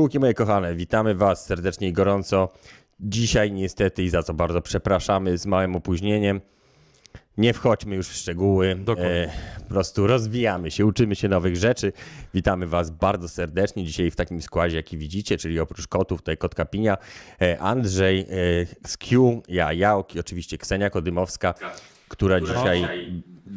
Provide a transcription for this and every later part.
Pszczółki moje kochane, witamy Was serdecznie i gorąco. Dzisiaj niestety i za co bardzo przepraszamy z małym opóźnieniem. Nie wchodźmy już w szczegóły. Dokładnie. po prostu rozwijamy się, uczymy się nowych rzeczy. Witamy Was bardzo serdecznie dzisiaj w takim składzie, jaki widzicie, czyli oprócz kotów, tutaj kotka Pinia, e, Andrzej e, z Q, ja, Jałk i oczywiście Ksenia Kodymowska, która dzisiaj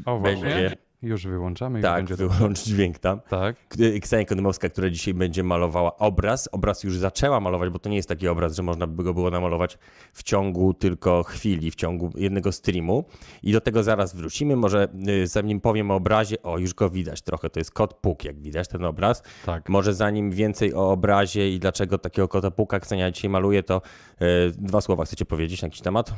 O, będzie... Już wyłączamy. już Tak, będzie wyłącz dźwięk tam. Tak. Ksenia Kodymowska, która dzisiaj będzie malowała obraz. Obraz już zaczęła malować, bo to nie jest taki obraz, że można by go było namalować w ciągu tylko chwili, w ciągu jednego streamu. I do tego zaraz wrócimy. Może y, zanim powiem o obrazie, o już go widać trochę, to jest kot Puk, jak widać ten obraz. Tak. Może zanim więcej o obrazie i dlaczego takiego kota Puka Ksenia dzisiaj maluje, to y, dwa słowa chcecie powiedzieć na jakiś temat?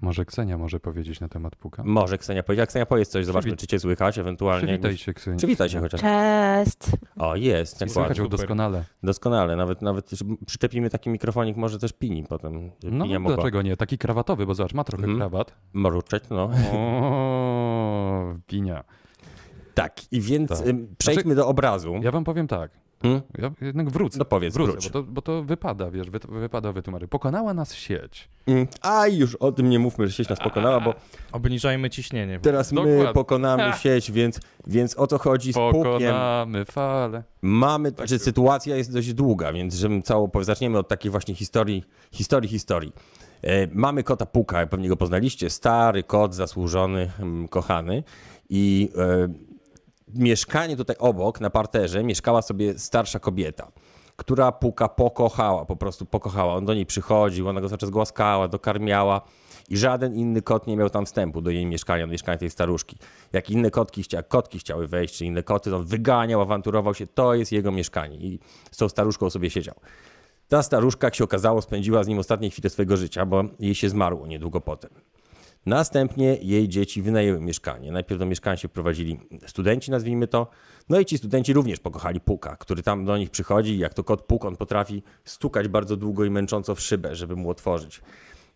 Może Ksenia może powiedzieć na temat puka. Może Ksenia powiedzieć. Ksenia powiedz coś, zobaczmy, Przywit- czy cię słychać ewentualnie. Przywitaj się, Ksenia. Przywitaj się chociaż. Cześć. O, jest, Słychać dokładnie. ją doskonale. Doskonale, nawet, nawet przyczepimy taki mikrofonik, może też pini potem. No pinia mogła dlaczego nie? Taki krawatowy, bo zobacz, ma trochę Mhm. krawat. mruczeć, no. O, pinia. Tak, i więc Tak. przejdźmy do obrazu. Ja wam powiem tak. Hmm? Ja jednak wrócę. No powiedz, wrócę, wróć. bo to, bo to wypada, wiesz, wy, wypada wytłumaczyć. Pokonała nas sieć. Mm, A już o tym nie mówmy, że sieć nas pokonała, bo Obniżajmy ciśnienie. teraz my Dokładnie. pokonamy sieć, więc, więc o to chodzi z pukiem. Pokonamy falę. Mamy, że sytuacja jest dość długa, więc żebym powie- zaczniemy od takiej właśnie historii, historii, historii. E, mamy kota Puka, pewnie go poznaliście, stary kot, zasłużony, mm, kochany i e, mieszkanie tutaj obok, na parterze, mieszkała sobie starsza kobieta, która Puka pokochała, po prostu pokochała. On do niej przychodził, ona go cały czas głaskała, dokarmiała i żaden inny kot nie miał tam wstępu do jej mieszkania, do mieszkania tej staruszki. Jak inne kotki, kotki chciały wejść, czy inne koty, to on wyganiał, awanturował się, to jest jego mieszkanie i z tą staruszką sobie siedział. Ta staruszka, jak się okazało, spędziła z nim ostatnie chwile swojego życia, bo jej się zmarło niedługo potem. Następnie jej dzieci wynajęły mieszkanie. Najpierw do mieszkania się wprowadzili studenci, nazwijmy to. No i ci studenci również pokochali Puka, który tam do nich przychodzi. Jak to kot Puk, on potrafi stukać bardzo długo i męcząco w szybę, żeby mu otworzyć.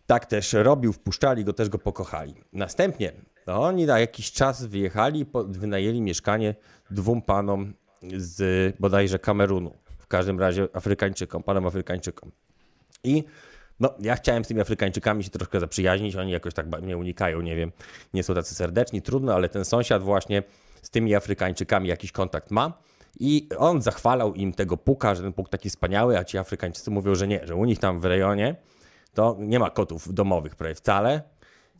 Tak też robił, wpuszczali go, też go pokochali. Następnie no oni na jakiś czas wyjechali i wynajęli mieszkanie dwóm panom z bodajże Kamerunu. W każdym razie Afrykańczykom, panom Afrykańczykom. I no, ja chciałem z tymi Afrykańczykami się troszkę zaprzyjaźnić, oni jakoś tak mnie unikają, nie wiem, nie są tacy serdeczni, trudno, ale ten sąsiad właśnie z tymi Afrykańczykami jakiś kontakt ma i on zachwalał im tego puka, że ten puk taki wspaniały, a ci Afrykańczycy mówią, że nie, że u nich tam w rejonie to nie ma kotów domowych prawie wcale.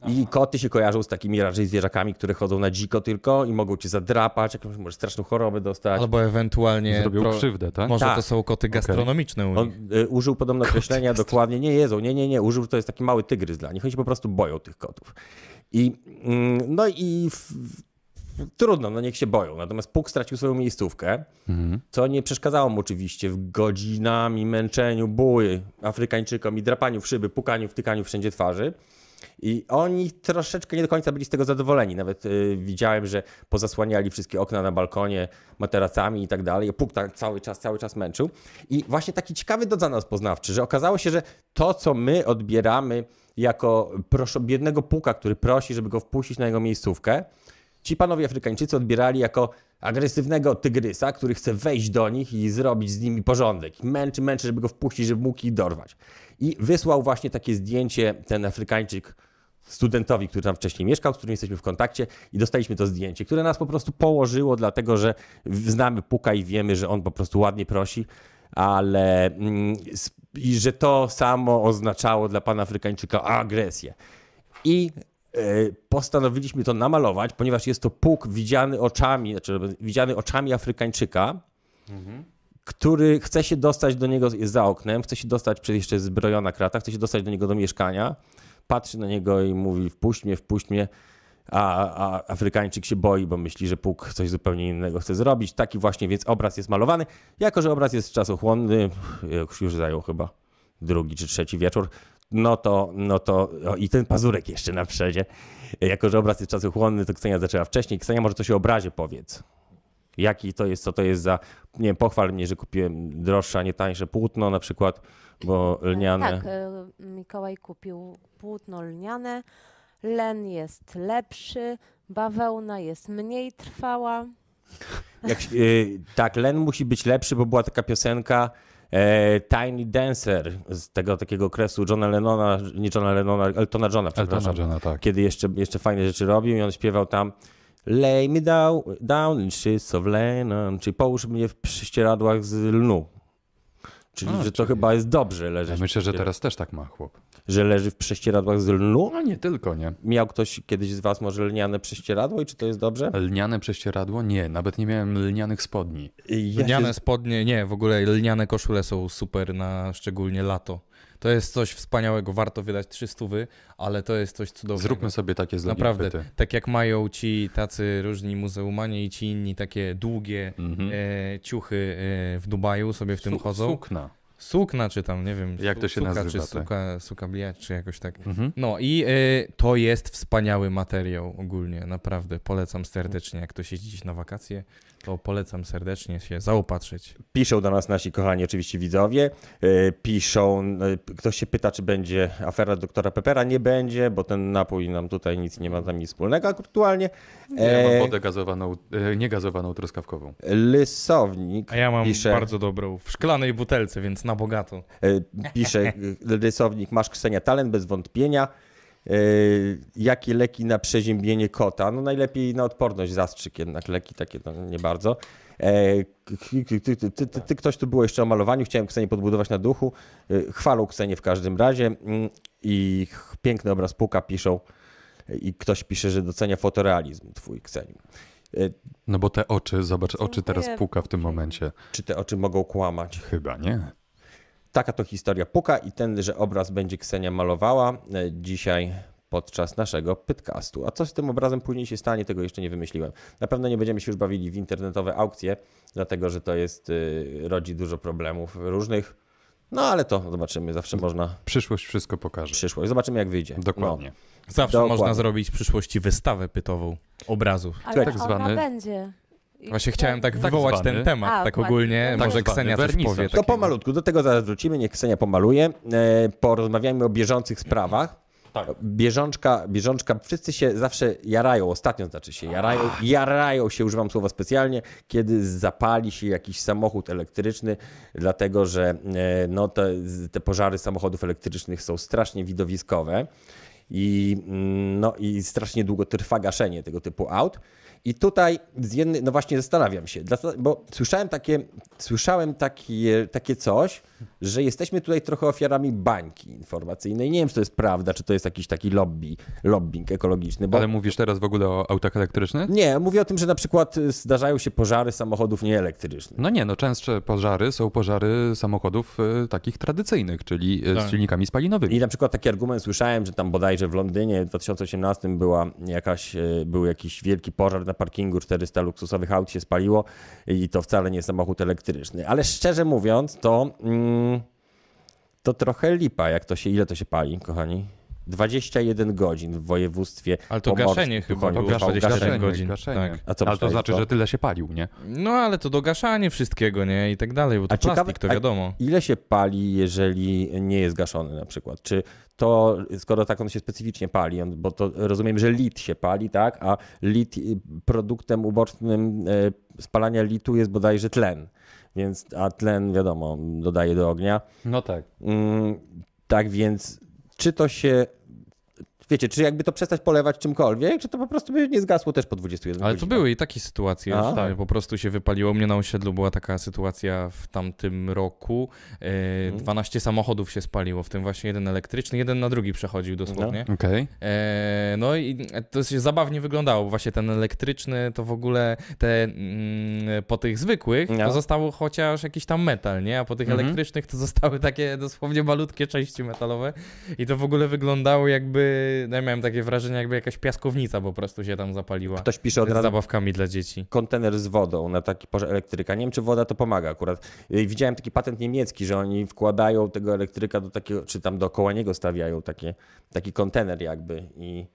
I koty się kojarzą z takimi raczej zwierzakami, które chodzą na dziko tylko i mogą cię zadrapać, jakąś może straszną chorobę dostać. Albo ewentualnie. Zrobił krzywdę, tak? Może Tak. to są koty gastronomiczne u On nich. y, użył podobno określenia dokładnie, nie jedzą, nie, nie, nie, użył, że to jest taki mały tygrys dla nich, oni się po prostu boją tych kotów. I mm, no i w, w, trudno, no niech się boją. Natomiast Puk stracił swoją miejscówkę, Mhm. co nie przeszkadzało mu oczywiście w godzinami męczeniu, bój Afrykańczykom i drapaniu w szyby, pukaniu, wtykaniu wszędzie twarzy. I oni troszeczkę nie do końca byli z tego zadowoleni. Nawet y, widziałem, że pozasłaniali wszystkie okna na balkonie materacami i tak dalej. Puk tak cały czas, cały czas męczył. I właśnie taki ciekawy do nas poznawczy, że okazało się, że to, co my odbieramy jako proszo, biednego puka, który prosi, żeby go wpuścić na jego miejscówkę, ci panowie Afrykańczycy odbierali jako agresywnego tygrysa, który chce wejść do nich i zrobić z nimi porządek. Męczy, męczy, żeby go wpuścić, żeby mógł ich dorwać. I wysłał właśnie takie zdjęcie ten Afrykańczyk studentowi, który tam wcześniej mieszkał, z którym jesteśmy w kontakcie i dostaliśmy to zdjęcie, które nas po prostu położyło, dlatego że znamy Puka i wiemy, że on po prostu ładnie prosi, ale mm, i że to samo oznaczało dla pana Afrykańczyka agresję. I postanowiliśmy to namalować, ponieważ jest to Puk widziany oczami, znaczy widziany oczami Afrykańczyka, który chce się dostać do niego, za oknem, chce się dostać, przez jeszcze zbrojona krata, chce się dostać do niego do mieszkania, patrzy na niego i mówi wpuść mnie, wpuść mnie, a, a Afrykańczyk się boi, bo myśli, że Puk coś zupełnie innego chce zrobić. Taki właśnie więc obraz jest malowany. Jako, że obraz jest czasochłonny, już zajął chyba drugi czy trzeci wieczór, no to, no to o, i ten pazurek jeszcze na przodzie. Jako, że obraz jest czasochłonny, to Ksenia zaczęła wcześniej. Ksenia, może coś o obrazie powiedz. Jaki to jest, co to jest za, nie wiem, pochwal mnie, że kupiłem droższe, a nie tańsze płótno na przykład, bo lniane. Tak, e, Mikołaj kupił płótno lniane, len jest lepszy, bawełna jest mniej trwała. Jak, y, tak, len musi być lepszy, bo była taka piosenka E, Tiny Dancer z tego takiego okresu Johna Lennona, nie Johna Lennona, Eltona Johna, przepraszam. Eltona Johna, tak. Kiedy jeszcze, jeszcze fajne rzeczy robił i on śpiewał tam Lay me down, down in sheets of Lennon, czyli połóż mnie w prześcieradłach z lnu. Czyli, A, że to czyli- chyba jest dobrze leżeć. Ja myślę, że teraz też tak ma chłop. Że leży w prześcieradłach z lnu? No nie tylko, nie. Miał ktoś kiedyś z was może lniane prześcieradło i czy to jest dobrze? Lniane prześcieradło? Nie, nawet nie miałem lnianych spodni. Ja Lniane się- spodnie, nie, w ogóle lniane koszule są super na szczególnie lato. To jest coś wspaniałego, warto wydać 300, ale to jest coś cudownego. Zróbmy sobie takie z Naprawdę, chwyty. tak jak mają ci tacy różni muzeumanie i ci inni takie długie Mhm. e, ciuchy e, w Dubaju sobie w tym Su- chodzą. Sukna. Sukna czy tam, nie wiem. Jak to się suka, nazywa, Czy tak. suka, suka bijać, czy jakoś tak. Mhm. No i e, to jest wspaniały materiał ogólnie, naprawdę. Polecam serdecznie. Jak ktoś jeździ gdzieś na wakacje, to polecam serdecznie się zaopatrzyć. Piszą do nas nasi kochani oczywiście widzowie. E, Piszą, e, ktoś się pyta, czy będzie afera doktora Pepera. Nie będzie, bo ten napój nam tutaj nic nie ma z nami wspólnego aktualnie. Ja mam wodę gazowaną, e, niegazowaną truskawkową. Lysownik A ja mam pisze, bardzo dobrą w szklanej butelce, więc na bogato. pisze rysownik, masz Ksenia talent bez wątpienia. E, Jakie leki na przeziębienie kota? No najlepiej na odporność zastrzyk jednak, leki takie to nie bardzo. E, ty, ty, ty, ty, ty, ktoś tu było jeszcze o malowaniu, chciałem Ksenię podbudować na duchu. E, Chwalą Ksenię w każdym razie mm, i piękny obraz Puka piszą i ktoś pisze, że docenia fotorealizm twój Kseniu. E, No bo te oczy, zobacz, oczy teraz puka w tym momencie. Czy te oczy mogą kłamać? Chyba nie. Taka to historia Puka i ten, że obraz będzie Ksenia malowała e, dzisiaj podczas naszego podcastu. A co z tym obrazem później się stanie, tego jeszcze nie wymyśliłem. Na pewno nie będziemy się już bawili w internetowe aukcje, dlatego że to jest, y, rodzi dużo problemów różnych. No ale to zobaczymy, zawsze można Przyszłość wszystko pokaże. przyszłość. Zobaczymy jak wyjdzie. Dokładnie. Zawsze Dokładnie. można zrobić w przyszłości wystawę pytową obrazów. Ale tak ona zwany- będzie. Właśnie chciałem tak będzie. wywołać zwany- ten temat, A, tak ogólnie. Tak Może zwany Ksenia coś wernisaż. powie. To takiego. pomalutku, do tego zaraz wrócimy, niech Ksenia pomaluje. E, porozmawiajmy o bieżących sprawach. Tak. Bieżączka, bieżączka, wszyscy się zawsze jarają, ostatnio znaczy się jarają, jarają się, używam słowa specjalnie, kiedy zapali się jakiś samochód elektryczny, dlatego że e, no, te, te pożary samochodów elektrycznych są strasznie widowiskowe i, mm, no, i strasznie długo trwa gaszenie tego typu aut. I tutaj z jednej, no właśnie zastanawiam się, bo słyszałem takie, słyszałem takie, takie coś, że jesteśmy tutaj trochę ofiarami bańki informacyjnej. Nie wiem, czy to jest prawda, czy to jest jakiś taki lobby, lobbying ekologiczny. Bo... Ale mówisz teraz w ogóle o autach elektrycznych? Nie, mówię o tym, że na przykład y, zdarzają się pożary samochodów nieelektrycznych. No nie, no częstsze pożary są pożary samochodów e, takich tradycyjnych, czyli e, Tak. z silnikami spalinowymi. I na przykład taki argument słyszałem, że tam bodajże w Londynie w 2018 była jakaś, był jakiś wielki pożar na parkingu, 400 luksusowych aut się spaliło i to wcale nie samochód elektryczny. Ale szczerze mówiąc, to, mm, to trochę lipa, jak to się, ile to się pali, kochani? 21 godzin w województwie Ale to pomorskim. gaszenie chyba było gaszenie, 27 godzin. Gaszenie. Tak. A co Ale to znaczy, to? że tyle się palił, nie? No ale to dogaszanie wszystkiego, nie? I tak dalej, bo to A ciekawe- plastik, to a- wiadomo. Ile się pali, jeżeli nie jest gaszony na przykład? Czy to, skoro tak on się specyficznie pali, on, bo to rozumiem, że lit się pali, tak? A lit, y, produktem ubocznym e, spalania litu jest bodajże tlen. Więc, a tlen, wiadomo, dodaje do ognia. No tak. Mm, tak więc, czy to się... Wiecie, czy jakby to przestać polewać czymkolwiek, czy to po prostu by nie zgasło też po 21 Ale to były i takie sytuacje, że po prostu się wypaliło. U mnie na osiedlu była taka sytuacja w tamtym roku. E, Mhm. 12 samochodów się spaliło, w tym właśnie jeden elektryczny, jeden na drugi przechodził dosłownie. Okej. E, no i to się zabawnie wyglądało, bo właśnie ten elektryczny to w ogóle te mm, po tych zwykłych No. to zostało chociaż jakiś tam metal, nie? A po tych Mhm. elektrycznych to zostały takie dosłownie malutkie części metalowe i to w ogóle wyglądało jakby, no ja miałem takie wrażenie jakby jakaś piaskownica po prostu się tam zapaliła. Ktoś pisze od Z razu, zabawkami dla dzieci. kontener z wodą na taki pożar elektryka. Nie wiem, czy woda to pomaga akurat. Y, Widziałem taki patent niemiecki, że oni wkładają tego elektryka do takiego, czy tam dookoła niego stawiają takie, taki kontener jakby i,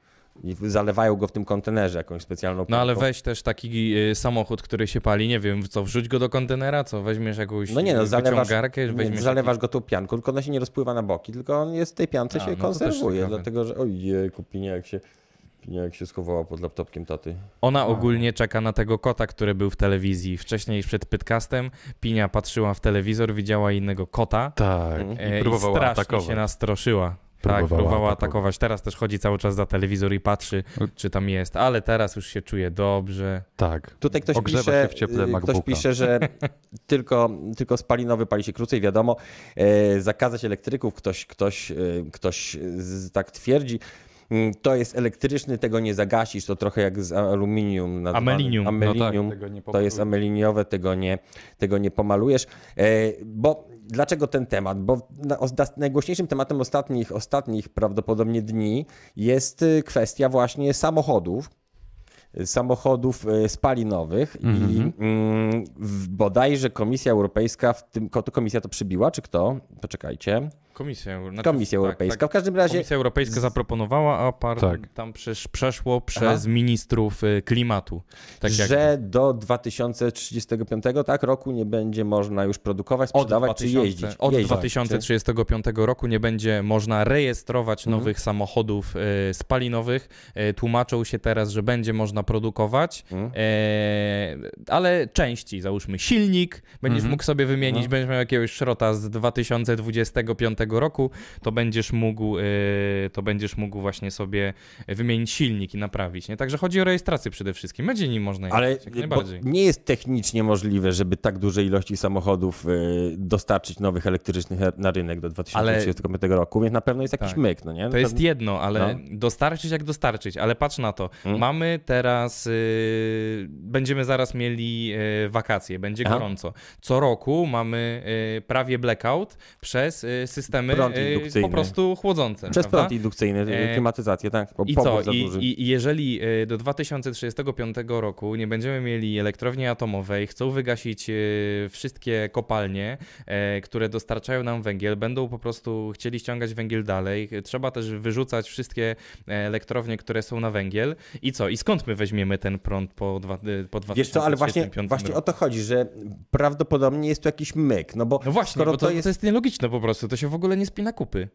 i zalewają go w tym kontenerze jakąś specjalną No ale pompą. weź też taki y, samochód, który się pali, nie wiem, co, wrzuć go do kontenera, co, weźmiesz jakąś No nie no, zalewasz, wyciągarkę, nie, weźmiesz zalewasz go tą pianką, tylko ona się nie rozpływa na boki, tylko on jest w tej piance A, się no konserwuje, dlatego że ojej, kupinie jak się Nie, jak się schowała pod laptopkiem taty. Ona ogólnie czeka na tego kota, który był w telewizji. Wcześniej przed Pytkastem Pinia patrzyła w telewizor, widziała innego kota Tak, e, i i próbowała strasznie atakować. się nastroszyła. Tak, Próbowała próbowała atakować. atakować. Teraz też chodzi cały czas za telewizor i patrzy, No. czy tam jest, ale teraz już się czuje dobrze. Tak. Tutaj ktoś Ogrzewa pisze, się w cieple y, ktoś MacBooka. pisze, że tylko, tylko spalinowy pali się krócej, wiadomo. E, zakazać elektryków, ktoś, ktoś, y, ktoś tak twierdzi. Mm, To jest elektryczny, tego nie zagasisz, to trochę jak z aluminium. nazwane- Amelinium. No No tak, Amelinium. To jest ameliniowe, tego nie, tego nie pomalujesz. E, bo dlaczego ten temat? Bo najgłośniejszym tematem ostatnich, ostatnich prawdopodobnie dni jest y, kwestia właśnie samochodów. y, Samochodów y, spalinowych i Mhm. mm, w- bodajże Komisja Europejska, w tym, Komisja to przybiła, czy kto? Poczekajcie. Komisja, znaczy, Komisja tak, Europejska. Tak, W każdym razie Komisja Europejska zaproponowała, a par, Tak. tam przesz, przeszło przez ministrów y, klimatu. Tak że do 2035 tak, roku nie będzie można już produkować, od, sprzedawać czy 2000, jeździć. od jeździć, 2035 roku nie będzie można rejestrować Mhm. nowych samochodów y, spalinowych. Y, tłumaczą się teraz, że będzie można produkować, Mhm. e, ale części, załóżmy silnik, będziesz Mhm. mógł sobie wymienić, No. będziesz miał jakiegoś szrota z 2025 roku, to będziesz mógł, y, to będziesz mógł właśnie sobie wymienić silnik i naprawić. Nie? Także chodzi o rejestrację przede wszystkim. Będzie nim można Ale jeździć, jak najbardziej. nie jest technicznie możliwe, żeby tak duże ilości samochodów y, dostarczyć nowych elektrycznych na rynek do 2035 roku, więc na pewno jest jakiś Tak. myk, no nie? To jest jedno, ale No. dostarczyć jak dostarczyć, ale patrz na to. Mm. Mamy teraz, y, będziemy zaraz mieli wakacje, będzie Aha. gorąco. Co roku mamy prawie blackout przez y, systemy Prąd y, indukcyjny. po prostu chłodzące. Przez prawda? prąd indukcyjny, E, klimatyzację, tak? Bo I co? I. I jeżeli y, do 2035 roku nie będziemy mieli elektrowni atomowej, chcą wygasić y, wszystkie kopalnie, e, które dostarczają nam węgiel, będą po prostu chcieli ściągać węgiel dalej. Trzeba też wyrzucać wszystkie e, elektrownie, które są na węgiel. I co? I skąd my weźmiemy ten prąd po, dwa, po 2035 Wiesz co, ale właśnie, właśnie o to chodzi, że prawdopodobnie jest tu jakiś myk, no bo No właśnie, skoro bo to, to jest to jest nielogiczne po prostu, to się w ogóle nie spina kupy.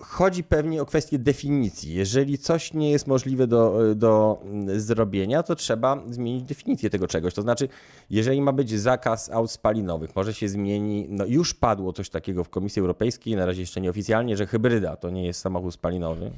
chodzi pewnie o kwestię definicji. Jeżeli coś nie jest możliwe do, do zrobienia, to trzeba zmienić definicję tego czegoś. To znaczy, jeżeli ma być zakaz aut spalinowych, może się zmieni, no już padło coś takiego w Komisji Europejskiej, na razie jeszcze nieoficjalnie, że hybryda to nie jest samochód spalinowy.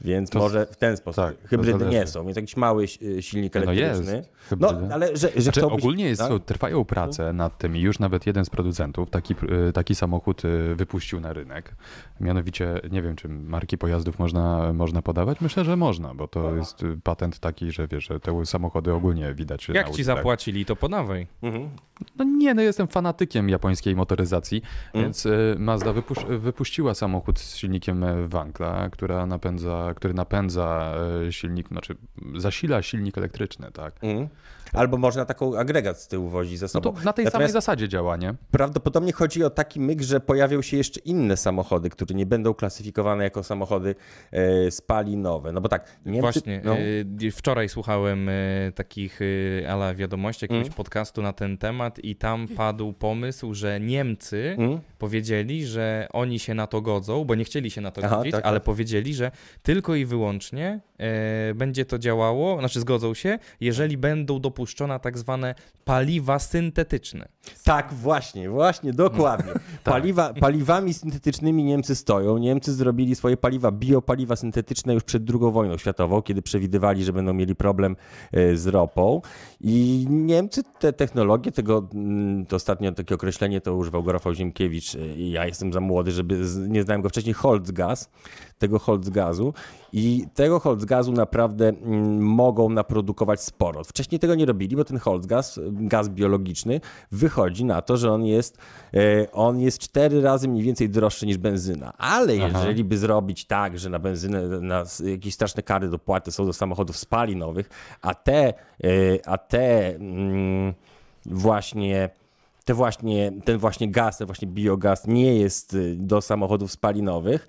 Więc To- może w ten sposób. tak, Hybrydy nie są, więc jakiś mały y, silnik No elektryczny. jest. No, ale że, że Znaczy, ogólnie jest, tak? trwają prace nad tym i już nawet jeden z producentów taki, y, taki samochód y, wypuścił na rynek. Mianowicie, nie wiem, czy marki pojazdów można, można podawać? Myślę, że można, bo to jest y, patent taki, że wiesz, że te samochody ogólnie widać na Jak ci zapłacili, to podawaj. Mhm. No nie, no jestem fanatykiem japońskiej motoryzacji, Mm. więc Mazda wypusz- wypuściła samochód z silnikiem Wankla, która napędza, który napędza e, silnik, znaczy zasila silnik elektryczny, tak. Mhm. Albo można taką agregat z tyłu wozić ze No sobą. to na tej samej Natomiast- zasadzie działa, nie? Prawdopodobnie chodzi o taki myk, że pojawią się jeszcze inne samochody, które nie będą klasyfikowane jako samochody e, spalinowe. No bo tak, Niemcy... Właśnie, no, y, wczoraj słuchałem y, takich ala wiadomości, jakiegoś Mm. podcastu na ten temat i tam padł pomysł, że Niemcy mm, powiedzieli, że oni się na to godzą, bo nie chcieli się na to Aha, godzić, tak, ale tak. powiedzieli, że tylko i wyłącznie e, będzie to działało, znaczy zgodzą się, jeżeli będą dopuszczone tak zwane paliwa syntetyczne. tak, właśnie, właśnie, dokładnie. Tak. Paliwa, paliwami syntetycznymi Niemcy stoją. Niemcy zrobili swoje paliwa, biopaliwa syntetyczne już przed II wojną światową, kiedy przewidywali, że będą mieli problem e, z ropą. I Niemcy te technologie, tego mm, to ostatnio takie określenie to używał go Rafał Ziemkiewicz e, ja jestem za młody, żeby nie znałem go wcześniej, Holzgas, tego Holzgazu i tego Holzgazu naprawdę mm, mogą naprodukować sporo. Wcześniej tego nie robili, bo ten Holzgas, gaz biologiczny, wychodzi na to, że on jest, e, on jest cztery razy mniej więcej droższy niż benzyna. Ale Aha. jeżeli by zrobić tak, że na benzynę, na jakieś straszne kary dopłaty są do samochodów spalinowych, a te, e, a te mm, właśnie te właśnie, ten właśnie gaz, ten właśnie biogaz nie jest y, do samochodów spalinowych,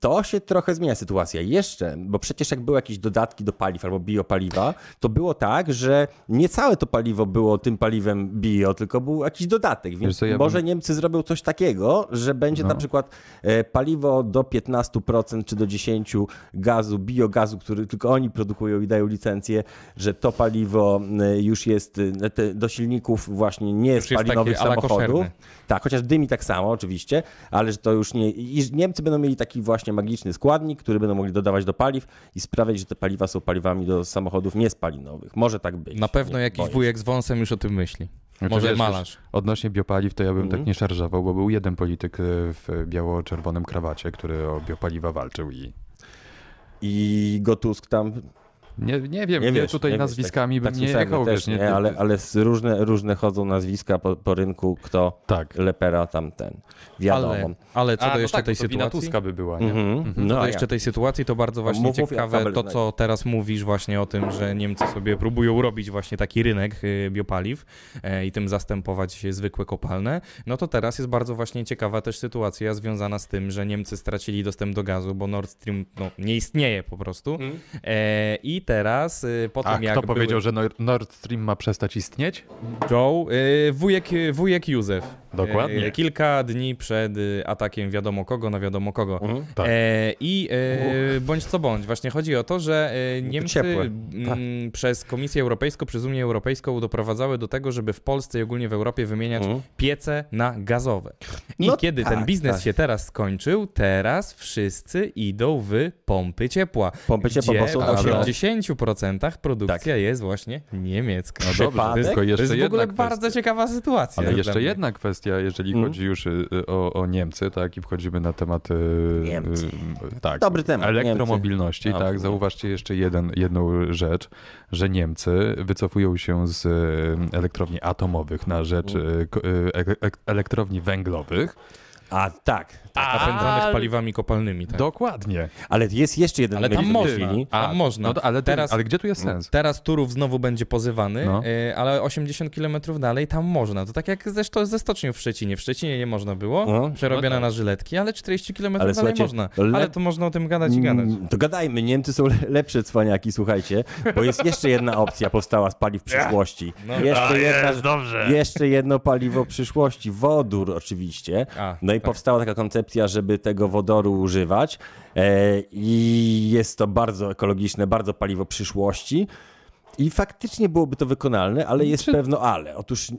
To się trochę zmienia sytuacja. Jeszcze, bo przecież jak były jakieś dodatki do paliw albo biopaliwa, to było tak, że nie całe to paliwo było tym paliwem bio, tylko był jakiś dodatek. Więc co, ja może bym- Niemcy zrobią coś takiego, że będzie No. na przykład e, paliwo do 15% czy do 10% gazu, biogazu, który tylko oni produkują i dają licencję, że to paliwo e, już jest e, te, do silników właśnie nie Już jest spalinowych samochodów. Tak, chociaż dymi tak samo oczywiście, ale że to już nie. I Niemcy będą mieli taki właśnie magiczny składnik, który będą mogli dodawać do paliw i sprawiać, że te paliwa są paliwami do samochodów niespalinowych. Może tak być. Na pewno Nie jakiś boję wujek z wąsem już o tym myśli. Znaczy, Może wiesz, malarz. Odnośnie biopaliw, to ja bym Mhm. tak nie szarżował, bo był jeden polityk e, w biało-czerwonym krawacie, który o biopaliwa walczył i I Gotusk tam nie, nie wiem, Nie wiesz, tutaj nie wiesz, nazwiskami tak, bym tak nie jechał, też wiesz, nie, nie, ale, ale z różne, różne chodzą nazwiska po, po rynku, kto Tak. lepera tamten. Wiadomo. Ale, ale co A, do no jeszcze tak, tej bo to wina sytuacji. Tuska by była, nie? Mhm. No No, to a jeszcze tej sytuacji to bardzo właśnie mów, ciekawe to, co teraz mówisz właśnie o tym, że Niemcy sobie próbują robić właśnie taki rynek y, biopaliw e, i tym zastępować zwykłe kopalne. No to teraz jest bardzo właśnie ciekawa też sytuacja związana z tym, że Niemcy stracili dostęp do gazu, bo Nord Stream no, nie istnieje po prostu. E, I teraz y, po A tym jak kto powiedział, były... że Nord- Nord Stream ma przestać istnieć? Joe, y, wujek, wujek Józef. Dokładnie. E, kilka dni przed y, atakiem wiadomo kogo na wiadomo kogo. Mhm. Tak. E, I e, bądź co bądź, właśnie chodzi o to, że e, Niemcy ciepłe. mm, przez Komisję Europejską, przez Unię Europejską doprowadzały do tego, żeby w Polsce i ogólnie w Europie wymieniać Mhm. piece na gazowe. I No kiedy ten tak, biznes tak. się teraz skończył, teraz wszyscy idą w pompy ciepła. Pompy ciepła, bo są w ale- 80% produkcja jest właśnie niemiecka. No dobrze, To jest w ogóle kwestia. bardzo ciekawa sytuacja. Ale jeszcze jedna kwestia, jeżeli Mm. chodzi już y, y, o, o Niemcy, tak, i wchodzimy na temat y, Niemcy. tak, Dobry temat, elektromobilności, Niemcy. tak, zauważcie jeszcze jeden, jedną rzecz, że Niemcy wycofują się z elektrowni atomowych na rzecz y, e- e- elektrowni węglowych. A tak. Napędzanych Ale- paliwami kopalnymi. Tak. Dokładnie. Ale jest jeszcze jeden Ale tam myk w tej można. chwili. Tam można. No, to- ale, Teraz- ale gdzie tu jest sens? Teraz Turów znowu będzie pozywany, No. y, ale 80 km dalej tam można. To tak jak ze, ze stocznią w Szczecinie. W Szczecinie nie można było, No. przerobione No tak. na żyletki, ale 40 km Ale dalej można. le- Ale to można o tym gadać i gadać. Mm, To gadajmy, Niemcy są le- lepsze cwaniaki, słuchajcie, bo jest jeszcze jedna opcja powstała z paliw przyszłości. No. Jeszcze, jedna, jeszcze jedno paliwo przyszłości, wodór oczywiście. A, No i tak. powstała taka koncepcja, żeby tego wodoru używać e, i jest to bardzo ekologiczne, bardzo paliwo przyszłości i faktycznie byłoby to wykonalne, ale jest Czy- pewno ale. Otóż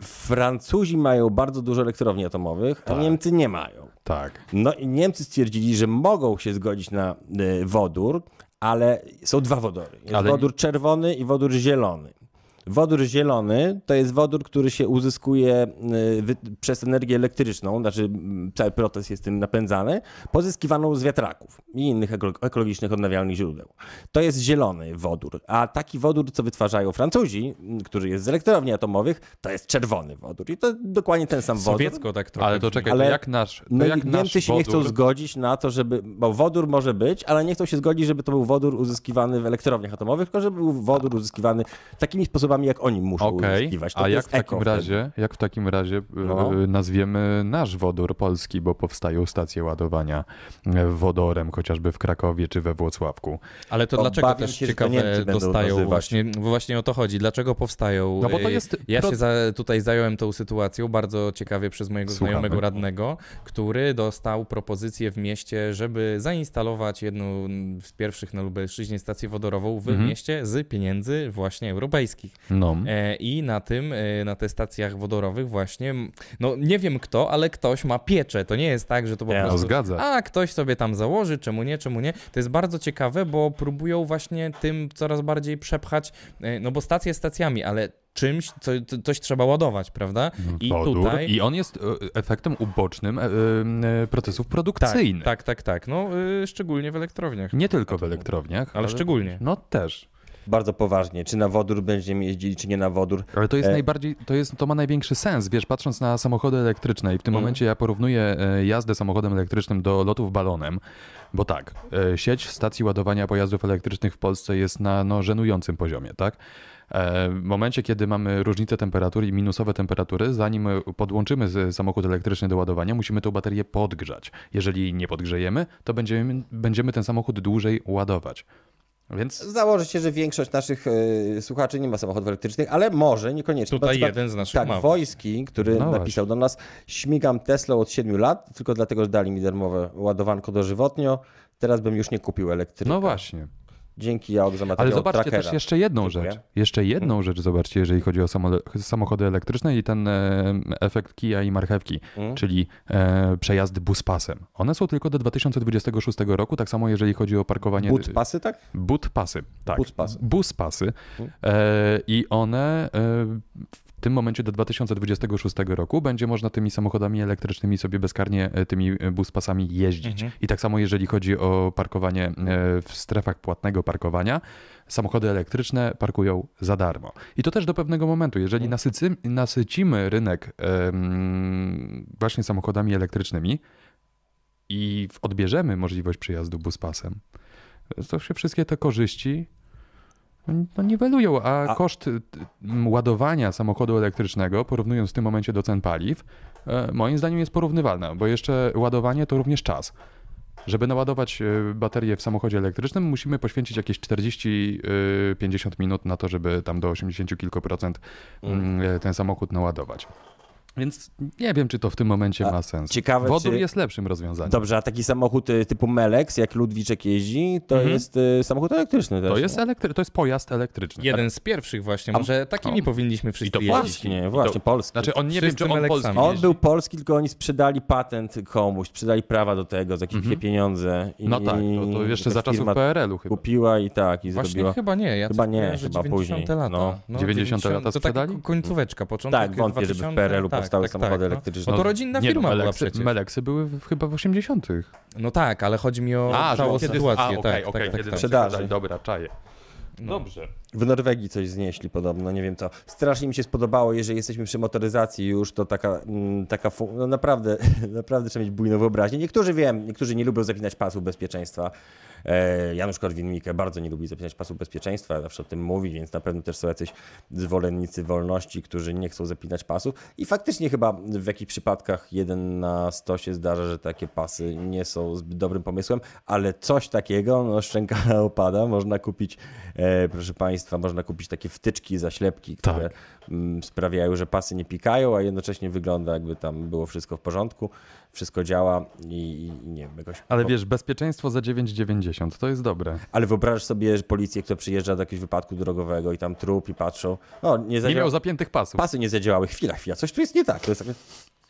Francuzi mają bardzo dużo elektrowni atomowych, a Tak. Niemcy nie mają. Tak. No i Niemcy stwierdzili, że mogą się zgodzić na e, wodór, ale są dwa wodory. Jest Ale- wodór czerwony i wodór zielony. Wodór zielony to jest wodór, który się uzyskuje wy, przez energię elektryczną, znaczy cały proces jest tym napędzany, pozyskiwaną z wiatraków i innych eko- ekologicznych odnawialnych źródeł. To jest zielony wodór, a taki wodór, co wytwarzają Francuzi, który jest z elektrowni atomowych, to jest czerwony wodór. I to dokładnie ten sam wodór. Sowiecko tak trochę. Ale to czekaj, Ale- to jak nasz, to No jak nasz się nie chcą wodór- zgodzić na to, żeby. Bo wodór może być, ale nie chcą się zgodzić, żeby to był wodór uzyskiwany w elektrowniach atomowych, tylko żeby był wodór uzyskiwany takimi sposobami, jak oni muszą Okej, uzyskiwać. To a jak w takim razie, jak w takim razie y, No. y, nazwiemy nasz wodór polski, bo powstają stacje ładowania y, wodorem, chociażby w Krakowie czy we Włocławku. Ale to Obawiam dlaczego też się, ciekawe dostają właśnie, właśnie o to chodzi. Dlaczego powstają? No bo to y, jest Ja pro- się za, tutaj zająłem tą sytuacją bardzo ciekawie przez mojego Słuchamy. znajomego radnego, który dostał propozycję w mieście, żeby zainstalować jedną z pierwszych na Lubelszczyźnie stację wodorową w Mhm. mieście z pieniędzy właśnie europejskich. No. E, I na tym, e, na te stacjach wodorowych właśnie, no nie wiem kto, ale ktoś ma pieczę. To nie jest tak, że to po Ja, prostu... zgadza. A, ktoś sobie tam założy, czemu nie, czemu nie. To jest bardzo ciekawe, bo próbują właśnie tym coraz bardziej przepchać, e, no bo stacje stacjami, ale czymś, co, co, coś trzeba ładować, prawda? I wodór tutaj... i on jest efektem ubocznym procesów produkcyjnych. Tak, tak, tak, tak. No, y, szczególnie w elektrowniach. Nie tylko w elektrowniach, Ale szczególnie. No też. Bardzo poważnie, czy na wodór będziemy jeździli, czy nie na wodór. Ale to jest E, najbardziej, to, jest, to ma największy sens, wiesz, patrząc na samochody elektryczne i w tym Mhm. momencie ja porównuję e, jazdę samochodem elektrycznym do lotów balonem, bo tak, e, sieć stacji ładowania pojazdów elektrycznych w Polsce jest na no, żenującym poziomie, tak? E, W momencie, kiedy mamy różnicę temperatury i minusowe temperatury, zanim podłączymy samochód elektryczny do ładowania, musimy tą baterię podgrzać. Jeżeli nie podgrzejemy, to będziemy, będziemy ten samochód dłużej ładować. Więc Założę się, że większość naszych e, słuchaczy nie ma samochodów elektrycznych, ale może niekoniecznie. Tutaj przykład- jeden z naszych Tak, ma. Wojski, który No napisał do nas, śmigam Teslą od 7 lat, tylko dlatego, że dali mi darmowe ładowanko dożywotnio, teraz bym już nie kupił elektryka. no właśnie. Dzięki Jaok za Ale materiał zobaczcie trackera. też jeszcze jedną Dziękuję. rzecz. Jeszcze jedną rzecz zobaczcie, jeżeli chodzi o samochody elektryczne i ten efekt kija i marchewki, Mm. czyli e, przejazdy buspasem. One są tylko do 2026 roku, tak samo jeżeli chodzi o parkowanie... But pasy, tak? Butpasy, tak. Buspasy. Buspasy. Mm. E, I one e, tym momencie do 2026 roku będzie można tymi samochodami elektrycznymi sobie bezkarnie e, tymi e, buspasami jeździć. Mhm. I tak samo jeżeli chodzi o parkowanie e, w strefach płatnego parkowania, samochody elektryczne parkują za darmo. I to też do pewnego momentu. Jeżeli nasycy, nasycimy rynek em, właśnie samochodami elektrycznymi i odbierzemy możliwość przyjazdu buspasem, to się wszystkie te korzyści no, niwelują, a, A- koszt y, ładowania samochodu elektrycznego, porównując w tym momencie do cen paliw, e, moim zdaniem jest porównywalna, bo jeszcze ładowanie to również czas. Żeby naładować e, baterię w samochodzie elektrycznym, musimy poświęcić jakieś 40-50 minut na to, żeby tam do 80 kilku procent mm, e, ten samochód naładować. Więc nie wiem, czy to w tym momencie A ma sens. ciekawe, Wodór czy- jest lepszym rozwiązaniem. Dobrze, a taki samochód y, typu Melex, jak Ludwiczek jeździ, to Mhm. jest y, samochód elektryczny też. To jest, elektry- to jest pojazd elektryczny. Jeden z pierwszych właśnie, A- może takimi o. powinniśmy wszyscy to jeździć. Właśnie, właśnie, polski. Znaczy on nie Wszyscy wiem, czy on Meleksami. polski On był polski, tylko oni sprzedali patent komuś, sprzedali prawa do tego za jakieś Mhm. pieniądze. I No tak, to, to jeszcze za czasów PRL-u chyba. Kupiła i tak, i Właśnie zrobiła. chyba nie, ja Chyba nie, chyba 90 później. lata. No. 90 lata to taka sprzedali? końcóweczka, początek Tak, wątpię, żeby w 2000, PRL-u tak, powstały tak, samochody tak, no. elektryczne. No to rodzinna nie, firma no, była Meleksy, przecież. Meleksy były w, chyba w 80. No tak, ale chodzi mi o A, całą kiedy- sytuację. A, okej, tak, okej, tak, tak, tak. Sprzedali. Dobra, czaję. No. Dobrze. W Norwegii coś znieśli podobno, nie wiem co. Strasznie mi się spodobało, jeżeli jesteśmy przy motoryzacji już, to taka, mm, taka no naprawdę, naprawdę trzeba mieć bujną wyobraźnię. Niektórzy wiem, niektórzy nie lubią zapinać pasów bezpieczeństwa. E, Janusz Korwin-Mikke bardzo nie lubi zapinać pasów bezpieczeństwa, zawsze o tym mówi, więc na pewno też są jacyś zwolennicy wolności, którzy nie chcą zapinać pasów. I faktycznie chyba w jakichś przypadkach jeden na sto się zdarza, że takie pasy nie są zbyt dobrym pomysłem, ale coś takiego, no szczęka opada, można kupić, e, proszę Państwa, można kupić takie wtyczki, zaślepki, które Tak. mm, sprawiają, że pasy nie pikają, a jednocześnie wygląda jakby tam było wszystko w porządku, wszystko działa i, i nie wiem, jakoś... Ale wiesz, bezpieczeństwo za 9,90 to jest dobre. Ale wyobrażasz sobie że policję, która przyjeżdża do jakiegoś wypadku drogowego i tam trup i patrzą, nie Nie miał zapiętych pasów. Pasy nie zadziałały. Chwila, chwila, coś tu jest nie tak.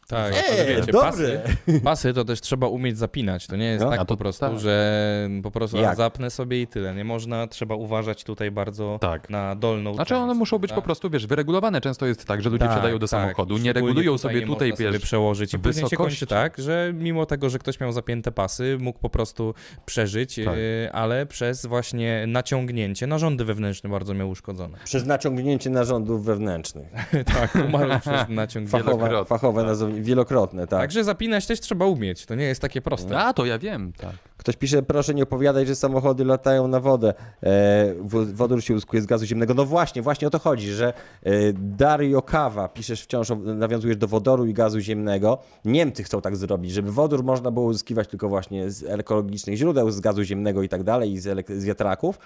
Tak, Eee, ale wiecie, dobre. pasy, pasy to też trzeba umieć zapinać. To nie jest No. tak po prostu, tak. że po prostu Jak? zapnę sobie i tyle. Nie można, trzeba uważać tutaj bardzo Tak. na dolną Znaczy część, one muszą być tak? po prostu, wiesz, wyregulowane. Często jest tak, że ludzie Tak, wsiadają do tak. samochodu, nie regulują tutaj sobie tutaj, można sobie wiesz, przełożyć i później się wysokości. kończy tak, że mimo tego, że ktoś miał zapięte pasy, mógł po prostu przeżyć, Tak. e, ale przez właśnie naciągnięcie narządy wewnętrzne bardzo miał uszkodzone. Przez naciągnięcie narządów wewnętrznych. tak, umarł przez naciągnięcie. Fachowe, fachowe nazownictwo, wielokrotne, tak. Także zapinać też trzeba umieć, to nie jest takie proste. A, to ja wiem, tak. Ktoś pisze, proszę nie opowiadać, że samochody latają na wodę. E, wodór się uzyskuje z gazu ziemnego. No właśnie, właśnie o to chodzi, że e, Dario Kawa, piszesz wciąż, nawiązujesz do wodoru i gazu ziemnego. Niemcy chcą tak zrobić, żeby wodór można było uzyskiwać tylko właśnie z ekologicznych źródeł, z gazu ziemnego i tak dalej, i z, z wiatraków,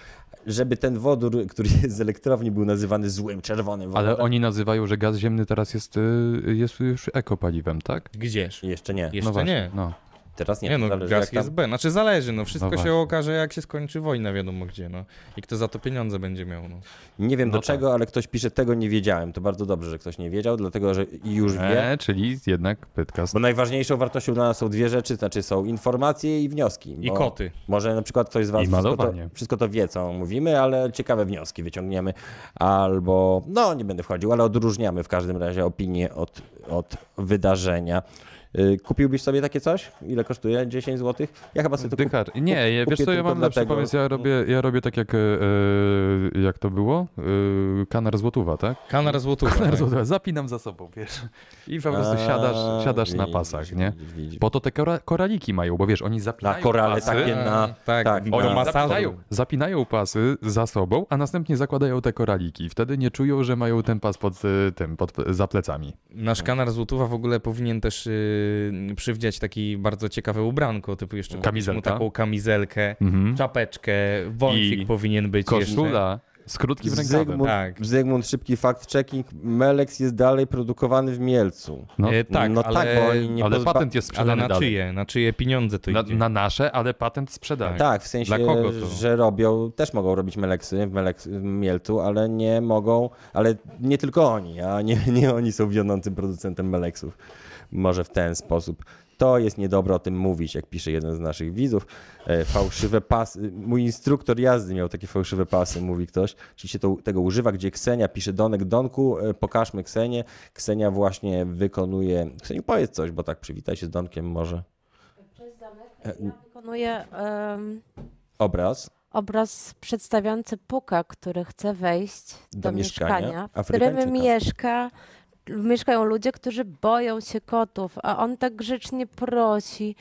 żeby ten wodór, który jest z elektrowni, był nazywany złym, czerwonym wodorem. Ale oni nazywają, że gaz ziemny teraz jest, y, jest już ekopaliwem, tak? Gdzież? Jeszcze nie. Jeszcze no właśnie, nie. No. Teraz nie. Nie, no, Zależy, gaz jak tam- jest B. Znaczy zależy, no wszystko No się okaże, jak się skończy wojna, wiadomo gdzie, no. I kto za to pieniądze będzie miał, no. Nie wiem No do tak. czego, ale ktoś pisze, tego nie wiedziałem. To bardzo dobrze, że ktoś nie wiedział, dlatego że już wie. E, czyli jednak pytka. Bo najważniejszą wartością dla nas są dwie rzeczy, znaczy są informacje i wnioski. I koty. Może na przykład ktoś z Was I wszystko to, wszystko to wie, co mówimy, ale ciekawe wnioski wyciągniemy. Albo, no nie będę wchodził, ale odróżniamy w każdym razie opinię od, od wydarzenia. Y, Kupiłbyś sobie takie coś? Ile kosztuje? 10 zł? Ja chyba sobie to kupię. Dychar. Nie, ja, wiesz co, ja mam lepszy dlatego. pomysł, ja robię, ja robię tak jak, e, e, jak to było? E, kanar złotówa, tak? Kanar złotówka. Kanar tak. złotówa, zapinam za sobą, wiesz. I po prostu siadasz, siadasz na pasach, nie? Po to te kora, koraliki mają, bo wiesz, oni zapinają Na korale pasy, takie na... tak, tak, do na- masażu. zapinają, zapinają pasy za sobą, a następnie zakładają te koraliki. Wtedy nie czują, że mają ten pas pod e, tym, pod, za plecami. Nasz kanar złotówa w ogóle powinien też yy, przywdziać taki bardzo ciekawe ubranko, typu jeszcze Kamizelka. mu taką kamizelkę, Mhm. czapeczkę, wąsik I powinien być jeszcze. Koszula z krótkim rękawem. Zygmunt, Tak. Zygmunt, szybki fact-checking. Melex jest dalej produkowany w Mielcu. No, E, tak, no ale, tak, bo oni nie ale pozba- patent jest ale sprzedany na dalej. czyje? Na czyje pieniądze to Na, idzie? na nasze, ale patent sprzedany. Tak, w sensie, Dla kogo to? że robią, też mogą robić meleksy w, Meleks, w Mielcu, ale nie mogą, ale nie tylko oni, a nie, nie oni są wiodącym producentem meleksów. Może w ten sposób. To jest niedobre o tym mówić, jak pisze jeden z naszych widzów. E, fałszywe pasy. Mój instruktor jazdy miał takie fałszywe pasy, mówi ktoś. Czyli się to, tego używa, gdzie Ksenia pisze Donek Donku, e, pokażmy Ksenię. Ksenia właśnie wykonuje. Kseniu, powiedz coś, bo tak przywitaj się z Donkiem może. Ja wykonuję em, Obraz. obraz przedstawiający puka, który chce wejść do, Do mieszkania mieszkania, w którym mieszka, mieszkają ludzie, którzy boją się kotów, a on tak grzecznie prosi,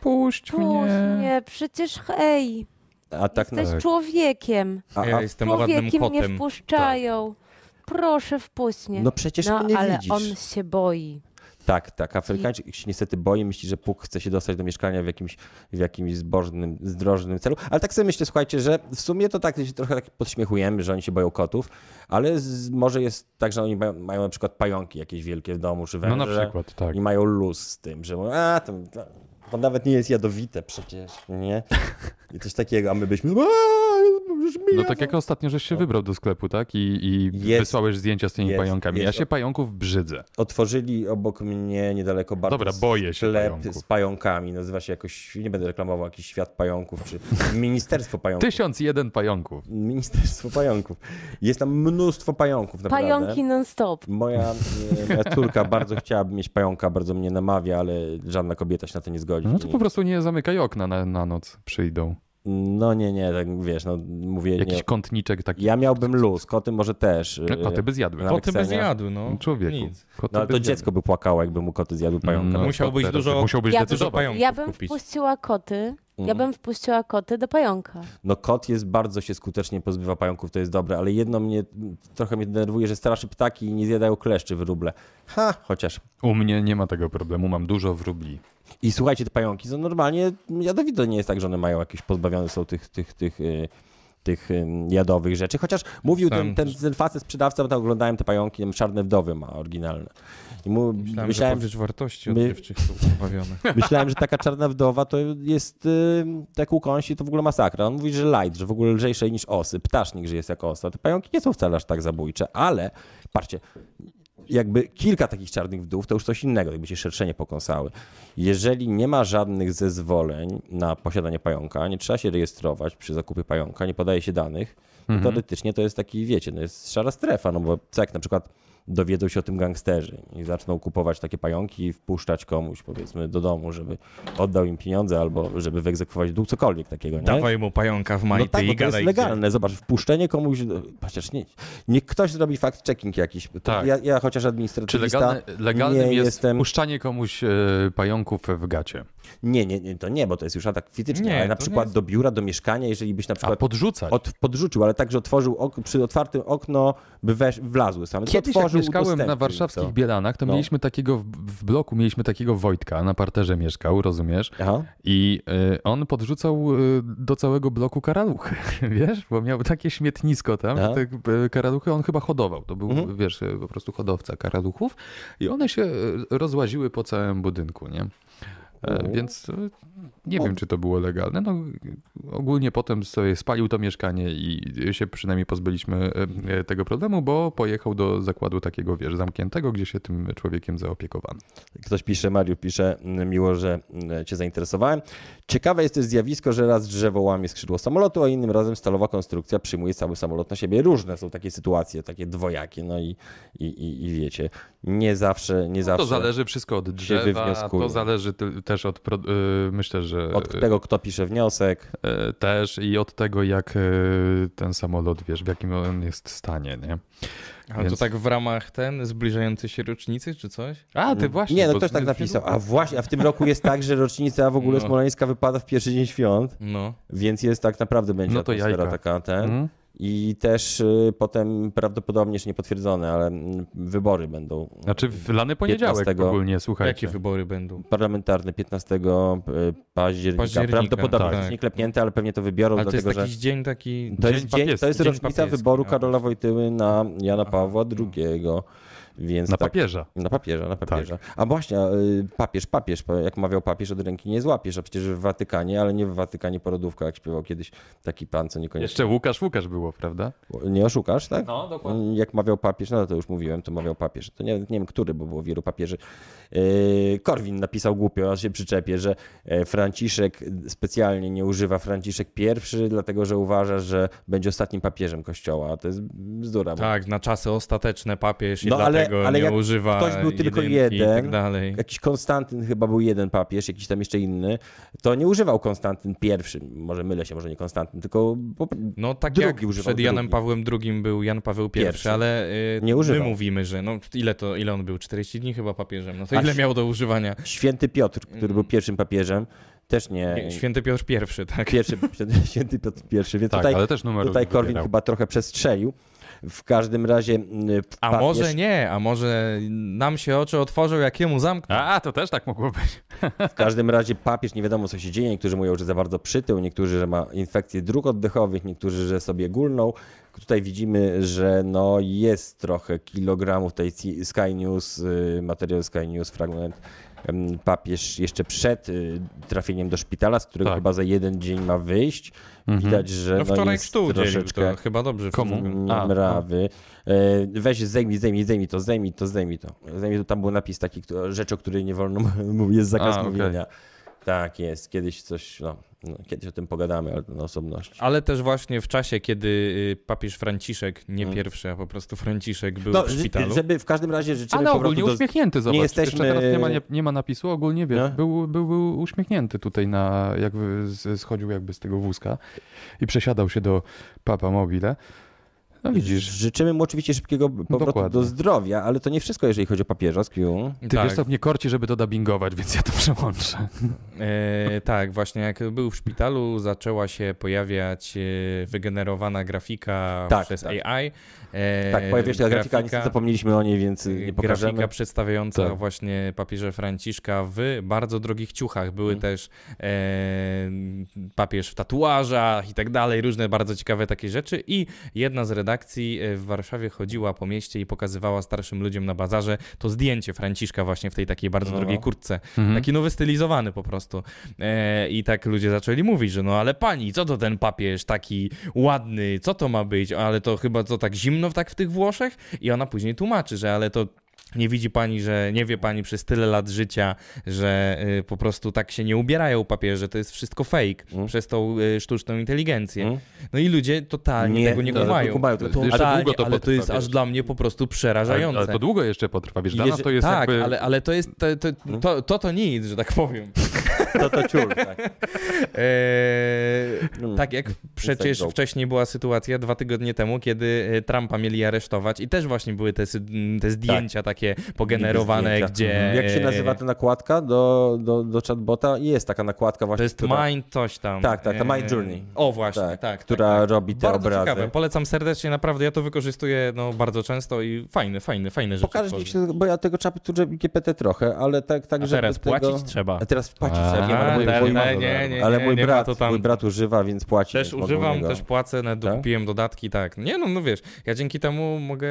Puść puść mnie, przecież hej, A tak na. jesteś człowiekiem, A, Ja a, jestem ładnym człowieki mnie kotem. wpuszczają, proszę wpuść mnie. no przecież No, nie ale widzisz. on się boi. Tak, tak. Afrykańczyk się niestety boi, myśli, że Puk chce się dostać do mieszkania w jakimś, w jakimś zbożnym, zdrożnym celu. Ale tak sobie myślę, słuchajcie, że w sumie to tak się trochę tak podśmiechujemy, że oni się boją kotów, ale z, może jest tak, że oni mają, mają na przykład pająki jakieś wielkie w domu, czy węże. No na przykład, tak. I mają luz z tym, że mówią, a, to, to, to nawet nie jest jadowite przecież, nie? I coś takiego, a my byśmy, a, już No tak jak ostatnio, żeś się wybrał do sklepu, tak? I, i Jest. wysłałeś zdjęcia z tymi Jest, pająkami. Ja jest. się pająków brzydzę. Otworzyli obok mnie niedaleko bardzo Dobra, boję się sklep pająków. z pająkami. Nazywa się jakoś, nie będę reklamował, jakiś świat pająków, czy Ministerstwo Pająków. Tysiąc jeden pająków. Ministerstwo Pająków. Jest tam mnóstwo pająków, naprawdę. Pająki non-stop. Moja, e, moja córka bardzo chciałaby mieć pająka, bardzo mnie namawia, ale żadna kobieta się na to nie zgodzi. No to po prostu nie zamykaj okna na, na noc, przyjdą. No nie, nie, tak wiesz, no mówię, Jakiś nie. kątniczek taki. Ja miałbym luz, koty może też. No, e, koty by zjadły. Koty by Ksenia. zjadł, no. Człowieku. Nic. Koty No ale by to zjadły. dziecko by płakało, jakby mu koty zjadły pająka. No, Musiał to być teraz dużo- Musiałbyś Ja bym- decydować. pająków Ja bym kupić. wpuściła koty, ja Mhm. bym wpuściła koty do pająka. No kot jest bardzo się skutecznie pozbywa pająków, to jest dobre, ale jedno mnie trochę mnie denerwuje, że straszy ptaki i nie zjadają kleszczy wróble. Ha, chociaż. U mnie nie ma tego problemu, mam dużo wróbli. I słuchajcie, te pająki są normalnie jadowite, nie jest tak, że one mają jakieś pozbawione są tych, tych, tych, y, tych y, jadowych rzeczy. Chociaż mówił ten, ten, ten facet sprzedawca, bo tam oglądałem te pająki, tam czarne wdowy ma oryginalne. I mu, Myślałem, myślałem, że wartości od my- dziewczych są pozbawione. Myślałem, że taka czarna wdowa to jest, y, tak u kąsi, to w ogóle masakra. On mówi, że light, że w ogóle lżejsze niż osy. Ptasznik, że jest jak osa. Te pająki nie są wcale aż tak zabójcze, ale patrzcie, jakby kilka takich czarnych wdów, to już coś innego, jakby się szerszenie pokąsały. Jeżeli nie ma żadnych zezwoleń na posiadanie pająka, nie trzeba się rejestrować przy zakupie pająka, nie podaje się danych, Mhm. to teoretycznie to jest taki, wiecie, no jest szara strefa, no bo jak na przykład dowiedzą się o tym gangsterzy i zaczną kupować takie pająki i wpuszczać komuś, powiedzmy, do domu, żeby oddał im pieniądze albo żeby wyegzekwować dół, cokolwiek takiego, nie? Dawaj mu pająka w No majty tak, i bo to jest legalne. Zobacz, wpuszczenie komuś. Chociaż nie. Niech ktoś zrobi fact-checking jakiś. Tak. Ja, ja chociaż Czy administratywista. legalne, legalnym nie jest jestem- puszczanie komuś e, pająków w gacie? Nie, nie, nie, to nie, bo to jest już atak fizyczny, Nie, ale na nie przykład jest- do biura, do mieszkania, jeżeli byś na A przykład podrzucać? od, podrzucił, ale tak, że otworzył ok, przy otwartym okno, by wesz, wlazły same. To Kiedyś otworzył, mieszkałem na warszawskich to. Bielanach, to No. mieliśmy takiego, w, bloku mieliśmy takiego Wojtka, na parterze mieszkał, rozumiesz? Aha. I y, on podrzucał y, do całego bloku karaluchy, wiesz? Bo miał takie śmietnisko tam, Aha. te y, karaluchy on chyba hodował. To był, Mhm. wiesz, y, po prostu hodowca karaluchów. I one się y, rozłaziły po całym budynku, nie? E, Mhm. Więc y, nie wiem, czy to było legalne. No, ogólnie potem sobie spalił to mieszkanie i się przynajmniej pozbyliśmy y, tego problemu, bo pojechał do zakładu takiego, wiesz, zamkniętego, gdzie się tym człowiekiem zaopiekowano. Ktoś pisze, Mariusz pisze, miło, że cię zainteresowałem. Ciekawe jest też zjawisko, że raz drzewo łamie skrzydło samolotu, a innym razem stalowa konstrukcja przyjmuje cały samolot na siebie. Różne są takie sytuacje, takie dwojakie, no i, i, i, i wiecie, nie zawsze, nie zawsze To zależy wszystko od drzewa, to zależy też od, y, myślę, że od tego, kto pisze wniosek. y, też i od tego, jak y, ten samolot, wiesz, w jakim on jest stanie, nie? Ale Więc- to tak w ramach ten, zbliżającej się rocznicy czy coś? A, ty właśnie. Nie, no ktoś tak napisał. A właśnie, a w tym roku jest tak, że rocznica w ogóle No. smoleńska wypada w pierwszy dzień świąt, No. więc jest tak naprawdę będzie No to atmosfera jajka. taka ten. Mhm. I też y, potem prawdopodobnie jeszcze niepotwierdzone, ale mm, wybory będą. Znaczy w lany poniedziałek 15. ogólnie, słuchajcie. Jakie wybory będą? Parlamentarne 15 października. Października, Prawdopodobnie tak. nie klepnięte, ale pewnie to wybiorą, Ale to jest dlatego że jakiś dzień taki... to jest, Dzień dzień, to jest dzień rocznica papieski, wyboru no. Karola Wojtyły na Jana Aha. Pawła II. Więc Na tak, papieża. Na papieża, na Tak. papieża. A właśnie, y, papież, papież, jak mawiał papież, od ręki nie złapiesz, a przecież w Watykanie, ale nie w Watykanie porodówka, jak śpiewał kiedyś taki pan, co niekoniecznie... Jeszcze Łukasz, Łukasz było, prawda? Nie oszukasz, tak? No, Jak mawiał papież, no to już mówiłem, to mawiał papież. To nie, nie wiem, który, bo było wielu papieży. Yy, Korwin napisał głupio, aż się przyczepię, że e, Franciszek specjalnie nie używa Franciszek pierwszy, dlatego że uważa, że będzie ostatnim papieżem kościoła. A to jest bzdura. bo Tak, na czasy ostateczne papież i No, ale- dlatego ale nie jak używa ktoś był tylko i jeden, tak dalej. Jakiś Konstantyn chyba był jeden papież, jakiś tam jeszcze inny. To nie używał Konstantyn pierwszy. Może mylę się, może nie Konstantyn, tylko No tak Drugi jak używał, przed Janem drugi. Pawłem II był Jan Paweł I, Pierwszy. ale y, Nie my używał. mówimy, że no ile to, ile on był? 40 dni chyba papieżem. No to A ile miał do używania? święty Piotr, który był pierwszym papieżem, też nie. Nie, Święty Piotr I, tak? Pierwszy, święty Piotr I, więc Tak, tutaj, ale też numer tutaj Korwin chyba trochę przestrzelił. W każdym razie A papież, może nie, a może nam się oczy otworzą, jakiemu zamkną. A, to też tak mogło być. w każdym razie papież nie wiadomo co się dzieje. Niektórzy mówią, że za bardzo przytył, niektórzy, że ma infekcję dróg oddechowych, niektórzy, że sobie gulnął. Tutaj widzimy, że no jest trochę kilogramów tej Sky News, y, materiał Sky News, fragment. Papież jeszcze przed y, trafieniem do szpitala, z którego Tak. chyba za jeden dzień ma wyjść. Mhm. Widać, że No no wczoraj jest troszeczkę to chyba dobrze. Komu? A, mrawy. E, Weź zdejmij, zdejmij, zdejmij to, zdejmij to, zdejmij to. Zdejmij to. Tam był napis taki, rzecz, o której nie wolno mówić, jest zakaz A, okej. mówienia. Tak, jest. Kiedyś coś, no, no, kiedyś o tym pogadamy, ale to na osobności. Ale też właśnie w czasie, kiedy y, papież Franciszek, nie Mm. pierwszy, a po prostu Franciszek był No, w szpitalu. żeby w każdym razie życzymy Ale ogólnie do... uśmiechnięty, zobacz. jesteśmy- Jeszcze teraz nie ma, nie, nie ma napisu, ogólnie wiesz, No. był, był, był uśmiechnięty tutaj na, jakby schodził jakby z tego wózka i przesiadał się do Papa Mobile. No widzisz, Życzymy mu oczywiście szybkiego powrotu Dokładnie. do zdrowia, ale to nie wszystko, jeżeli chodzi o papieża z Q. ty tak. wiesz co, mnie korci, żeby to dubbingować, więc ja to przełączę. E, tak, właśnie jak był w szpitalu, zaczęła się pojawiać e, wygenerowana grafika Tak, przez tak. AI. E, Tak, pojawiła się grafika, niestety zapomnieliśmy o niej, więc nie pokażemy. Grafika przedstawiająca Tak. właśnie papieża Franciszka w bardzo drogich ciuchach. Były Mhm. też e, papież w tatuażach i tak dalej, różne bardzo ciekawe takie rzeczy. I jedna z redakcji e, w Warszawie chodziła po mieście i pokazywała starszym ludziom na bazarze to zdjęcie Franciszka właśnie w tej takiej bardzo No. drogiej kurtce. Mhm. Taki nowy stylizowany po prostu. E, I tak ludzie zaczęli mówić, że no ale pani, co to ten papież taki ładny, co to ma być? Ale to chyba co tak zimno w- tak w tych Włoszech? I ona później tłumaczy, że ale to nie widzi pani, że nie wie pani przez tyle lat życia, że y, po prostu tak się nie ubierają papieże, to jest wszystko fake Mm. przez tą y, sztuczną inteligencję. Mm. No i ludzie totalnie Nie, tego nie kumają. kumają, to- to- Jeszcze Totalnie, długo to ale to potrwa, jest aż wiesz. dla mnie po prostu Ale, przerażające. ale to długo jeszcze potrwa, wiesz, dla nas to jest tak, jakby... ale, ale to jest to, to, to, to, to nic, że tak powiem. To to ciul, tak. Eee, Mm. tak jak przecież joke. wcześniej była sytuacja dwa tygodnie temu, kiedy e, Trumpa mieli aresztować i też właśnie były te, te zdjęcia takie pogenerowane, Zdjęcia. gdzie... Jak się nazywa ta nakładka do, do, do chatbota? Jest taka nakładka właśnie, To jest która, Mind coś tam. Tak, tak, ta Eee, Mind Journey. O właśnie, tak. tak, tak która tak. robi te Bardzo obrazy. ciekawe, polecam serdecznie, naprawdę ja to wykorzystuję no, bardzo często i fajne, fajne, fajne rzeczy tworzy. się, bo ja tego czapy GPT trochę, ale tak, tak A żeby teraz tego... płacić trzeba. A teraz płacić trzeba, nie, ale mój, tak, mój, tak, nie, nie, ale nie, mój nie brat, to tam. mój brat używa, więc płaci. Też używam, niego. też płacę, nawet Tak? dokupiłem dodatki, tak. Nie no, no wiesz, ja dzięki temu mogę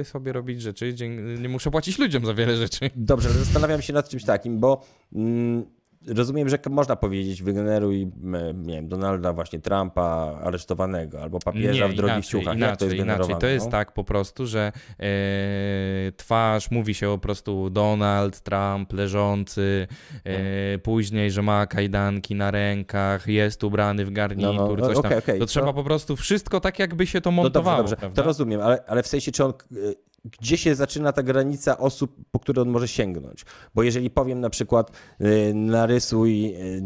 y, sobie robić rzeczy, nie muszę płacić ludziom za wiele rzeczy. Dobrze, ale zastanawiam się nad czymś takim, bo mm, rozumiem, że można powiedzieć, wygeneruj, nie wiem, Donalda właśnie Trumpa aresztowanego, albo papieża w drogich inaczej, ciuchach. Inaczej, Jak to jest inaczej. generowane? To jest no? tak po prostu, że e, twarz, mówi się po prostu Donald Trump leżący, e, później, że ma kajdanki na rękach, jest ubrany w garnitur, No, no, coś tam. okej, okej, to trzeba to- po prostu wszystko tak, jakby się to No dobrze, montowało. dobrze, to rozumiem, ale, ale w sensie, czy on, y, gdzie się zaczyna ta granica osób, po które on może sięgnąć? Bo jeżeli powiem na przykład, y, narysuj y,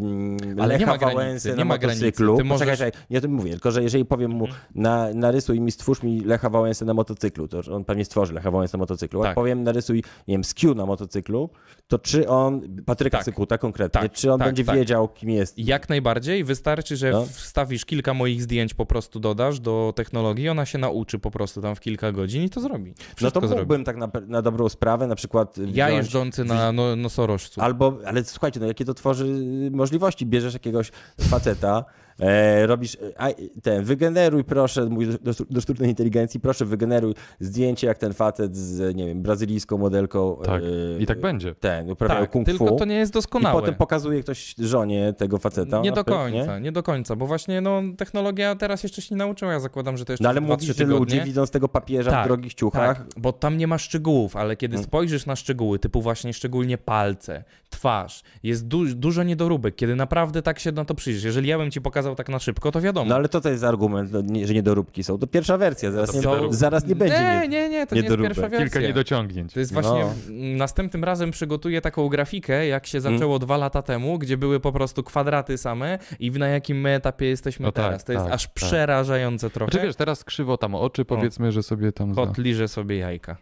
Ale nie Lecha ma granicy, Wałęsę nie na ma granicy. motocyklu, Ty Poczekaj, możesz- czekaj, nie o tym mówię, tylko że jeżeli powiem mu, Mhm. na, narysuj mi, stwórz mi Lecha Wałęsę na motocyklu, to on pewnie stworzy Lecha Wałęsę na motocyklu, Tak. jak powiem narysuj, nie wiem, Skiu na motocyklu, to czy on, Patryka Tak. Sykuta konkretnie, Tak, czy on tak, będzie tak. wiedział, kim jest? Jak najbardziej. Wystarczy, że No. wstawisz kilka moich zdjęć, po prostu dodasz do technologii, ona się nauczy po prostu tam w kilka godzin i to zrobi. No Wszystko to zrobi. mógłbym tak na, na dobrą sprawę, na przykład Ja wziąć- jeżdżący na no, nosorożcu. Albo, ale słuchajcie, no jakie to tworzy możliwości. Bierzesz jakiegoś faceta, e, robisz, e, a, ten, wygeneruj proszę, mówię do, do, sztucznej inteligencji, proszę wygeneruj zdjęcie jak ten facet z, nie wiem, brazylijską modelką. Tak. e, I tak będzie. Ten, uprawiają tak, kung tylko fu. to nie jest I doskonałe. potem pokazuje ktoś żonie tego faceta. Nie do końca, nie? do końca, bo właśnie no, technologia teraz jeszcze się nie nauczyła, ja zakładam, że to jeszcze No ale mówisz, że ludzie tygodnie. widząc tego papieża Tak, w drogich ciuchach, Tak, bo tam nie ma szczegółów, ale kiedy Mm. spojrzysz na szczegóły, typu właśnie szczególnie palce, twarz, jest du dużo niedoróbek, kiedy naprawdę tak się na to przyjrzysz. Jeżeli ja bym ci pokazał tak na szybko, to wiadomo. no ale to to jest argument, no, nie, że niedoróbki są. To pierwsza wersja, zaraz, nie, Są- zaraz nie będzie. Nie, nie, nie, to nie jest pierwsza wersja. Kilka niedociągnięć. To jest właśnie, No. następnym razem przygotuję taką grafikę, jak się Mm. zaczęło dwa lata temu, gdzie były po prostu kwadraty same i na jakim my etapie jesteśmy No tak, teraz. to jest tak, aż tak. przerażające trochę. Znaczy wiesz, teraz krzywo tam oczy, powiedzmy, że sobie tam... Kot liże sobie jajka.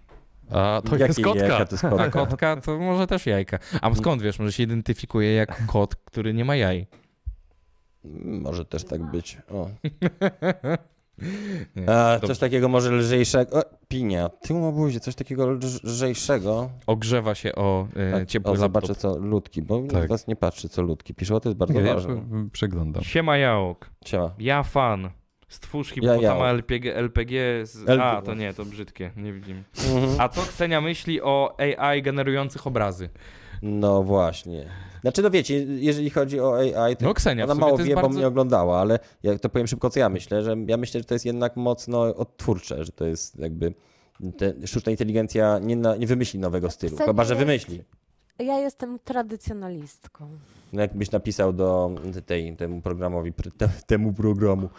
A to Jakie jest kotka. jajka to jest A kotka? kotka to może też jajka. A skąd wiesz, może się identyfikuje jako kot, który nie ma jaj. Może też tak być. O. Nie, A, coś takiego może lżejszego. O, pinia, ty mu buzie, coś takiego lż- lżejszego. Ogrzewa się o Tak, ciepły o, laptop. zobaczę co ludki, bo Tak. z was nie patrzy co ludki piszą, to jest bardzo Nie, ja ważne. p- przeglądam. Siema Jałok. Siema. Ja fan. Stwórz Ja hipopotama Jałok. LPG, LPG z... LPG. A, to nie, to brzydkie, nie widzimy. Mhm. A co Ksenia myśli o AI generujących obrazy? No właśnie. Znaczy, no wiecie, jeżeli chodzi o AI, to No Ksenia, ona mało to wie, jest bo bardzo... mnie oglądała, ale ja to powiem szybko, co ja myślę, że ja myślę, że to jest jednak mocno odtwórcze, że to jest jakby te, sztuczna inteligencja nie, na, nie wymyśli nowego stylu, Ksenia chyba, że jest- wymyśli. Ja jestem tradycjonalistką. No jakbyś napisał do tej, temu programowi, pr- te, temu programu,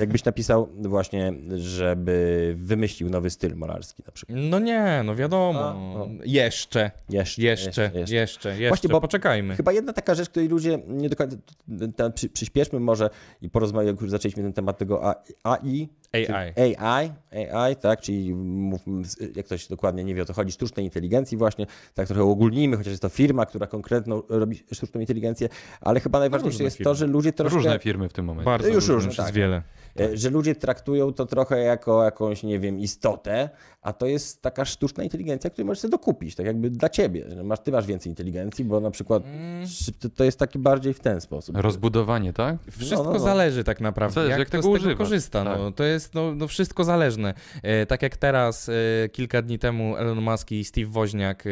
jakbyś napisał właśnie, żeby wymyślił nowy styl malarski na przykład. No nie, no wiadomo. A, o. Jeszcze, Jeszcze, jeszcze, jeszcze, jeszcze, Właśnie, bo- poczekajmy. Chyba jedna taka rzecz, której ludzie nie do końca, ta, przy, przyspieszmy może i porozmawiamy, jak już zaczęliśmy ten temat tego AI, AI. AI, AI, tak, czyli jak ktoś dokładnie nie wie o co chodzi, sztucznej inteligencji właśnie, tak trochę ogólnijmy, chociaż jest to firma, która konkretną robi sztuczną inteligencję, ale chyba najważniejsze różne jest firmy. to, że ludzie troszkę, Różne firmy w tym momencie. Bardzo Już różne, tak. wiele. e, że ludzie traktują to trochę jako jakąś, nie wiem, istotę, a to jest taka sztuczna inteligencja, której możesz sobie dokupić, tak jakby dla ciebie, masz, ty masz więcej inteligencji, bo na przykład Mm. to- to jest taki bardziej w ten sposób. Rozbudowanie, tak? Wszystko no, no. zależy tak naprawdę, Zależy, jak, jak to tego z tego używasz. korzysta. Tak. No, to jest no, no wszystko zależne. E, tak jak teraz, e, kilka dni temu Elon Musk i Steve Woźniak, e,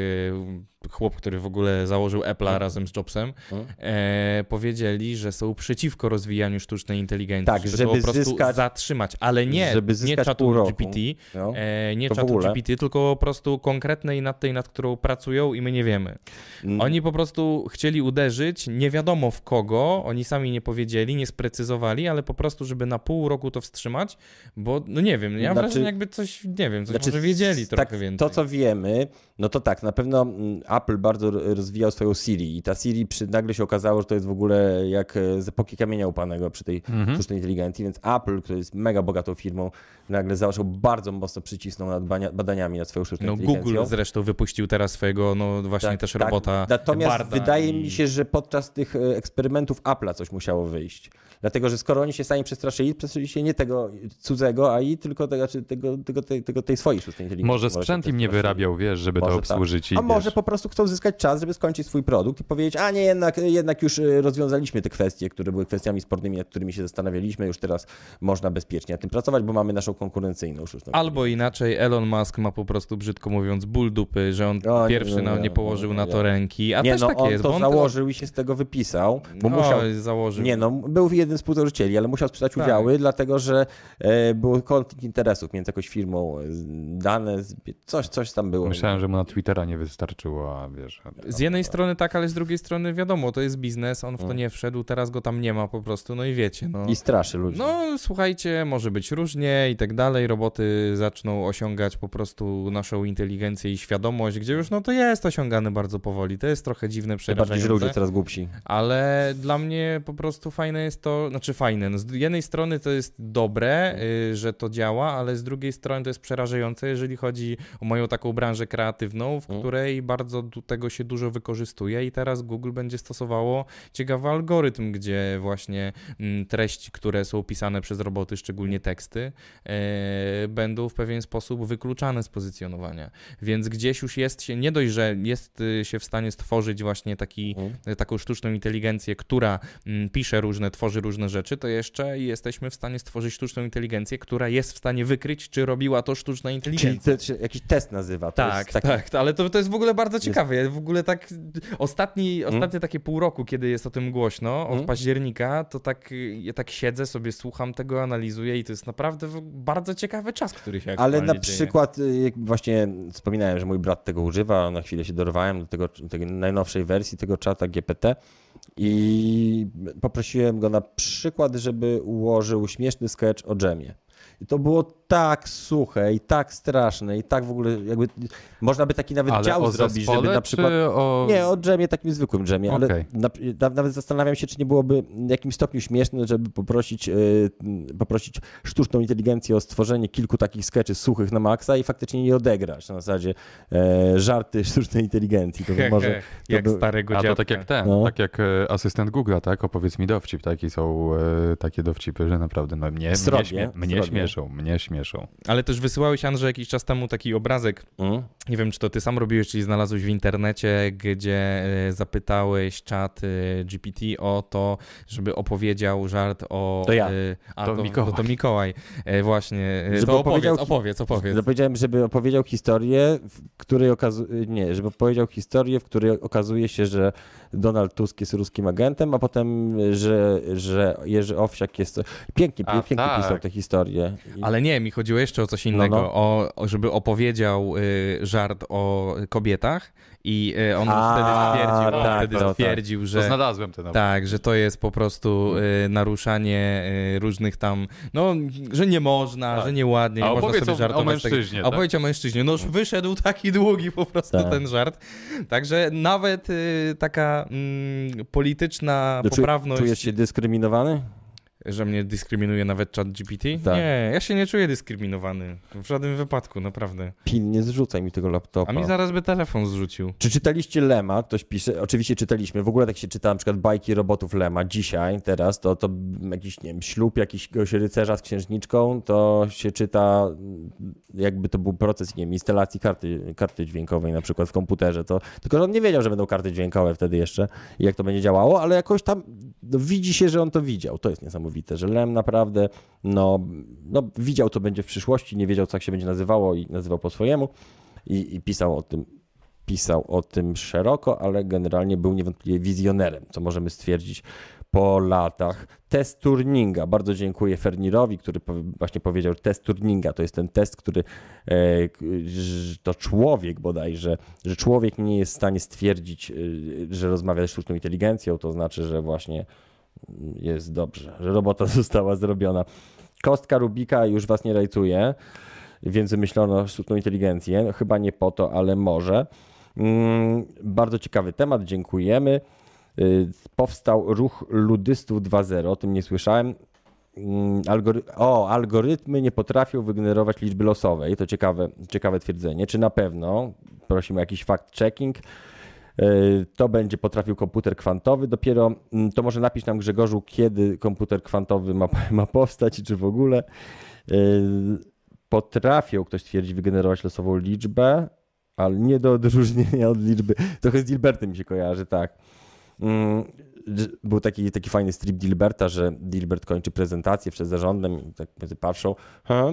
chłop, który w ogóle założył Apple'a Mhm. razem z Jobsem, Mhm. e, powiedzieli, że są przeciwko rozwijaniu sztucznej inteligencji, Tak, żeby, żeby to po prostu zyskać- zatrzymać, ale nie, żeby nie czatu. GPT, No. e, nie czatu. GPT, tylko po prostu konkretnej nad tej, nad którą pracują i my nie wiemy. Mm. Oni po prostu chcieli uderzyć, nie wiadomo w kogo, oni sami nie powiedzieli, nie sprecyzowali, ale po prostu, żeby na pół roku to wstrzymać, bo no nie wiem, ja Znaczy- wrażenie jakby coś, nie wiem, coś Znaczy, może wiedzieli trochę tak, więcej. To, co wiemy, no to tak, na pewno mm, Apple bardzo rozwijał swoją Siri i ta Siri przy, nagle się okazało, że to jest w ogóle jak e, z epoki kamienia upanego przy tej Mhm. sztucznej inteligencji, więc Apple, który jest mega bogatą firmą, nagle zaczął bardzo mocno przycisnął nad badaniami nad swoją sztuczną No inteligencją. Google zresztą wypuścił teraz swojego, no właśnie Tak, też tak. robota Natomiast Barda wydaje i... mi się, że podczas tych e, eksperymentów Apple'a coś musiało wyjść. Dlatego, że skoro oni się sami przestraszyli, przestraszyli się nie tego, cudzego AI, tylko tego, czy tego, tego, tej, tego, tej swojej sztucznej inteligencji. Może sprzęt im nie wyrabiał, wiesz, żeby to Może tak. obsłużyć i A może wiesz, po prostu chcą zyskać czas, żeby skończyć swój produkt i powiedzieć, a nie, jednak, jednak już y, rozwiązaliśmy te kwestie, które były kwestiami spornymi, nad którymi się zastanawialiśmy, już teraz można bezpiecznie nad tym pracować, bo mamy naszą konkurencyjną sztuczną Albo inaczej, Elon Musk ma po prostu, brzydko mówiąc, ból dupy, że on O, nie, pierwszy nie, na, nie, nie położył nie, na nie. to ręki, a nie, też no takie on jest, to bo on założył i się z tego wypisał, bo no, musiał... założył. Nie no, był jeden z współzałożycieli, ale musiał sprzedać Tak. udziały, dlatego że e, był konflikt interesów między jakąś firmą, e, dane, coś, coś tam było. myślałem, że mu na Twittera nie wystarczyło, a wiesz... Z jednej strony tak, ale z drugiej strony wiadomo, to jest biznes, on w to Mm. nie wszedł, teraz go tam nie ma po prostu, no i wiecie, no. I straszy ludzi. No, słuchajcie, może być różnie i tak dalej. Roboty zaczną osiągać po prostu naszą inteligencję i świadomość, gdzie już no to jest osiągane bardzo powoli. To jest trochę dziwne, Tym bardziej, że ludzie przerażające. coraz głupsi. Ale dla mnie po prostu fajne jest to, znaczy fajne, no z jednej strony to jest dobre, y, że to działa, ale z drugiej strony to jest przerażające, jeżeli chodzi o moją taką branżę kreatywną, w Mm. której bardzo du- tego się dużo wykorzystuje i teraz Google będzie stosowało ciekawy algorytm, gdzie właśnie mm, treści, które są pisane przez roboty, szczególnie teksty, e, będą w pewien sposób wykluczane z pozycjonowania. Więc gdzieś już jest się, nie dość, że jest y, się w stanie stworzyć właśnie taki Mhm. taką sztuczną inteligencję, która mm, pisze różne, tworzy różne rzeczy, to jeszcze jesteśmy w stanie stworzyć sztuczną inteligencję, która jest w stanie wykryć, czy robiła to sztuczna Czyli inteligencja. to się jakiś test nazywa. To Tak, taki, tak, ale to, to jest w ogóle bardzo ciekawe. Ja W ogóle tak ostatni, ostatnie takie pół roku, kiedy jest o tym głośno, od Mm. października, to tak ja tak siedzę sobie, słucham tego, analizuję i to jest naprawdę bardzo ciekawy czas, który się Ale na dzieje. przykład, y, jak właśnie wspominałem, że mój brat tego używa, na chwilę się dorwałem do tego, tej najnowszej wersji tego czata GPT i poprosiłem go na przykład, żeby ułożył śmieszny sketch o dżemie. I to było tak suche i tak straszne i tak w ogóle jakby można by taki nawet Ale dział o zrobić, żeby na przykład o... Nie, o dżemie, takim zwykłym dżemie, ale Okej. na, na, nawet zastanawiam się, czy nie byłoby w jakimś stopniu śmieszne, żeby poprosić, e, poprosić sztuczną inteligencję o stworzenie kilku takich skeczy suchych na maksa i faktycznie je odegrać. Na zasadzie e, żarty sztucznej inteligencji. To by może, jak by- starego A to tak jak ten, No. tak jak e, asystent Google'a, tak? Opowiedz mi dowcip, tak? I są e, takie dowcipy, że naprawdę no, mnie, mnie, Zdrowie, śmie mnie zdrowie. Śmieszą, mnie śmieszą. Ale też wysyłałeś, Andrzej, jakiś czas temu taki obrazek Mm? Nie wiem, czy to ty sam robiłeś, czyli znalazłeś w internecie, gdzie e, zapytałeś czat e, GPT o to, żeby opowiedział żart o... To ja. e, A, To to, Mikołaj. To, to Mikołaj. Właśnie. Żeby To opowiedz, opowiedział- opowiedz, opowiedz. Powiedziałem, żeby opowiedział historię, w której okazuje, nie, żeby opowiedział historię, w której okazuje się, że Donald Tusk jest ruskim agentem, a potem, że, że Jerzy Owsiak jest... Pięknie, A, pięknie tak. pisał tę historię. I- Ale nie, mi chodziło jeszcze o coś innego, No, no. O, o, żeby opowiedział y, żart o kobietach i y, on A, wtedy stwierdził, tak, wtedy no tak. stwierdził To że... znalazłem ten Tak, że to jest po prostu y, naruszanie y, różnych tam, no, że nie można, Tak. że nieładnie, nie A można sobie o- żartować. o mężczyźnie, A tak? opowiedz o mężczyźnie. No już wyszedł taki długi po prostu Tak. ten żart. Także nawet y, taka mm, polityczna No, czu- poprawność, Czujesz się dyskryminowany? Że mnie dyskryminuje nawet chat GPT? Tak. Nie, ja się nie czuję dyskryminowany. W żadnym wypadku, naprawdę. Pilnie zrzucaj mi tego laptopa. A mi zaraz by telefon zrzucił. Czy czytaliście Lema? Ktoś pisze. Oczywiście czytaliśmy. W ogóle tak się czyta na przykład bajki robotów Lema dzisiaj, teraz, to, to jakiś, nie wiem, ślub jakiegoś rycerza z księżniczką, to się czyta jakby to był proces, nie wiem, instalacji karty, karty dźwiękowej na przykład w komputerze. To, tylko, że on nie wiedział, że będą karty dźwiękowe wtedy jeszcze i jak to będzie działało, ale jakoś tam no, widzi się, że on to widział. To jest niesamowite, że Lem naprawdę no, no, widział, co będzie w przyszłości, nie wiedział, co jak się będzie nazywało i nazywał po swojemu i, i pisał o tym pisał o tym szeroko, ale generalnie był niewątpliwie wizjonerem, co możemy stwierdzić po latach. Test Turninga. Bardzo dziękuję Fernirowi, który właśnie powiedział, że test Turninga to jest ten test, który e, to człowiek bodajże, że człowiek nie jest w stanie stwierdzić, e, że rozmawia ze sztuczną inteligencją, to znaczy, że właśnie jest dobrze, że robota została zrobiona. Kostka Rubika już was nie rajcuje, więc wymyślono sztuczną inteligencję. Chyba nie po to, ale może. Mm, Bardzo ciekawy temat, dziękujemy. Y, Powstał ruch ludystów 2.0, o tym nie słyszałem. Mm, Algory o, algorytmy nie potrafią wygenerować liczby losowej. To ciekawe, ciekawe twierdzenie. Czy na pewno? Prosimy o jakiś fact-checking. y, to będzie potrafił komputer kwantowy. Dopiero mm, to może napisz nam Grzegorzu, kiedy komputer kwantowy ma, ma powstać czy w ogóle. Y, Potrafią, ktoś twierdzi, wygenerować losową liczbę, ale nie do odróżnienia od liczby. Trochę z Dilbertem mi się kojarzy, tak. Mm, Był taki, taki fajny strip Dilberta, że Dilbert kończy prezentację przed zarządem i tak patrzą. Ha?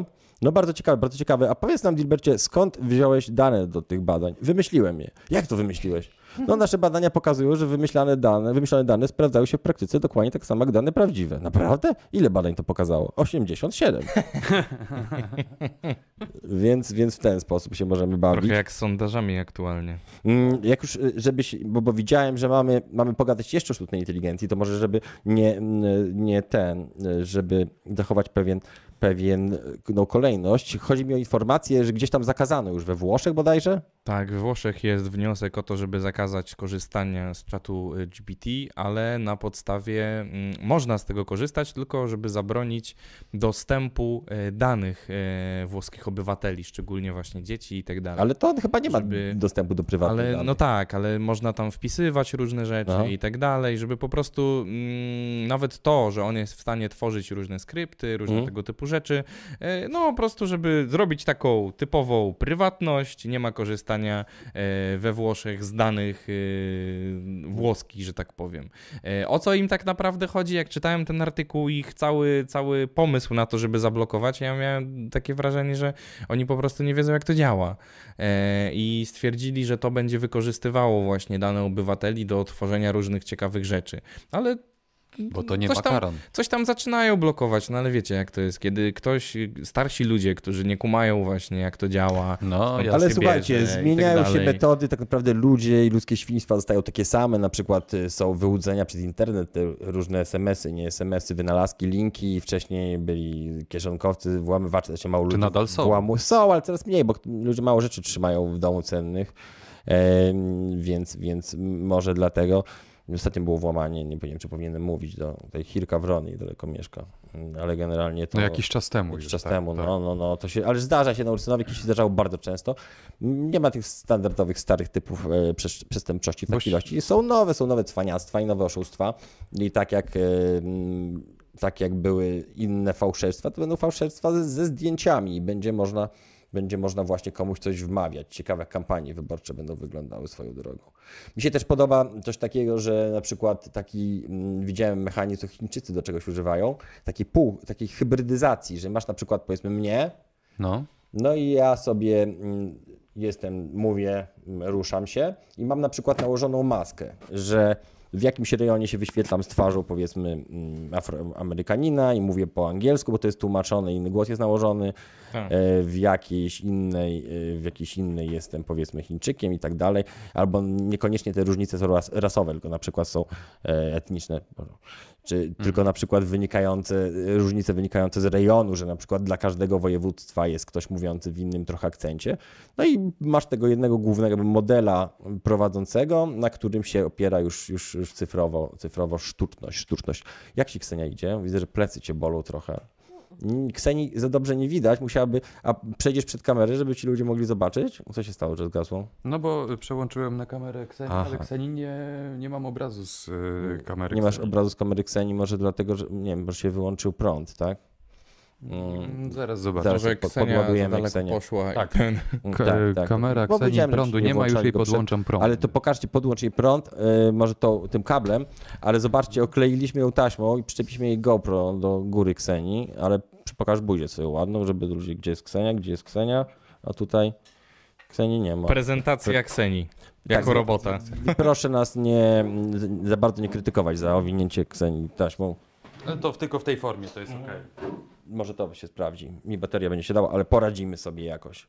No bardzo ciekawe, bardzo ciekawe. A powiedz nam, Dilbercie, skąd wziąłeś dane do tych badań? Wymyśliłem je. Jak to wymyśliłeś? No nasze badania pokazują, że wymyślane dane, wymyślone dane sprawdzały się w praktyce dokładnie tak samo jak dane prawdziwe. Naprawdę? Ile badań to pokazało? 87. więc, więc w ten sposób się możemy bawić. Trochę jak z sondażami aktualnie. Mm, Jak już, y, żebyś, bo, bo widziałem, że mamy, mamy pogadać jeszcze o sztucznej inteligencji, to może, żeby nie, mm, nie ten, y, żeby zachować pewien, pewien no, kolejność. Chodzi mi o informację, że gdzieś tam zakazano już we Włoszech bodajże. Tak, we Włoszech jest wniosek o to, żeby zakazać korzystania z czatu GPT, ale na podstawie mm, można z tego korzystać, tylko żeby zabronić dostępu y, danych y, włoskich obywateli, szczególnie właśnie dzieci i tak dalej. Ale to chyba nie ma Żeby- dostępu do prywatnych Ale danych. no tak, ale można tam wpisywać różne rzeczy Aha. i tak dalej, żeby po prostu mm, nawet to, że on jest w stanie tworzyć różne skrypty, różne Mhm. tego typu rzeczy, e, no po prostu, żeby zrobić taką typową prywatność, nie ma korzystania e, we Włoszech z danych e, włoskich, że tak powiem. O co im tak naprawdę chodzi? Jak czytałem ten artykuł, ich cały, cały pomysł na to, żeby zablokować, ja miałem takie wrażenie, że oni po prostu nie wiedzą, jak to działa. I stwierdzili, że to będzie wykorzystywało właśnie dane obywateli do tworzenia różnych ciekawych rzeczy. Ale Bo to nie coś tam, makaron. coś tam zaczynają blokować, no ale wiecie jak to jest, kiedy ktoś, starsi ludzie, którzy nie kumają właśnie jak to działa. No, ja Ale się słuchajcie, tak zmieniają się dalej. metody, tak naprawdę ludzie i ludzkie świństwa zostają takie same, na przykład y, są wyłudzenia przez internet, te różne SMS-y, nie SMS-y, wynalazki, linki, wcześniej byli kieszonkowcy, włamywacze, to się mało ludzi nadal są? włamu- Są, ale coraz mniej, bo ludzie mało rzeczy trzymają w domu cennych, więc, więc może dlatego. Ostatnio było włamanie, nie wiem, czy powinienem mówić, do tej Hirka Wrony, daleko mieszka, ale generalnie to... No jakiś czas temu Jakiś już, czas tak, temu, tak. no, no, no, to się, ale zdarza się na Ursynowie, kiedyś się zdarzało bardzo często. Nie ma tych standardowych, starych typów e, przestępczości w takiej ilości. Są nowe, są nowe cwaniactwa i nowe oszustwa i tak jak, e, mm, tak jak były inne fałszerstwa, to będą fałszerstwa ze, ze zdjęciami i będzie można, będzie można właśnie komuś coś wmawiać. Ciekawe kampanie wyborcze będą wyglądały swoją drogą. Mi się też podoba coś takiego, że na przykład taki, mm, widziałem mechanizm, to Chińczycy do czegoś używają, takiej pół, takiej hybrydyzacji, że masz na przykład powiedzmy mnie, No, no i ja sobie mm, jestem, mówię, mm, ruszam się i mam na przykład nałożoną maskę, że w jakimś rejonie się wyświetlam z twarzą powiedzmy mm, afroamerykanina i mówię po angielsku, bo to jest tłumaczone, inny głos jest nałożony, Tak. e, w jakiejś innej, e, w jakiejś innej jestem powiedzmy Chińczykiem i tak dalej, albo niekoniecznie te różnice są ras, rasowe, tylko na przykład są e, etniczne, czy tylko na przykład wynikające, różnice wynikające z rejonu, że na przykład dla każdego województwa jest ktoś mówiący w innym trochę akcencie. No i masz tego jednego głównego modela prowadzącego, na którym się opiera już, już, już cyfrowo, cyfrowo sztuczność, sztuczność. Jak ci Ksenia idzie? Widzę, że plecy cię bolą trochę. Mm, Kseni za dobrze nie widać, musiałaby, a przejdziesz przed kamerę, żeby ci ludzie mogli zobaczyć? Co się stało, że zgasło? no bo przełączyłem na kamerę Kseni, Aha. ale Kseni nie, nie mam obrazu z y, kamery Nie masz Kseni. obrazu z kamery Kseni, może dlatego, że nie wiem, może się wyłączył prąd, tak? Mm, Zaraz zobaczę. Zaraz Może Ksenia daleko poszła Tak. i ten... Mm, tak, tak. Kamera Bo Kseni prądu nie ma, już jej podłączam prąd. Ale to pokażcie, podłącz jej prąd, yy, może to tym kablem, ale zobaczcie, okleiliśmy ją taśmą i przyczepiliśmy jej GoPro do góry Kseni, ale pokaż buzię sobie ładną, żeby ludzie, gdzie jest Ksenia, gdzie jest Ksenia, a tutaj Kseni nie ma. Prezentacja Kseni jako Tak, robota. Proszę nas nie, za bardzo nie krytykować za owinięcie Kseni taśmą. Ale to tylko w tej formie, to jest okej. Może to się sprawdzi. Mi bateria będzie się dała, ale poradzimy sobie jakoś.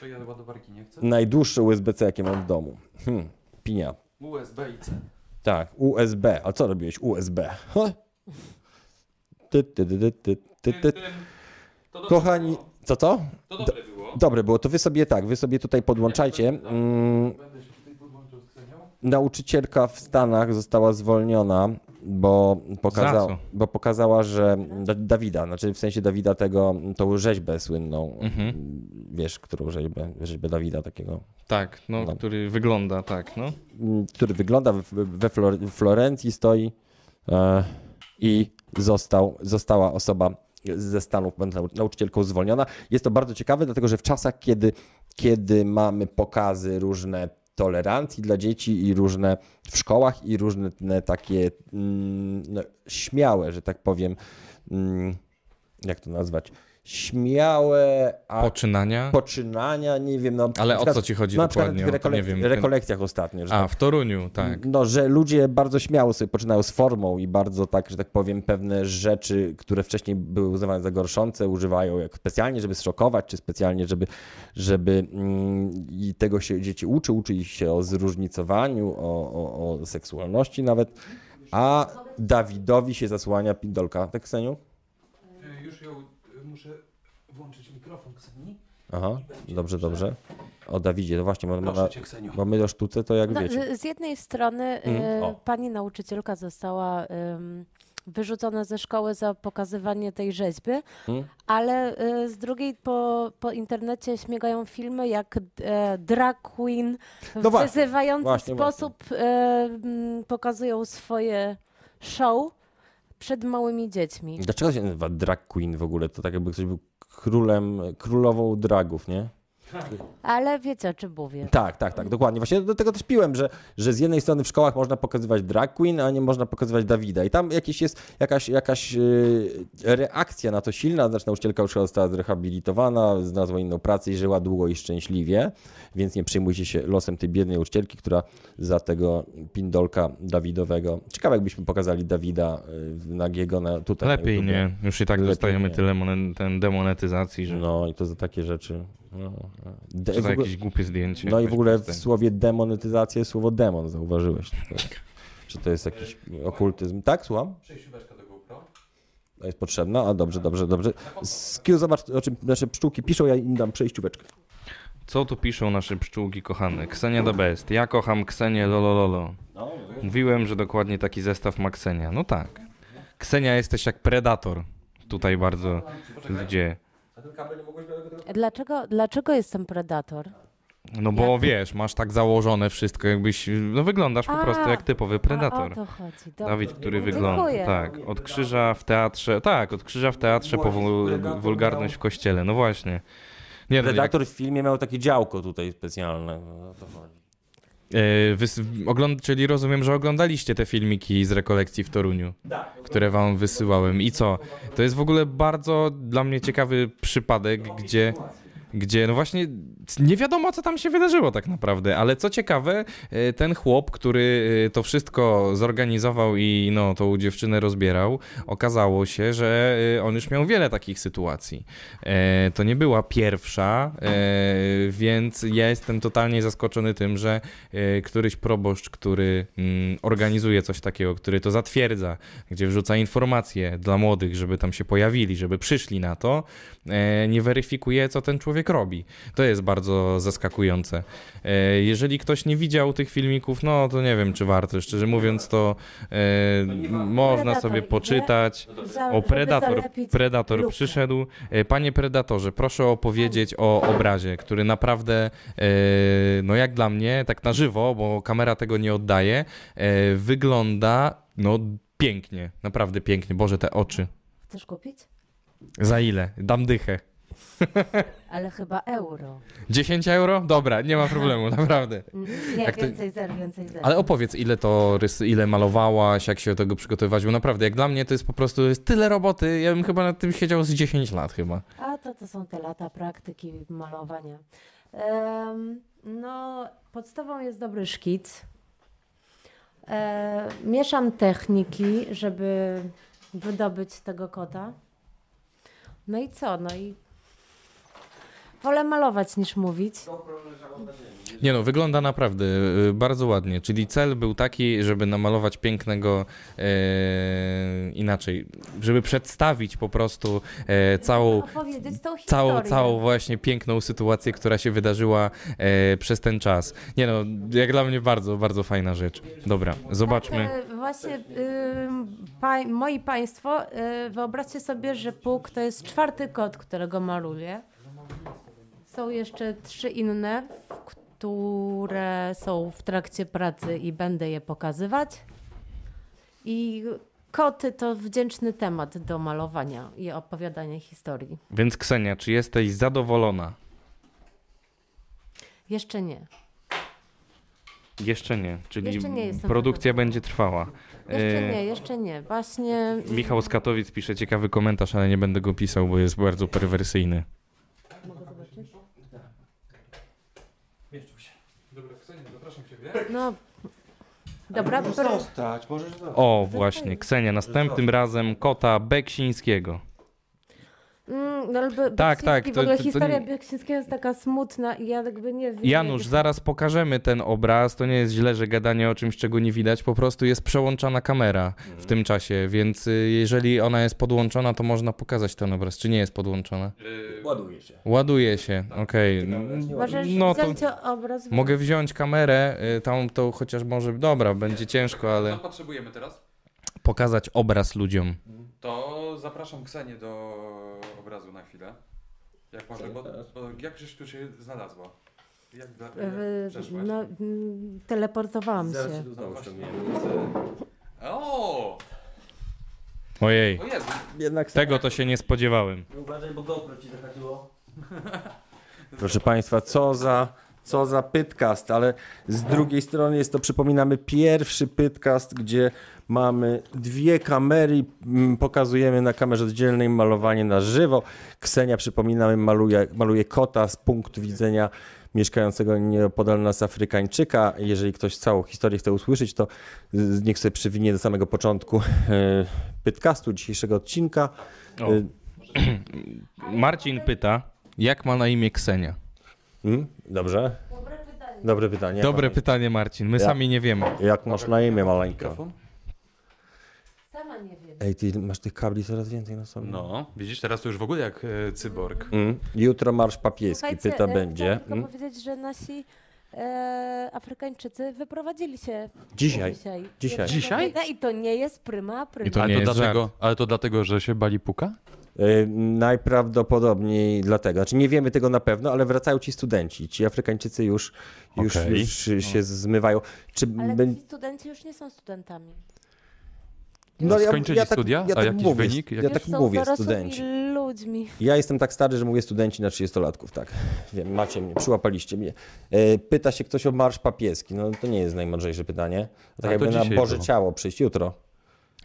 To ja ładowarki nie chcę? Najdłuższe USB-C, jakie mam w domu. Hmm, pinia. USB i C. Tak, USB. A co robiłeś? USB. Ha? Ty, ty, ty, ty, ty, ty, ty. Kochani, co to? To dobre było. Dobre było, to wy sobie tak, wy sobie tutaj podłączajcie. Mm, Będę się tutaj podłączył z Ksenią. nauczycielka w Stanach została zwolniona, bo, Za pokaza, bo pokazała, że Da- Dawida, znaczy w sensie Dawida tego, tą rzeźbę słynną, Mhm. wiesz, którą rzeźbę, rzeźbę Dawida takiego, Tak, no, No. który wygląda tak, no. mm, który wygląda we, Flor- Florencji, stoi e, i został, została osoba ze Stanów, nauczycielką zwolniona. Jest to bardzo ciekawe, dlatego że w czasach, kiedy, kiedy mamy pokazy różne tolerancji dla dzieci i różne w szkołach i różne takie mm, no, śmiałe, że tak powiem, mm, jak to nazwać, śmiałe Poczynania. poczynania, nie wiem, no. Ale na o przykład- co ci chodzi no, na przykład dokładnie? w wiem. rekolekcjach ostatnio, że A, tak w Toruniu, tak. no, że ludzie bardzo śmiało sobie poczynają z formą i bardzo tak, że tak powiem, pewne rzeczy, które wcześniej były uznawane za gorszące, używają jak specjalnie, żeby zszokować, czy specjalnie, żeby, żeby mm, i tego się dzieci uczy, uczy ich się o zróżnicowaniu, o, o, o seksualności nawet, a Dawidowi się zasłania pindolka. Tak, Kseniu? Muszę włączyć mikrofon, Kseni. Aha, dobrze, dobrze. O Dawidzie, to właśnie, bo, Kseniu. bo my o sztuce to jak No, wiecie. z- jednej strony Mm, o. pani nauczycielka została wyrzucona ze szkoły za pokazywanie tej rzeźby, Mm. ale e, z drugiej po, po internecie śmiegają filmy, jak e, drag queen No w właśnie, wyzywający właśnie, sposób e, m, pokazują swoje show przed małymi dziećmi. Dlaczego się nazywa drag queen w ogóle? To tak jakby ktoś był królem, królową dragów, nie? Ale wiecie o czym mówię. Tak, tak, tak, dokładnie. Właśnie do tego też piłem, że, że z jednej strony w szkołach można pokazywać drag queen, a nie można pokazywać Dawida. I tam jakieś jest jakaś, jakaś yy, reakcja na to silna, znaczy nauczycielka już została zrehabilitowana, znalazła inną pracę i żyła długo i szczęśliwie, więc nie przejmujcie się losem tej biednej nauczycielki, która za tego pindolka Dawidowego. Ciekawe jakbyśmy pokazali Dawida yy, nagiego na, tutaj na Lepiej YouTubie. nie. Już i tak Lepiej dostajemy nie. tyle monet, ten demonetyzacji, że No i to za takie rzeczy. No, De, za ogóle- jakieś głupie zdjęcie. no i w ogóle w słowie demonetyzacja jest słowo demon, zauważyłeś. To, czy to jest jakiś okultyzm? Tak, słucham? Przejścióweczka do GoPro. To jest potrzebna? A dobrze, dobrze, dobrze. Skill, zobacz, o czym nasze pszczółki piszą, ja im dam przejścióweczkę. Co tu piszą nasze pszczółki kochane? Ksenia the best. Ja kocham Ksenię lolololo. Mówiłem, że dokładnie taki zestaw ma Ksenia. No tak. Ksenia jesteś jak predator. Tutaj bardzo ludzie. Dlaczego, dlaczego jestem predator? No bo Jak? wiesz, masz tak założone wszystko, jakbyś. No wyglądasz po A, prostu jak typowy A, o predator. to chodzi. Dobrze. Dawid, który Dziękuję. wygląda. Tak, od krzyża w teatrze. Tak, od krzyża w teatrze po wul- wulgarność w kościele. No właśnie. Nie, no, jak, Redaktor w filmie miał takie działko tutaj specjalne. No, to chodzi. E, ogląd- czyli rozumiem, że oglądaliście te filmiki z rekolekcji w Toruniu, które wam wysyłałem. I co? To jest w ogóle bardzo dla mnie ciekawy przypadek, gdzie. Gdzie no właśnie nie wiadomo, co tam się wydarzyło tak naprawdę, ale co ciekawe, e, ten chłop, który e, to wszystko zorganizował i no, tą dziewczynę rozbierał, okazało się, że e, on już miał wiele takich sytuacji. To nie była pierwsza, więc ja jestem totalnie zaskoczony tym, że któryś proboszcz, który mm, organizuje coś takiego, który to zatwierdza, gdzie wrzuca informacje dla młodych, żeby tam się pojawili, żeby przyszli na to, nie weryfikuje, co ten człowiek robi. To jest bardzo zaskakujące. E, Jeżeli ktoś nie widział tych filmików, no to nie wiem, czy warto. Szczerze mówiąc, to e, można Predator sobie poczytać. O, Predator, Predator przyszedł. E, Panie Predatorze, proszę opowiedzieć o obrazie, który naprawdę, e, no jak dla mnie, tak na żywo, bo kamera tego nie oddaje, e, wygląda, no pięknie, naprawdę pięknie. Boże, te oczy. Chcesz kupić? Za ile? Dam dychę. Ale chyba euro. 10 euro? Dobra, nie ma problemu, naprawdę. Nie, Jak to- więcej zer, więcej zer. Ale opowiedz, ile to rys, ile malowałaś, jak się do tego przygotowywać, bo naprawdę, jak dla mnie to jest po prostu jest tyle roboty, ja bym chyba nad tym siedział z 10 lat chyba. A to, to są te lata praktyki malowania. Em, no, podstawą jest dobry szkic. E, mieszam techniki, żeby wydobyć tego kota. No i co? No i wolę malować niż mówić. Nie no, wygląda naprawdę y, bardzo ładnie. Czyli cel był taki, żeby namalować pięknego e, inaczej, żeby przedstawić po prostu e, całą, Opowiedzieć tą historię. całą, całą właśnie piękną sytuację, która się wydarzyła e, przez ten czas. Nie no, jak dla mnie bardzo, bardzo fajna rzecz. Dobra, zobaczmy. Tak, e, właśnie y, pa, moi państwo, y, wyobraźcie sobie, że Puk to jest czwarty kot, którego maluję. Są jeszcze trzy inne, które są w trakcie pracy i będę je pokazywać. I koty to wdzięczny temat do malowania i opowiadania historii. Więc Ksenia, czy jesteś zadowolona? Jeszcze nie. Jeszcze nie, czyli Jeszcze nie produkcja zadowolona. będzie trwała. Jeszcze E, nie, jeszcze nie. Właśnie Michał z Katowic pisze ciekawy komentarz, ale nie będę go pisał, bo jest bardzo perwersyjny. No, dobra, pro, Zostać, możesz zostać. O, właśnie, Ksenia, następnym razem kota Beksińskiego. Mm, no, ale Tak, tak, to- w ogóle to- to historia Beksińskiego jest taka smutna i ja jakby nie wiem. Janusz, jak- zaraz pokażemy ten obraz. To nie jest źle, że gadanie o czymś, czego nie widać. Po prostu jest przełączana kamera w tym czasie, więc y, jeżeli ona jest podłączona, to można pokazać ten obraz. Czy nie jest podłączona? Ładuje się. Ładuje się, okej. Możesz No to wziąć obraz. mogę wziąć kamerę, y, tam to chociaż może, dobra, będzie ciężko, ale potrzebujemy teraz? pokazać obraz ludziom. To zapraszam Ksenię do obrazu na chwilę. Jak może, bo, bo jak żeś tu się znalazła? Jak dla, w- przeszłaś? No, mm, teleportowałam Zaraz się. się tu znowu właśnie. ściągniemy. O! Ojej, O Jezu! Jednak tego to się nie spodziewałem. Uważaj, bo GoPro ci zahaczyło. Proszę Państwa, co za, co za pytcast, ale z drugiej strony jest to, przypominamy, pierwszy pytcast, gdzie mamy dwie kamery, mm, pokazujemy na kamerze oddzielnej malowanie na żywo. Ksenia, przypominamy, maluje, maluje kota z punktu widzenia mieszkającego nieopodal nas Afrykańczyka. Jeżeli ktoś całą historię chce usłyszeć, to niech sobie przywinie do samego początku e, pytcastu dzisiejszego odcinka. O. E, Marcin pyta, jak ma na imię Ksenia? Mm, dobrze. Dobre pytanie. Dobre pytanie, Marcin. My Ja- sami nie wiemy. Jak masz na imię, maleńka? Mikrofon? Ej, ty masz tych kabli coraz więcej na sobie. No, widzisz, teraz to już w ogóle jak e, cyborg. Mm. Jutro marsz papieski, Słuchajcie, pyta e, będzie. Chciałam tylko Mm. powiedzieć, że nasi e, Afrykańczycy wyprowadzili się Dzisiaj. dzisiaj. Dzisiaj. Dzisiaj? I to nie jest pryma, pryma. I to ale, nie to jest dlatego, ale to dlatego, że się bali puka? Y, najprawdopodobniej dlatego. Znaczy nie wiemy tego na pewno, ale wracają ci studenci. Ci Afrykańczycy już, już, Okej. już się zmywają. Czy Ale ci studenci już nie są studentami. No, skończyli studia? Ja A tak jakiś mówię, wynik? Ja tak mówię, studenci. ludźmi. Ja jestem tak stary, że mówię studenci na 30-latków, tak. Wiem, macie mnie, przyłapaliście mnie. E, Pyta się ktoś o marsz papieski. No to nie jest najmądrzejsze pytanie. Tak to jakby na Boże było. Ciało przyjść jutro.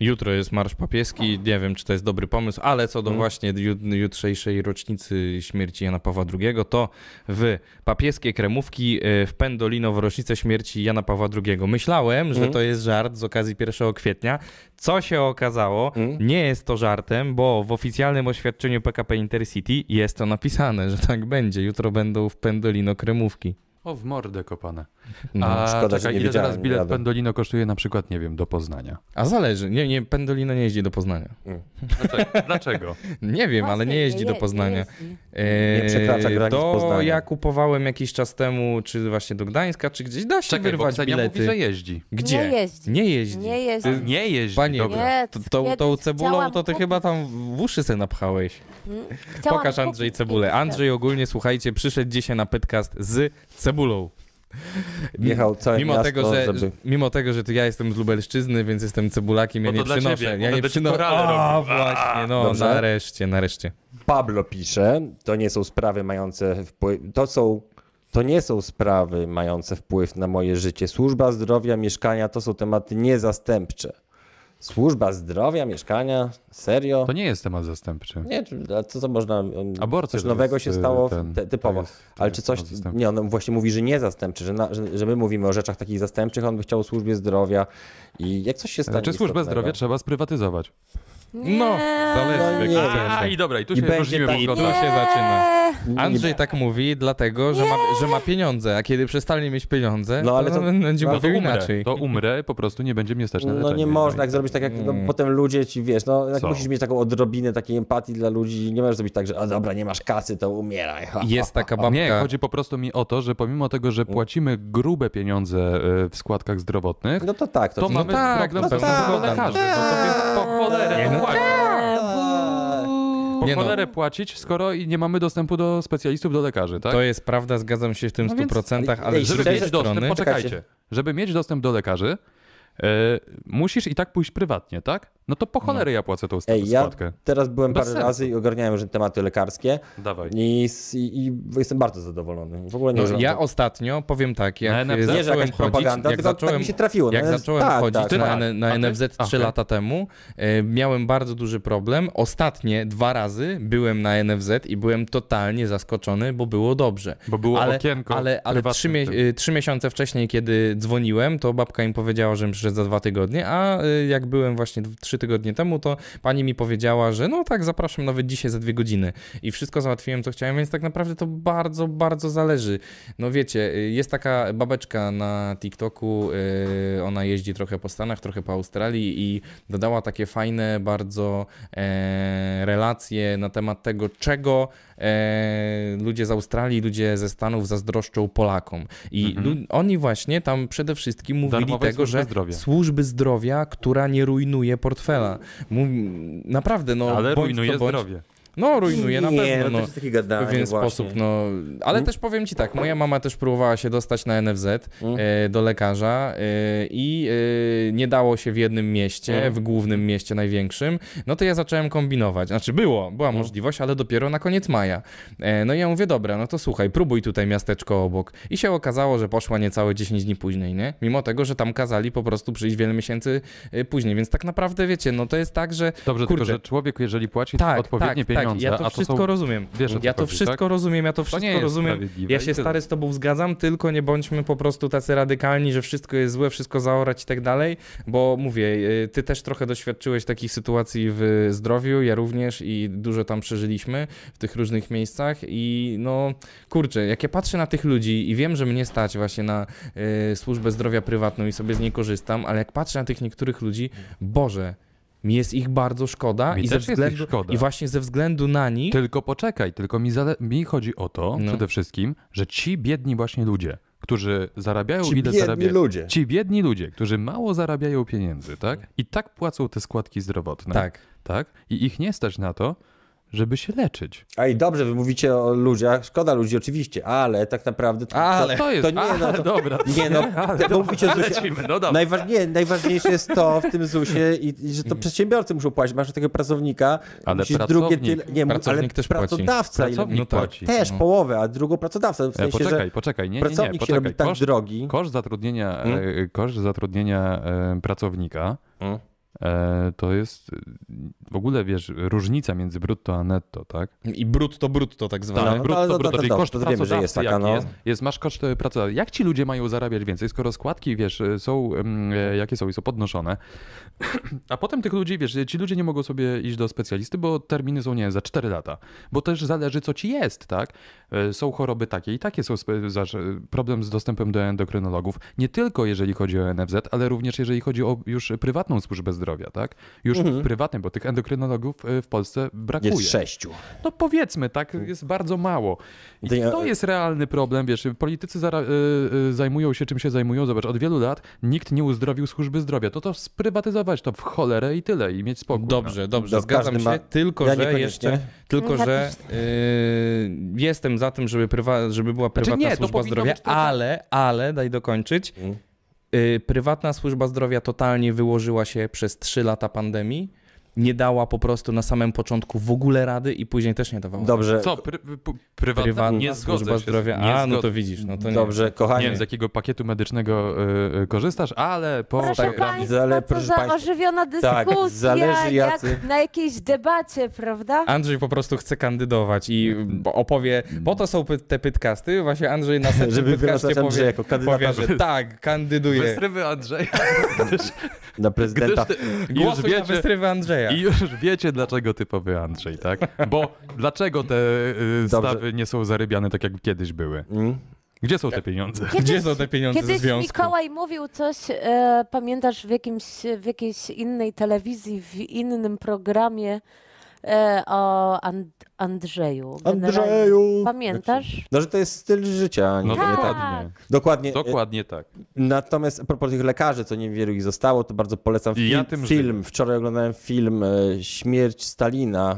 Jutro jest Marsz Papieski, nie wiem, czy to jest dobry pomysł, ale co do Mm. właśnie ju- jutrzejszej rocznicy śmierci Jana Pawła II, to w papieskie kremówki e, w Pendolino w rocznicę śmierci Jana Pawła II. Myślałem, że Mm. to jest żart z okazji 1 kwietnia. Co się okazało, Mm. nie jest to żartem, bo w oficjalnym oświadczeniu PKP Intercity jest to napisane, że tak będzie. Jutro będą w Pendolino kremówki. O, w mordę kopane. No. A szkoda, że czekaj, nie ile teraz nie bilet jadę. Pendolino kosztuje na przykład, nie wiem, do Poznania? A zależy. Nie, nie, Pendolino nie jeździ do Poznania. Dlaczego? Dlaczego? Nie wiem, ale nie jeździ do Poznania. jeździ. Eee, Nie przekracza granic do, Poznania. Ja kupowałem jakiś czas temu, czy właśnie do Gdańska, czy gdzieś da się Czekaj, wyrwać bilety. mówi, że jeździ. Gdzie? Nie jeździ. Nie jeździ. Nie jeździ. Nie jeździ, Panie, dobra. Nie, T- Tą, tą cebulą to ty kupić. chyba tam w uszy se napchałeś. Chciałam Pokaż Andrzej cebulę. Andrzej ogólnie, słuchajcie, przyszedł dzisiaj na podcast z cebulą. Jechał całe Mimo miasto, tego, że, żeby... mimo tego, że ja jestem z Lubelszczyzny, więc jestem cebulakiem, ja No nie to dla przynoszę. ciebie, ja nie przynoszę. A, właśnie, no, Dobrze. nareszcie, nareszcie. Pablo pisze, to nie są sprawy mające wpływ, to są, to nie są sprawy mające wpływ na moje życie. Służba zdrowia, mieszkania to są tematy niezastępcze. Służba zdrowia, mieszkania, serio? To nie jest temat zastępczy. Nie, czy- a co to można. um, Aborcja Coś nowego jest, się y, stało ten- te, to typowo. jest- to Ale czy coś. Nie, on właśnie mówi, że nie zastępczy, że, na, że, że my mówimy o rzeczach takich zastępczych, on by chciał o służbie zdrowia. I jak coś się stanie. Znaczy służbę zdrowia trzeba sprywatyzować. No, zależy No nie sensie. A i dobra, i tu I się będzie różnimy tak- tu poglądami. się zaczyna. Nie- Andrzej tak mówi, dlatego, że ma, że ma pieniądze, a kiedy przestanie mieć pieniądze, No, no, ale to- to będzie no, No to mówił umrę, inaczej. to umrę, po prostu nie będzie mnie stać na No leczenie. nie można i tak zrobić tak jak no, Mm. potem ludzie ci wiesz, no jak Co? musisz mieć taką odrobinę takiej empatii dla ludzi, nie możesz zrobić tak, że a dobra, nie masz kasy, to umieraj. Ha, Jest taka Nie, babka. chodzi po prostu mi o to, że pomimo tego, że płacimy grube pieniądze e, w składkach zdrowotnych, No to tak, to, to ci- mamy tak, problem no z tak, no lekarzy. No to więc po cholerę Nie, to no płaci. Tak. po Nie no. cholerę płacić, skoro i nie mamy dostępu do specjalistów, do lekarzy, tak? To jest prawda, zgadzam się w tym No więc- 100%, ale Ej, z żeby drugiej mieć dostęp, strony... poczekajcie, żeby mieć dostęp do lekarzy, e, musisz i tak pójść prywatnie, tak? No to po cholerę ja płacę tą Ej, ja składkę. teraz byłem Bez parę sensu. razy i ogarniałem różne tematy lekarskie Dawaj. i, i, i jestem bardzo zadowolony. W ogóle nie No, ja ostatnio powiem tak, jak Na NFZ? Nie, że zacząłem jakaś chodzić, propaganda, jak tylko zacząłem, tak mi się trafiło. jak no, zacząłem tak, chodzić tak, na, tak. Na? NFZ 3 Okej. lata temu, e, miałem bardzo duży problem. Ostatnie dwa razy byłem na NFZ i byłem totalnie zaskoczony, bo było dobrze. Bo było ale, okienko ale, ale trzy, mie- y, trzy miesiące wcześniej, kiedy dzwoniłem, to babka mi powiedziała, że przyszedł za dwa tygodnie, a y, jak byłem właśnie trzy tygodnie temu, to pani mi powiedziała, że no tak, zapraszam nawet dzisiaj za dwie godziny. I wszystko załatwiłem, co chciałem, więc tak naprawdę to bardzo, bardzo zależy. No wiecie, y, jest taka babeczka na TikToku, y, ona jeździ trochę po Stanach, trochę po Australii i dodała takie fajne bardzo e, relacje na temat tego, czego e, ludzie z Australii, ludzie ze Stanów zazdroszczą Polakom. I Mhm. oni właśnie tam przede wszystkim mówili Darmowej tego, że zdrowia. służby zdrowia, która nie rujnuje portfela. Mów, naprawdę, no ale rujnuje bądź. zdrowie. No, rujnuje na nie, pewno. no, to No jest takie w gadanie pewien właśnie. sposób, no. Ale Mm. też powiem ci tak, moja mama też próbowała się dostać na NFZ Mm. e, do lekarza e, i e, nie dało się w jednym mieście, Mm. w głównym mieście największym. No to ja zacząłem kombinować. Znaczy było, była Mm. możliwość, ale dopiero na koniec maja. E, no i ja mówię, dobra, no to słuchaj, próbuj tutaj miasteczko obok. I się okazało, że poszła niecałe 10 dni później, nie? Mimo tego, że tam kazali po prostu przyjść wiele miesięcy e, później. Więc tak naprawdę, wiecie, no to jest tak, że Dobrze, Kurczę. tylko że człowiek, jeżeli płaci tak, odpowiednie tak, pieniądze, tak. Ja to to wszystko są... rozumiem. Wiesz, ja to chodzi, wszystko tak? rozumiem, ja to To wszystko jest rozumiem. Ja się stary z tobą zgadzam, tylko nie bądźmy po prostu tacy radykalni, że wszystko jest złe, wszystko zaorać i tak dalej, bo mówię, y, ty też trochę doświadczyłeś takich sytuacji w zdrowiu, ja również i dużo tam przeżyliśmy w tych różnych miejscach i no kurczę, jak ja patrzę na tych ludzi i wiem, że mnie stać właśnie na y, służbę zdrowia prywatną i sobie z niej korzystam, ale jak patrzę na tych niektórych ludzi, Boże, mi jest ich bardzo szkoda Mi i ze też jest ich względu szkoda. i właśnie ze względu na nich Tylko poczekaj, tylko mi, zale... mi chodzi o to No. przede wszystkim, że ci biedni właśnie ludzie, którzy zarabiają Ci ile biedni zarabiają. ludzie. Ci biedni ludzie, którzy mało zarabiają pieniędzy, tak? I tak płacą te składki zdrowotne. tak. tak? I ich nie stać na to, żeby się leczyć. A i dobrze, wy mówicie o ludziach, szkoda ludzi oczywiście, ale tak naprawdę... To, Ale. To jest. To nie, no ale to- dobra. Nie no, mówicie o ZUSie. No najważniejsze jest to w tym ZUSie, i, i że to przedsiębiorcy muszą płacić. Masz takiego pracownika, Ale musisz pracownik- drugie tyle, nie, pracownik ale też płaci. pracodawca ile- Pracownik No tak. płaci. też no. połowę, a drugą pracodawca. W E, sensie, poczekaj, poczekaj, nie, nie, nie, się poczekaj. robi tak Koszt, drogi. koszt zatrudnienia, Hmm? e, koszt zatrudnienia e, pracownika Mm. E, to jest w ogóle, wiesz, różnica między brutto a netto, tak? I brutto, brutto tak zwane. Tak. no, brutto, ale to- brutto, to- czyli to- koszt to wiemy, że jest taka, no. jest, jest, masz koszt e, pracodawcy. Jak ci ludzie mają zarabiać więcej, skoro składki, wiesz, e, są, e, jakie są i są podnoszone, a potem tych ludzi, wiesz, ci ludzie nie mogą sobie iść do specjalisty, bo terminy są, nie wiem, za 4 lata, bo też zależy, co ci jest, tak? Są choroby takie i takie są problem z dostępem do endokrynologów, nie tylko jeżeli chodzi o NFZ, ale również jeżeli chodzi o już prywatną służbę zdrowia, tak? Już w prywatnym, bo tych endokrynologów e, w Polsce brakuje. jest sześciu. No powiedzmy, tak, jest bardzo mało. I To ja- to jest realny problem, wiesz, politycy zara- y, y, zajmują się czym się zajmują, zobacz, od wielu lat nikt nie uzdrowił służby zdrowia, to to sprywatyzować to w cholerę i tyle i mieć spokój. Dobrze, dobrze, No, zgadzam się, ma- tylko Ja że jeszcze, tylko że y, jestem za tym, żeby, prywa, żeby była prywatna Znaczy nie, służba zdrowia, ale, ale, daj dokończyć, Mm. Y, prywatna służba zdrowia totalnie wyłożyła się przez 3 lata pandemii, nie dała po prostu na samym początku w ogóle rady i później też nie dawała. Dobrze, Co, pry, p- prywatna? Prywatna nie zgodzę służba się. zdrowia, nie a no to widzisz, no to nie. dobrze, kochani. Nie wiem, z jakiego pakietu medycznego y, y, korzystasz, ale po Proszę programie... Państwa, Ale proszę za państwa- ożywiona Tak, dyskusja, zależy jak jacy- na jakiejś debacie, prawda? Andrzej po prostu chce kandydować i opowie, po to są te pytkasty, właśnie Andrzej na setnym Żeby pytkaście wyrażać Andrzeja powie, jako kandydata powie, że tak, kandyduje. Wystrywy Andrzeja. na prezydenta. Gdyż ty, Głosuj na wiecie, wystrywy Andrzeja. I już wiecie, dlaczego typowy Andrzej, tak? Bo dlaczego te y, stawy nie są zarybiane tak, jak kiedyś były? Mm. Gdzie są te pieniądze? Gdzie są te pieniądze ze Kiedyś związku? Mikołaj mówił coś, e, pamiętasz, w, jakimś, w jakiejś innej telewizji, w innym programie, E, o And- Andrzeju. Generalnie. Andrzeju! Pamiętasz? No, że to jest styl życia, No tak. dokładnie. Dokładnie. Dokładnie tak. Natomiast a propos tych lekarzy, co niewielu ich zostało, to bardzo polecam film. ja tym film. żyję. Wczoraj oglądałem film e, Śmierć Stalina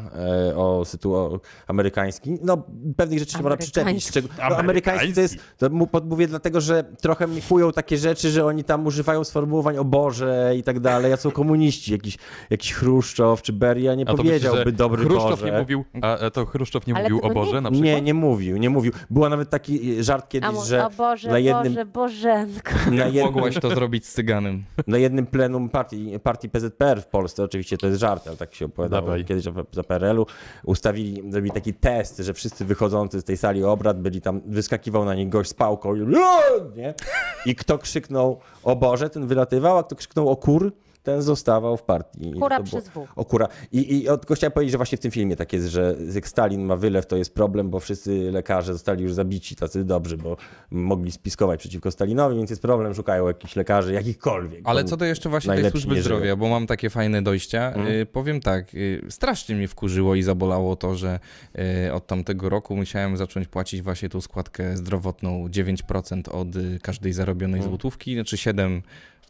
e, o sytuacji amerykański. No, pewnych rzeczy się można przyczepić. Amerykański. Szczeg- no, amerykański to jest, to mu podmówię dlatego, że trochę mi chują takie rzeczy, że oni tam używają sformułowań o Boże i tak dalej, a są komuniści, jakiś, jakiś Chruszczow czy Beria nie A powiedziałby że dobry Chruszczow Boże. nie mówił, a a to Chruszczow nie Ale mówił o tego nie- Boże na przykład? Nie, nie mówił, nie mówił. Była nawet taki żart kiedyś, A że o Boże, na jednym, Boże, Bożenko. na jednym, Mogłaś to zrobić z cyganem. na jednym plenum partii, partii PZPR w Polsce, oczywiście to jest żart, ale tak się opowiadało Dawaj. kiedyś za- za PRL-u, ustawili, zrobili taki test, że wszyscy wychodzący z tej sali obrad byli tam, wyskakiwał na nich gość z pałką i, nie? I kto krzyknął o Boże, ten wylatywał, a kto krzyknął o kur, ten zostawał w partii. I Kura to było- przez W. O kura. I, i o, tylko chciałem powiedzieć, że właśnie w tym filmie tak jest, że jak Stalin ma wylew, to jest problem, bo wszyscy lekarze zostali już zabici, tacy dobrzy, bo mogli spiskować przeciwko Stalinowi, więc jest problem, szukają jakichś lekarzy, jakichkolwiek. Ale co do jeszcze właśnie tej służby zdrowia, bo mam takie fajne dojścia. Mhm. Y, powiem tak, y, strasznie mnie wkurzyło i zabolało to, że y, od tamtego roku musiałem zacząć płacić właśnie tą składkę zdrowotną 9% od y, każdej zarobionej Mhm. złotówki, znaczy 7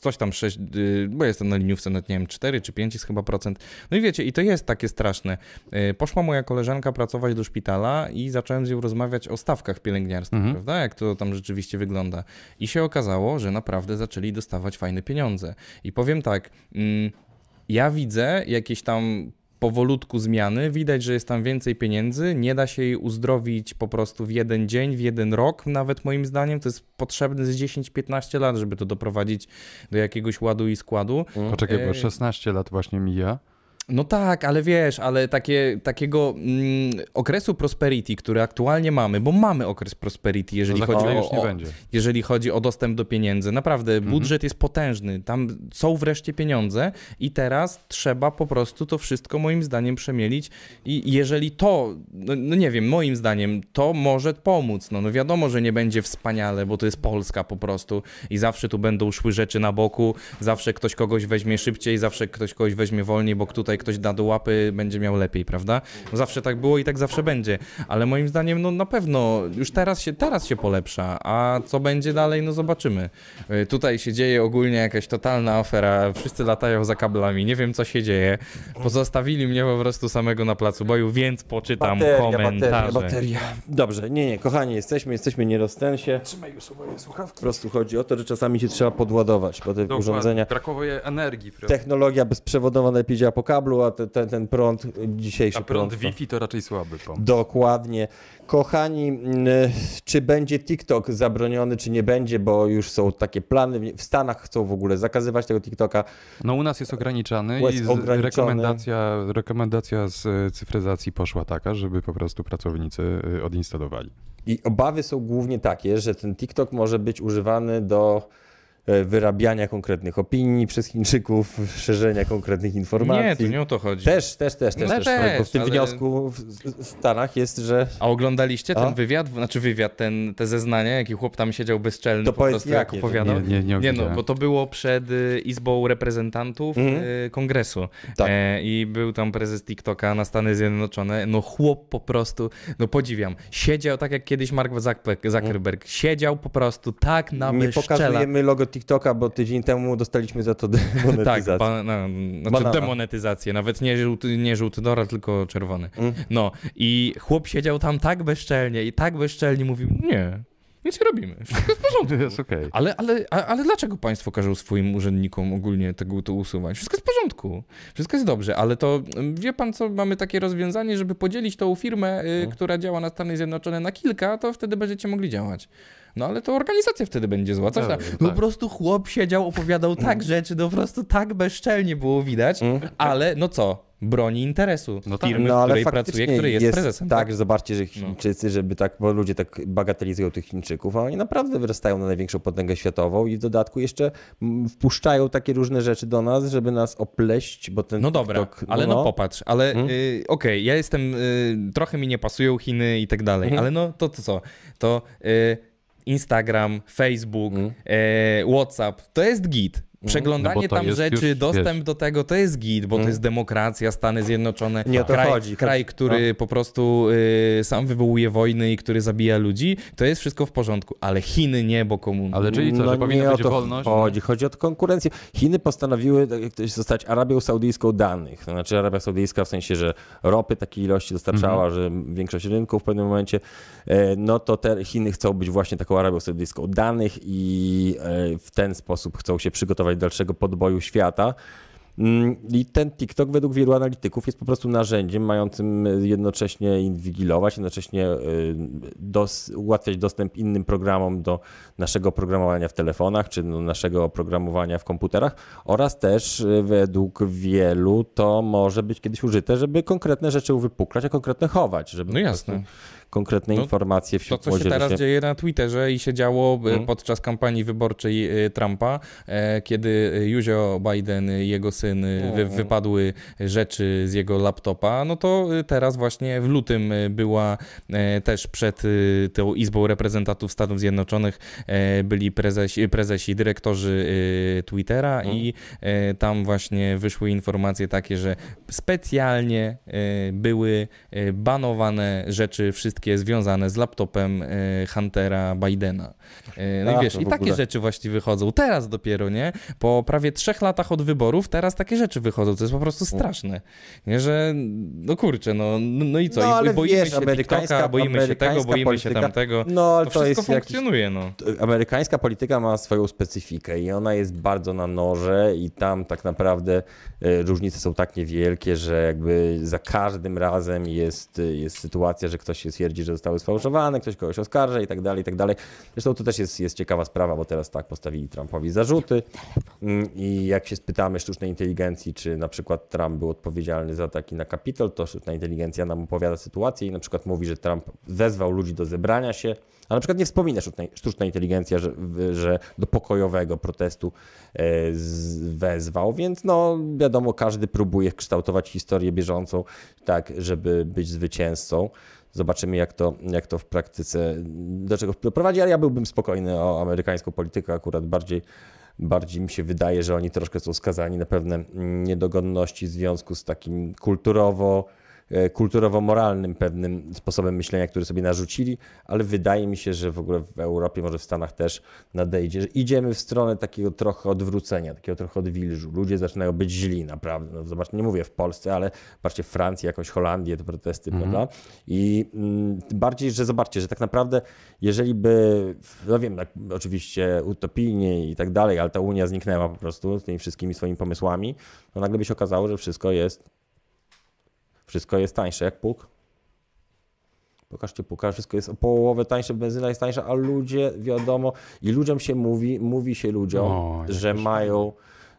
coś tam 6, y, bo jestem na liniówce, nawet nie wiem, 4 czy 5 jest chyba procent. No i wiecie, i to jest takie straszne. Y, Poszła moja koleżanka pracować do szpitala i zacząłem z nią rozmawiać o stawkach pielęgniarskich, Mhm. prawda? Jak to tam rzeczywiście wygląda. I się okazało, że naprawdę zaczęli dostawać fajne pieniądze. I powiem tak, mm, ja widzę jakieś tam powolutku zmiany, widać, że jest tam więcej pieniędzy, nie da się jej uzdrowić po prostu w jeden dzień, w jeden rok, nawet moim zdaniem, to jest potrzebne z 10-15 lat, żeby to doprowadzić do jakiegoś ładu i składu. Poczekaj, bo Ej. 16 lat właśnie mija. No tak, ale wiesz, ale takie, takiego mm, okresu prosperity, który aktualnie mamy, bo mamy okres prosperity, jeżeli za chodzi o, o, jeżeli chodzi o dostęp do pieniędzy. Naprawdę, budżet jest potężny, tam są wreszcie pieniądze i teraz trzeba po prostu to wszystko moim zdaniem przemielić i jeżeli to, no, no nie wiem, moim zdaniem to może pomóc. No, no wiadomo, że nie będzie wspaniale, bo to jest Polska po prostu i zawsze tu będą szły rzeczy na boku, zawsze ktoś kogoś weźmie szybciej, zawsze ktoś kogoś weźmie wolniej, bo tutaj ktoś da do łapy, będzie miał lepiej, prawda? No zawsze tak było i tak zawsze będzie, ale moim zdaniem no na pewno już teraz się, teraz się polepsza, a co będzie dalej, no zobaczymy. Y, Tutaj się dzieje ogólnie jakaś totalna afera, wszyscy latają za kablami, nie wiem co się dzieje, pozostawili mnie po prostu samego na placu boju, więc poczytam komentarze. bateria. Dobrze, nie, nie, kochani, jesteśmy, jesteśmy nie rozstęsie. Trzymaj już swoje słuchawki. Po prostu chodzi o to, że czasami się trzeba podładować, bo te urządzenia... Brakuje energii. prawda? Technologia bezprzewodowa najlepiej działa po kablu, a te, te, ten prąd, dzisiejszy A prąd to- Wi-Fi to raczej słaby pomysł. Dokładnie. Kochani, czy będzie TikTok zabroniony, czy nie będzie, bo już są takie plany. W Stanach chcą w ogóle zakazywać tego TikToka. No u nas jest ograniczany Jest i ograniczony. rekomendacja, rekomendacja z cyfryzacji poszła taka, żeby po prostu pracownicy e, odinstalowali. I obawy są głównie takie, że ten TikTok może być używany do wyrabiania konkretnych opinii przez Chińczyków, szerzenia konkretnych informacji. Nie, tu nie o to chodzi. Też, też, też, też, No też. też, bo w tym ale- wniosku w, Stanach jest, że A oglądaliście ten A? wywiad, znaczy wywiad, ten, te zeznania, jaki chłop tam siedział bezczelny To po prostu jak to opowiadał? Nie, nie, nie Nie no, bo to było przed y, Izbą Reprezentantów Mhm. y, Kongresu. Tak. E, I był tam prezes TikToka na Stany Zjednoczone. No chłop po prostu, no podziwiam. Siedział tak jak kiedyś Mark Zuckerberg, siedział po prostu tak na nie pokazujemy logo TikToka, bo tydzień temu dostaliśmy za to Tak, demonetyzację. ba, no, znaczy Banana. demonetyzację, nawet nie żółty, nie żółty dolar, tylko czerwony. Mm. No i chłop siedział tam tak bezczelnie i tak bezczelnie mówił, nie, nic nie robimy, wszystko jest w porządku. Jest okej. Ale, ale, ale dlaczego państwo każą swoim urzędnikom ogólnie tego to usuwać? Wszystko jest w porządku, wszystko jest dobrze, ale to mm, wie pan co, mamy takie rozwiązanie, żeby podzielić tą firmę, y, która działa na Stany Zjednoczone na kilka, to wtedy będziecie mogli działać. No ale to organizacja wtedy będzie zła. Coś tam. Tak, No tak. po prostu chłop siedział, opowiadał tak rzeczy, no po prostu tak bezczelnie było widać, ale no co? Broni interesu No tak. firmy, w której pracuje, który jest, prezesem. Tak, że zobaczcie, że Chińczycy, żeby tak, bo ludzie tak bagatelizują tych Chińczyków, a oni naprawdę wyrastają na największą potęgę światową i w dodatku jeszcze mm, wpuszczają takie różne rzeczy do nas, żeby nas opleść, bo ten No dobra, TikTok, ale no, popatrz, ale Mhm. y, okej, ja jestem, y, trochę mi nie pasują Chiny i tak dalej, Mhm. ale no to, to co? To y, Instagram, Facebook, Mhm. e, WhatsApp, to jest git. Przeglądanie No bo to tam rzeczy, już, dostęp wiesz- do tego to jest git, bo to jest demokracja, Stany Zjednoczone. Nie o to kraj, chodzi. kraj, który po prostu y, sam wywołuje wojny i który zabija ludzi, to jest wszystko w porządku, ale Chiny nie, bo komuny. Ale czyli co, że powinna No być o to wolność? Chodzi, chodzi o konkurencję. Chiny postanowiły jak to jest, zostać Arabią Saudyjską danych. To znaczy Arabia Saudyjska w sensie, że ropy takiej ilości dostarczała, że większość rynków w pewnym momencie, e, no to te Chiny chcą być właśnie taką Arabią Saudyjską danych i e, w ten sposób chcą się przygotować dalszego podboju świata. Mm, I ten TikTok według wielu analityków jest po prostu narzędziem mającym jednocześnie inwigilować, jednocześnie y, dos, ułatwiać dostęp innym programom do naszego oprogramowania w telefonach czy do naszego oprogramowania w komputerach oraz też y, według wielu to może być kiedyś użyte, żeby konkretne rzeczy uwypuklać, a konkretne chować, żeby No jasne. Konkretne No, informacje To, wśród co się młodzieży teraz dzieje na Twitterze i się działo Mhm. podczas kampanii wyborczej y, Trumpa, e, kiedy Józio Biden i jego syn wy, Mhm. wypadły rzeczy z jego laptopa, no to teraz właśnie w lutym była e, też przed tą Izbą Reprezentantów Stanów Zjednoczonych e, byli prezesi, prezesi dyrektorzy Twittera Mhm. i e, tam właśnie wyszły informacje takie, że specjalnie e, były e, banowane rzeczy wszystkie związane z laptopem e, Huntera Bidena. E, No i wiesz, i takie rzeczy właśnie wychodzą. Teraz dopiero, nie? Po prawie trzech latach od wyborów teraz takie rzeczy wychodzą, to jest po prostu straszne. Nie, że no kurczę, no, no i co? No, I ale boimy wiesz, się amerykańska- TikToka, boimy się tego, boimy się polityka- tamtego. No, ale To to, wszystko jest jakiś funkcjonuje, no. amerykańska polityka ma swoją specyfikę i ona jest bardzo na noże i tam tak naprawdę e, różnice są tak niewielkie, że jakby za każdym razem jest, jest sytuacja, że ktoś się twierdzi, że zostały sfałszowane, ktoś kogoś oskarża i tak dalej, i tak dalej. Zresztą to też jest, jest ciekawa sprawa, bo teraz tak postawili Trumpowi zarzuty Mm, i jak się spytamy sztucznej inteligencji, czy na przykład Trump był odpowiedzialny za ataki na Kapitol, to sztuczna inteligencja nam opowiada sytuację i na przykład mówi, że Trump wezwał ludzi do zebrania się, a na przykład nie wspomina sztuczna, inteligencja, że, że do pokojowego protestu e, wezwał, więc no wiadomo, każdy próbuje kształtować historię bieżącą tak, żeby być zwycięzcą. Zobaczymy, jak to, jak to w praktyce do czego doprowadzi, ale ja byłbym spokojny o amerykańską politykę, akurat bardziej, bardziej mi się wydaje, że oni troszkę są skazani na pewne niedogodności w związku z takim kulturowo kulturowo-moralnym pewnym sposobem myślenia, który sobie narzucili, ale wydaje mi się, że w ogóle w Europie, może w Stanach też nadejdzie, że idziemy w stronę takiego trochę odwrócenia, takiego trochę odwilżu. Ludzie zaczynają być źli, naprawdę. No, zobacz, nie mówię w Polsce, ale patrzcie w Francji, jakąś Holandię, te protesty, prawda? I mm, bardziej, że zobaczcie, że tak naprawdę, jeżeli by, no wiem, tak, oczywiście utopijnie i tak dalej, ale ta Unia zniknęła po prostu z tymi wszystkimi swoimi pomysłami, to nagle by się okazało, że wszystko jest wszystko jest tańsze jak pług. Pokażcie puka, wszystko jest o połowę tańsze, benzyna jest tańsza, a ludzie, wiadomo, i ludziom się mówi, mówi się ludziom, O, że mają,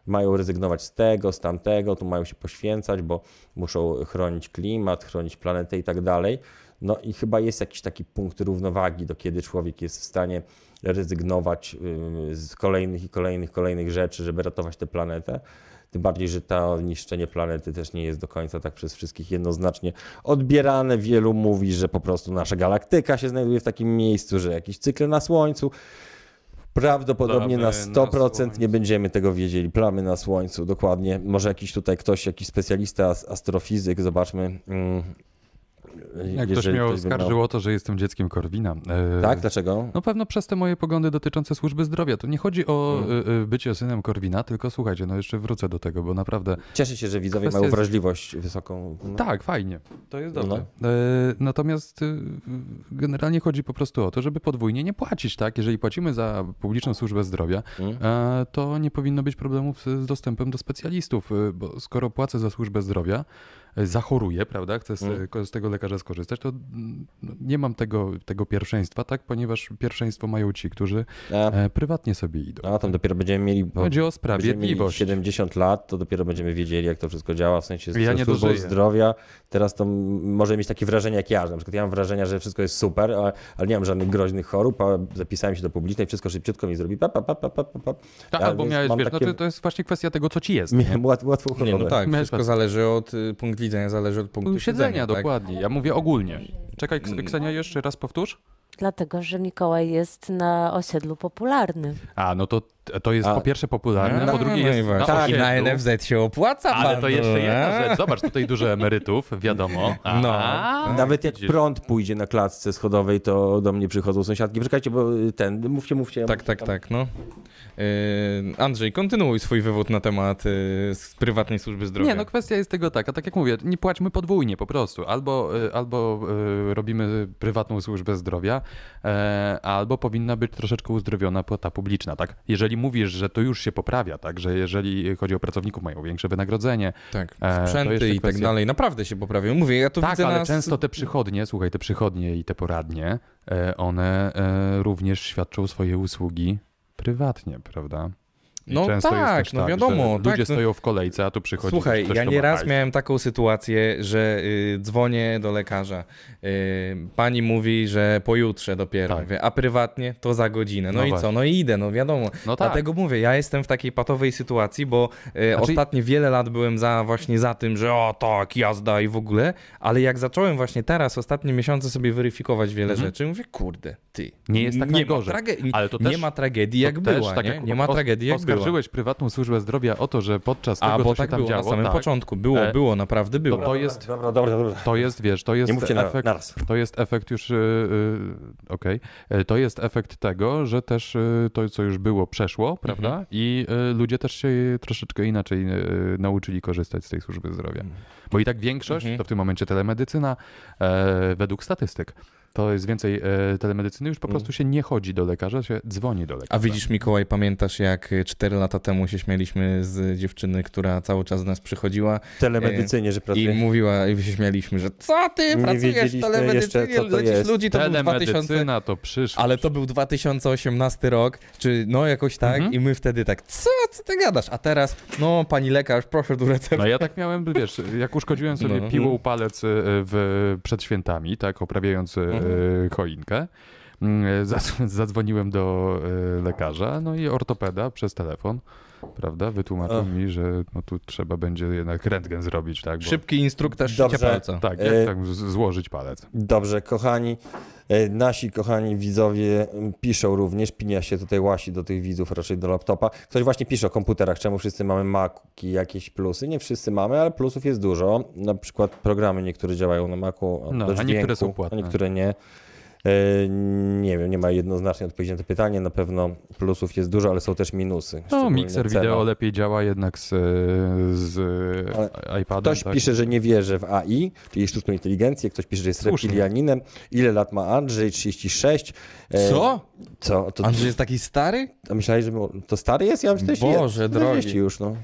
mają rezygnować z tego, z tamtego, tu mają się poświęcać, bo muszą chronić klimat, chronić planetę i tak dalej. No i chyba jest jakiś taki punkt równowagi, do kiedy człowiek jest w stanie rezygnować y, z kolejnych i kolejnych, kolejnych rzeczy, żeby ratować tę planetę. Tym bardziej, że to niszczenie planety też nie jest do końca tak przez wszystkich jednoznacznie odbierane. Wielu mówi, że po prostu nasza galaktyka się znajduje w takim miejscu, że jakiś cykl na Słońcu. Prawdopodobnie na Plamy na 100% Słońcu. nie będziemy tego wiedzieli. Plamy na Słońcu, dokładnie. Może jakiś tutaj ktoś, jakiś specjalista, as- astrofizyk, zobaczmy. Jak ktoś mnie by miał- oskarżył o to, że jestem dzieckiem Korwina. E, Tak, dlaczego? No pewno przez te moje poglądy dotyczące służby zdrowia. To nie chodzi o Mm. y, y, bycie synem Korwina, tylko słuchajcie, no jeszcze wrócę do tego, bo naprawdę Cieszę się, że widzowie mają jest- wrażliwość wysoką. No. tak, fajnie. To jest No. dobre. E, natomiast generalnie chodzi po prostu o to, żeby podwójnie nie płacić, tak? Jeżeli płacimy za publiczną służbę zdrowia, Mm. e, to nie powinno być problemów z, dostępem do specjalistów, bo skoro płacę za służbę zdrowia, e, zachoruję, prawda, chcę z, Mm. z tego lekarza skorzystać, to no, nie mam tego, tego pierwszeństwa, tak? Ponieważ pierwszeństwo mają ci, którzy A, e, prywatnie sobie idą. a tam dopiero będziemy mieli. Chodzi o sprawiedliwość. 70 lat, to dopiero będziemy wiedzieli, jak to wszystko działa, w sensie Ja nie służbą zdrowia. Teraz to może mieć takie wrażenie jak ja, że na przykład ja mam wrażenie, że wszystko jest super, ale, ale nie mam żadnych groźnych chorób, a zapisałem się do publicznej, wszystko szybciutko mi zrobi. Pa, pa, pa, pa, pa, pa. Tak, Ja albo miałeś, wiesz, no takie- to, to jest właśnie kwestia tego, co ci jest. Miałem łat, łatwą chorobę. Nie, no tak, wszystko zależy od, y, punkt widzenia zależy od punktu Siedzenia, siedzenia, tak? dokładnie. Ja mówię ogólnie. Czekaj, Ks- Ksenia, jeszcze raz powtórz. Dlatego, że Mikołaj jest na osiedlu popularny. A, no to to jest A- po pierwsze popularne, No, po drugie no jest właśnie. na Tak, na. NFZ się opłaca Ale to panu, jeszcze jedna a? rzecz. Zobacz, tutaj dużo emerytów, wiadomo. No. A, Nawet jak widzisz. prąd pójdzie na klatce schodowej, to do mnie przychodzą sąsiadki. Poczekajcie, bo y, ten, mówcie, mówcie. Tak, tak, tam- tak, no. Yy, Andrzej, kontynuuj swój wywód na temat z prywatnej służby zdrowia. Nie, no kwestia jest tego taka, tak jak mówię, nie płaćmy podwójnie po prostu. Albo, y, albo y, robimy prywatną służbę zdrowia, e, albo powinna być troszeczkę uzdrowiona ta publiczna, tak? Jeżeli mówisz, że to już się poprawia, tak? Że jeżeli chodzi o pracowników, mają większe wynagrodzenie. tak, E, to sprzęty i tak kwestia- dalej, naprawdę się poprawią. Mówię, ja to tak, widzę ale na... często te przychodnie, słuchaj, te przychodnie i te poradnie, e, one e, również świadczą swoje usługi prywatnie, prawda? No często tak, jest też no tak, wiadomo, że ludzie tak, no. stoją w kolejce, a tu przychodzi Słuchaj, ktoś, ja kto nie ma raz hajs. miałem taką sytuację, że y, dzwonię do lekarza. Y, pani mówi, że pojutrze dopiero. Tak. Mówię, a prywatnie to za godzinę. No, No i właśnie. co? No i idę, no wiadomo. No tak. Dlatego mówię, ja jestem w takiej patowej sytuacji, bo y, Znaczy- ostatnie wiele lat byłem za właśnie za tym, że o tak, jazda i w ogóle, ale jak zacząłem właśnie teraz, ostatnie miesiące sobie weryfikować wiele Mhm. rzeczy, mówię, kurde, ty. Nie jest tak nie ma, najgorzej. trage- Ale to nie też- ma tragedii jak była, tak nie? jak nie ma tragedii jak była. Oskarżyłeś prywatną służbę zdrowia o to, że podczas tego, A, bo co tak się tam było działo, na samym tak, początku. Było, E, było, naprawdę było. to jest, Dobra, dobra, dobra. to jest, wiesz, to jest Nie mówcie na, efekt, naraz. to jest efekt już, yy, yy, okej, E, to jest efekt tego, że też yy, to, co już było, przeszło, prawda? Mhm. I yy, ludzie też się troszeczkę inaczej nauczyli korzystać z tej służby zdrowia. Bo i tak większość, Mhm. to w tym momencie telemedycyna, e, według statystyk, to jest więcej e, telemedycyny, już po prostu się nie chodzi do lekarza, się dzwoni do lekarza. A widzisz, Mikołaj, pamiętasz jak 4 lata temu się śmialiśmy z dziewczyny, która cały czas do nas przychodziła W telemedycynie, że i pracuje. mówiła, i się śmialiśmy, że co ty, Nie pracujesz w telemedycynie, jeszcze, lecisz jest. ludzi, to był 2000... Telemedycyna to przyszło. Ale to był 2018 rok, czy no jakoś tak Mhm. i my wtedy tak, co, co ty gadasz? A teraz, no pani lekarz, proszę tu receptę. No ja tak miałem, wiesz, jak uszkodziłem sobie No. piłą palec e, w, przed świętami, tak, oprawiając e, Mhm. Choinkę, mm, zadzw- zadzwoniłem do e, lekarza, no i ortopeda przez telefon, prawda, wytłumaczył Ach. mi, że no tu trzeba będzie jednak rentgen zrobić, tak, bo, Szybki instruktaż Dobrze. palca. tak, jak tak z- złożyć palec. Dobrze, kochani, e, nasi kochani widzowie piszą również, pinia się tutaj łasi do tych widzów, raczej do laptopa. Ktoś właśnie pisze o komputerach, czemu wszyscy mamy Maci, jakieś plusy. Nie wszyscy mamy, ale plusów jest dużo. Na przykład programy niektóre działają na Macu, No, a niektóre są płatne. a niektóre nie. E, Nie wiem, nie ma jednoznacznej odpowiedzi na to pytanie. Na pewno plusów jest dużo, ale są też minusy. No, mikser cena. wideo lepiej działa jednak z, z iPadem. Ktoś tak? pisze, że nie wierzy w AI, czyli sztuczną inteligencję. Ktoś pisze, że jest Słusznie. reptilianinem. Ile lat ma Andrzej? 36. E, Co? Co? To, Andrzej jest taki stary? a myślałeś, że to stary jest? Ja myślę, że Boże jest. drogi. 40 już, no.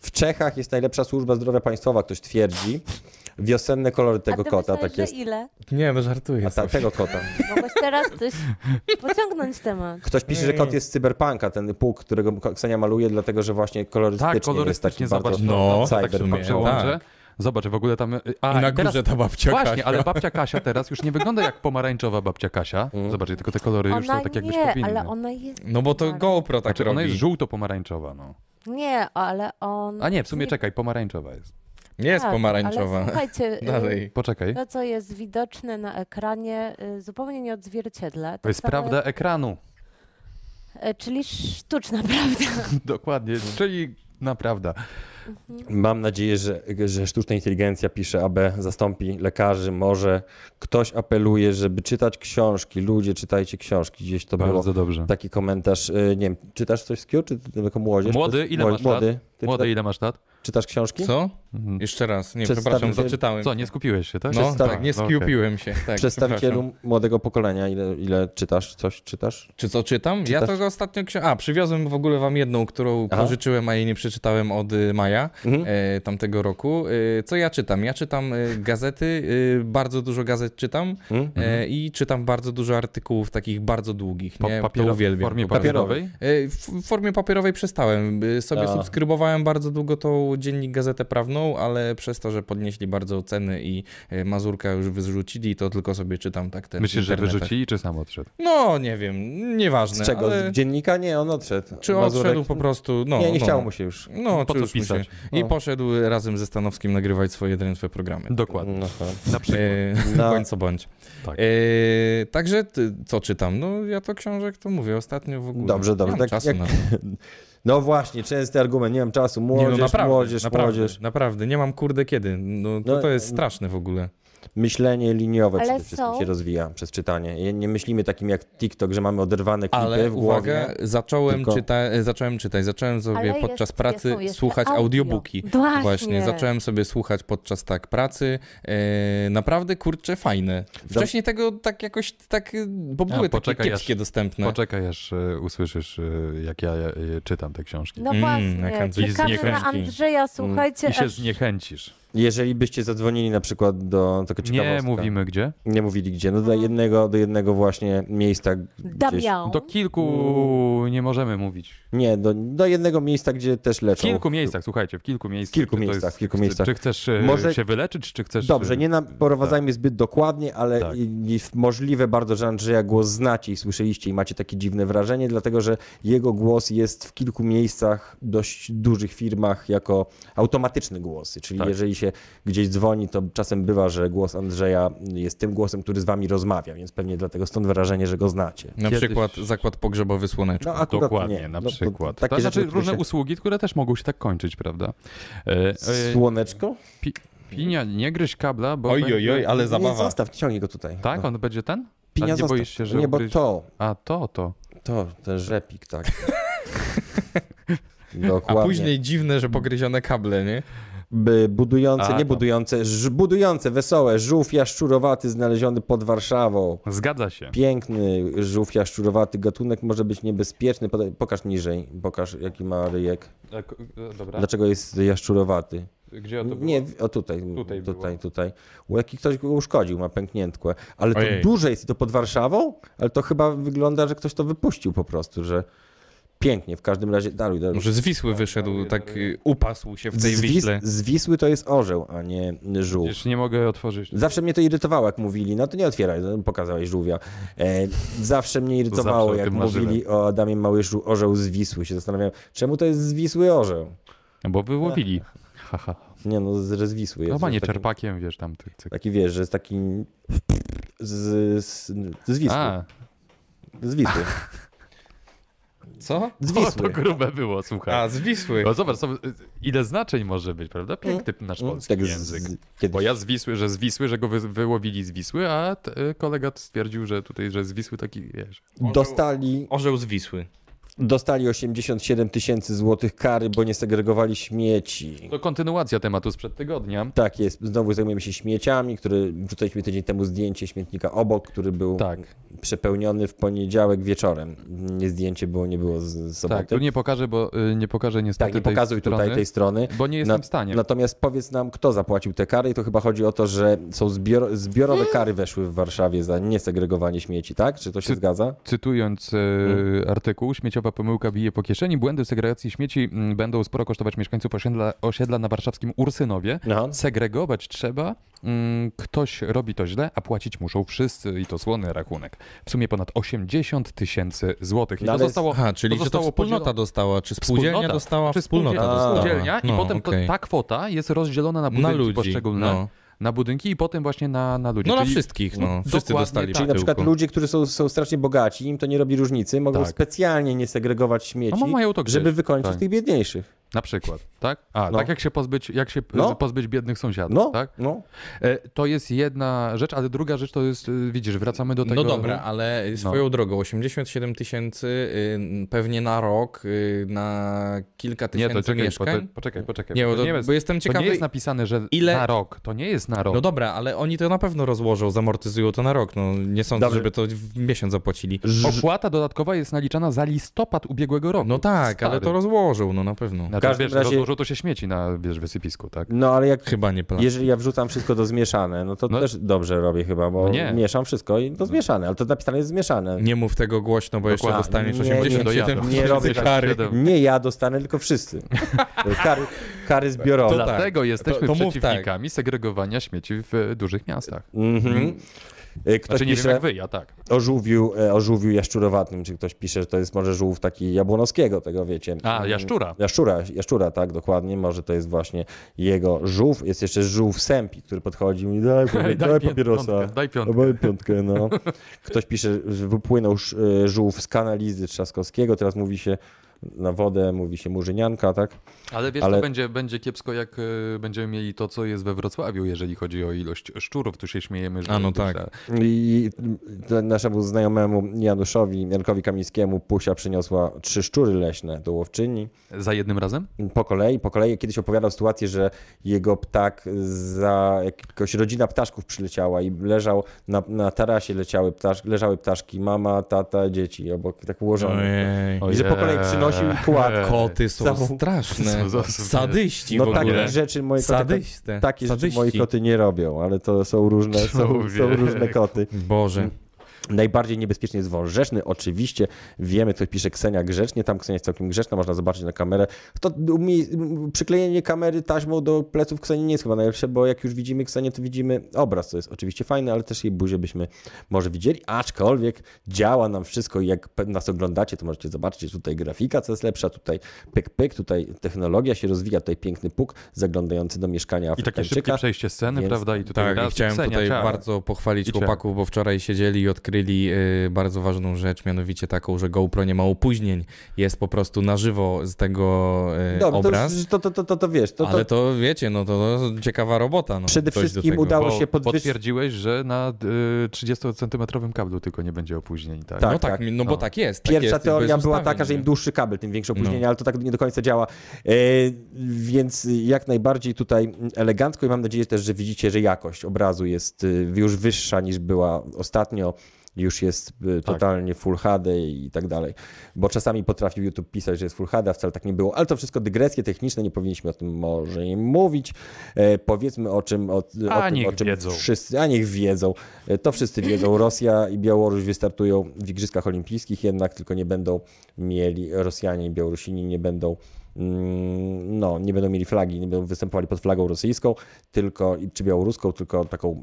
W Czechach jest najlepsza służba zdrowia państwowa, ktoś twierdzi. Wiosenne kolory tego A ty kota, myślałeś, tak że jest. ile? Nie, no żartuję A ta, tego kota. Mogłeś teraz coś pociągnąć temat. Ktoś pisze, że kot jest z cyberpunka, ten pług, którego Ksenia maluje, dlatego że właśnie kolorystycznie, Tak, kolorystycznie jest taki zobacz. bardzo No, to, tak cyber. się sumie, przełączę. tak. Zobacz, w ogóle tam... A, I na i teraz- górze ta babcia Właśnie, Kasia. ale babcia Kasia teraz już nie wygląda jak pomarańczowa babcia Kasia. Mm. Zobaczcie, tylko te kolory już Ona są tak jakbyś nie, powinny. ale ona jest... No bo to. GoPro tak Znaczy, robi. ona jest żółto-pomarańczowa, no. Nie, ale on... A nie, w sumie czekaj, pomarańczowa jest. Nie jest Tak, pomarańczowa. Ale słuchajcie, y, Dalej. Poczekaj. to co jest widoczne na ekranie y, zupełnie nie odzwierciedla. To Tak jest samo- prawda ekranu. y, Czyli sztuczna prawda. Dokładnie, czyli naprawdę. Mam nadzieję, że, że sztuczna inteligencja pisze, aby zastąpi lekarzy. Może ktoś apeluje, żeby czytać książki. Ludzie, czytajcie książki. Gdzieś to było. Bardzo dobrze. Taki komentarz. y, Nie wiem, czytasz coś z Q, czy ty jako młodzież? Młody, ile masz młody. lat? Ty Młody, czyta, ile masz lat? czytasz książki? Co? Mhm. Jeszcze raz. Nie, przepraszam, zaczytałem. Co, nie skupiłeś się, tak? No, Przedstaw- tak, nie no, skupiłem się. Tak, Przedstawicielu młodego pokolenia, ile, ile czytasz? Coś czytasz? Czy co czytam? Ja Czytasz? tego ostatnio książkę. A, przywiozłem w ogóle wam jedną, którą Aha. pożyczyłem, a jej nie przeczytałem od y, maja Mhm. e, tamtego roku. E, co ja czytam? Ja czytam e, gazety, e, bardzo dużo gazet czytam Mhm. e, i czytam bardzo dużo artykułów takich bardzo długich. Po, Nie? papiero- to w formie papierowej? E, W w formie papierowej przestałem. E, Sobie A. subskrybowałem bardzo długo tą dziennik Gazetę Prawną ale przez to, że podnieśli bardzo ceny i e, Mazurka już wyrzucili, to tylko sobie czytam tak ten Myślisz, że wyrzucili, czy sam odszedł? No, nie wiem, nieważne. Z czego? Ale... Z dziennika? Nie, on odszedł. Czy Mazurek- odszedł po prostu, no. Nie, nie no. chciało mu się już. No, Po czy co już mu się- pisać? I No. poszedł razem ze Stanowskim nagrywać swoje drętwe programy. Dokładnie. No, Na przykład. E, No. Bądź co bądź. Tak. E, także ty, co czytam? No ja to książek to mówię ostatnio w ogóle. Dobrze, dobrze. Nie mam Tak czasu jak- na to. No właśnie, częsty argument, nie mam czasu. Nie, Młodzież, no naprawdę, młodzież, naprawdę, młodzież. naprawdę, nie mam kurde kiedy. No to, No, to jest no. straszne w ogóle. Myślenie liniowe Ale przede wszystkim są- się rozwija przez czytanie. Nie- myślimy takim jak TikTok, że mamy oderwane klipy Ale w głowie. uwaga, zacząłem, tylko- czyta, zacząłem czytać, zacząłem sobie Ale podczas jest- pracy słuchać audio. audiobooki. Właśnie. Właśnie, zacząłem sobie słuchać podczas tak pracy. E, naprawdę kurczę fajne. Wcześniej tego tak jakoś tak, bo A, były takie poczekaj, kiepskie aż- dostępne. Poczekaj, aż e, usłyszysz, e, jak ja e, czytam te książki. No Mm, właśnie, jak Andrzej. Andrzeja, słuchajcie, I się aż... zniechęcisz. Jeżeli byście zadzwonili na przykład do tego Nie ciekawostka. mówimy gdzie. Nie mówili gdzie. No do jednego, do jednego właśnie miejsca. Gdzieś. Do kilku nie możemy mówić. nie, do, do jednego miejsca, gdzie też W leczą. kilku miejscach, słuchajcie, w kilku miejscach. kilku Czy to miejscach, w kilku miejscach. Czy chcesz e, Może- się wyleczyć, czy chcesz... Dobrze, e, nie naprowadzajmy zbyt dokładnie, ale Tak. i- i możliwe bardzo, że Andrzeja głos znacie i słyszeliście i macie takie dziwne wrażenie, dlatego że jego głos jest w kilku miejscach, dość dużych firmach jako automatyczny głos. Czyli Tak. jeżeli się gdzieś dzwoni, to czasem bywa, że głos Andrzeja jest tym głosem, który z wami rozmawia, więc pewnie dlatego stąd wrażenie, że go znacie. Na Kiedyś- przykład zakład pogrzebowy Słoneczko. No, Dokładnie, nie. na No, to- przykład. takie to znaczy różne się- usługi, które też mogą się tak kończyć, prawda? E, e, Słoneczko? pi, pinia, nie gryź kabla, bo... Oj, będzie- oj, oj, ale Nie, zabawa. zostaw, ciągnij go tutaj. Tak, No. on będzie ten? Pinia A nie boisz się, że Nie, bo ugryź- to, A to, to. to, ten rzepik, tak. A Dokładnie. później dziwne, że pogryzione kable, nie? Budujące, A, nie to. budujące, ż, budujące, wesołe, żółw jaszczurowaty znaleziony pod Warszawą. Zgadza się. Piękny żółw jaszczurowaty, gatunek może być niebezpieczny. Pokaż niżej, pokaż jaki ma ryjek. E, e, Dobra. Dlaczego jest jaszczurowaty? Gdzie to było? Nie, o tutaj, Tutaj tutaj, tutaj. U jaki ktoś go uszkodził, ma pękniętłe. Ale to Ojej. duże jest to pod Warszawą? Ale to chyba wygląda, że ktoś to wypuścił po prostu, że pięknie, w każdym razie, daruj, daruj. Może z Wisły wyszedł, tak upasł się w tej z, Wis- Wiśle. z Wisły to jest orzeł, a nie żółw. Już nie mogę otworzyć. Zawsze mnie to irytowało, jak mówili, no to nie otwieraj, no, pokazałeś żółwia. E, zawsze mnie irytowało, jak mówili marzyłem. o Adamie Mały żu- orzeł z Wisły. Się zastanawiałem, czemu to jest z Wisły orzeł? Bo wyłowili. Haha. Nie no, z, Wisły jest. Chyba nie taki, czerpakiem, wiesz, tam. Ty, ty. taki wiesz, że jest taki z, z, z Wisły. A, Z Wisły. Co? Z o, to grube było, słuchaj. A, z Wisły. No zobacz, sobie, ile znaczeń może być, prawda? Piękny nasz No, polski tak język. z- kiedyś. Bo ja z Wisły, że z Wisły, że go wy, wyłowili z Wisły, a t, kolega stwierdził, że tutaj, że z Wisły taki, wiesz. Dostali, Orzeł z Wisły. Dostali 87 tysięcy złotych kary, bo nie segregowali śmieci. To kontynuacja tematu sprzed tygodnia. Tak jest, znowu zajmujemy się śmieciami, który wrzucaliśmy tydzień temu zdjęcie śmietnika obok, który był Tak, przepełniony w poniedziałek wieczorem. Nie zdjęcie było, nie było z, soboty. tak. Tu nie pokażę, bo y, nie pokażę niestety Tak, nie tej pokazuj strony, tutaj tej strony. bo nie jestem Na- w stanie. Natomiast powiedz nam, kto zapłacił te kary i to chyba chodzi o to, że są zbior, zbiorowe kary weszły w Warszawie za niesegregowanie śmieci, tak? Czy to się Czy- zgadza? Cytując e, Hmm? artykuł, pomyłka bije po kieszeni. Błędy w segregacji śmieci mm, będą sporo kosztować mieszkańców osiedla, osiedla na warszawskim Ursynowie. No. Segregować trzeba, mm, ktoś robi to źle, a płacić muszą wszyscy i to słony rachunek. W sumie ponad 80 tysięcy złotych. I No to ale- zostało, Aha, czyli to czy to zostało wspólnota podzielone- dostała, czy spółdzielnia Wspólnota. dostała, Czy wspólnota spółdzielnia, dostała. spółdzielnia i No, potem to, okej. ta kwota jest rozdzielona na na budynki ludzi. poszczególne, No, na budynki i potem właśnie na, na ludzi. no na Czyli- wszystkich, no. Wszyscy dostali tak. Czyli na przykład ludzie, którzy są, są strasznie bogaci, im to nie robi różnicy, mogą Tak. specjalnie nie segregować śmieci, No, mają to gdzieś. żeby wykończyć Tak. tych biedniejszych. Na przykład, tak? A, No. tak jak się pozbyć, jak się No. pozbyć biednych sąsiadów, No, tak? no. E, To jest jedna rzecz, ale druga rzecz to jest, y, widzisz, wracamy do tego... No dobra, ale swoją drogą, 87 tysięcy y, pewnie na rok, y, na kilka Nie, tysięcy to czekaj, mieszkań. poczekaj, poczekaj, poczekaj. Nie, bo, to to, nie jest, bo jestem to ciekawy. nie jest napisane, że ile- na rok, to nie jest na rok. No dobra, ale oni to na pewno rozłożą, zamortyzują to na rok. No, nie sądzę, Dobrze. żeby to w miesiąc zapłacili. Opłata dodatkowa jest naliczana za listopad ubiegłego roku. No tak, ale Stary. to rozłożą, no na pewno. Znaczy, każdym wiesz, razie- rozłożyło to się śmieci na wiesz, wysypisku, tak? No ale jak Chyba nie plan. Jeżeli ja wrzucam wszystko do zmieszane, no to No- też dobrze robię chyba, bo No nie. mieszam wszystko i to zmieszane, ale to napisane jest zmieszane. Nie mów tego głośno, bo jeszcze Dokładnie. dostaniesz Nie, nie, 87 nie, nie robię kary. Siedem. Nie ja dostanę, tylko wszyscy. Kary, kary zbiorowe. To tak. Dlatego jesteśmy To- to mów przeciwnikami segregowania śmieci w dużych miastach. Mhm. Y, Ktoś Znaczy wiem pisze jak wy, ja tak. o żółwiu, e, o żółwiu jaszczurowatym, czy ktoś pisze, że to jest może żółw taki jabłonowskiego, tego wiecie. A, Mm, jaszczura. Jaszczura, jaszczura, tak, dokładnie. Może to jest właśnie jego żółw. Jest jeszcze żółw sępi, który podchodzi i mówi, daj, daj, daj papierosa. piątkę, daj piątkę. Daj piątkę, no. Ktoś pisze, że wypłynął e, żółw z kanalizy Trzaskowskiego, teraz mówi się na wodę, mówi się murzynianka, tak? Ale wiesz, Ale- to będzie, będzie kiepsko, jak e, będziemy mieli to, co jest we Wrocławiu, jeżeli chodzi o ilość szczurów. Tu się śmiejemy, że... A, no tak. I naszemu znajomemu Januszowi, Jankowi Kamińskiemu Pusia przyniosła trzy szczury leśne do łowczyni. Za jednym razem? Po kolei, po kolei kiedyś opowiadał sytuację, że jego ptak za jakiegoś rodzina ptaszków przyleciała i leżał na, na tarasie leciały ptasz, leżały ptaszki, mama, tata, dzieci obok, tak ułożone. Ojej. I że po kolei przynosił i kładł. Koty są straszne. Co za- Sadyści No w ogóle. takich rzeczy moje koty, tak, takie rzeczy Sadyści. moje koty nie robią, ale to są różne, są, są różne koty. Boże. Najbardziej niebezpieczny jest wąż rzeczny. Oczywiście wiemy, ktoś pisze Ksenia grzecznie, tam Ksenia jest całkiem grzeczna, można zobaczyć na kamerę. To umie, przyklejenie kamery taśmą do pleców Kseni nie jest chyba najlepsze, bo jak już widzimy Ksenię, to widzimy obraz, co jest oczywiście fajne, ale też jej buzię byśmy może widzieli, aczkolwiek działa nam wszystko i jak nas oglądacie, to możecie zobaczyć, tutaj grafika, co jest lepsza, tutaj pyk, pyk, tutaj technologia się rozwija, tutaj piękny puk zaglądający do mieszkania I takie szybkie przejście sceny, Więc- prawda? I tutaj Tak, raz chciałem Ksenia, tutaj bardzo pochwalić I chłopaków, bo wczoraj siedzieli i odkryli y, bardzo ważną rzecz, mianowicie taką, że GoPro nie ma opóźnień. Jest po prostu na żywo z tego y, Dobra, to, obraz. już- to, to, to, to, to wiesz, to, to, Ale to wiecie, no to, to ciekawa robota. No, Przede wszystkim udało się podwyższyć. potwierdziłeś, że na y, 30-centymetrowym kablu tylko nie będzie opóźnień, tak? Tak, no tak, tak. no bo No. tak jest. Tak Pierwsza jest, teoria była ustawień, taka, że im dłuższy kabel, tym większe opóźnienie, No. ale to tak nie do końca działa. E, więc jak najbardziej tutaj elegancko i mam nadzieję też, że widzicie, że jakość obrazu jest y, już wyższa niż była ostatnio. Już jest y, totalnie Full HD i tak dalej. Bo czasami potrafił YouTube pisać, że jest Full HD, a wcale tak nie było. Ale to wszystko dygresje techniczne, nie powinniśmy o tym może im mówić. E, powiedzmy o czym, o, o, A tym, niech o czym wiedzą. wszyscy, a niech wiedzą. E, To wszyscy wiedzą. Rosja i Białoruś wystartują w Igrzyskach Olimpijskich, jednak tylko nie będą mieli, Rosjanie i Białorusini nie będą no, nie będą mieli flagi, nie będą występowali pod flagą rosyjską, tylko, czy białoruską, tylko taką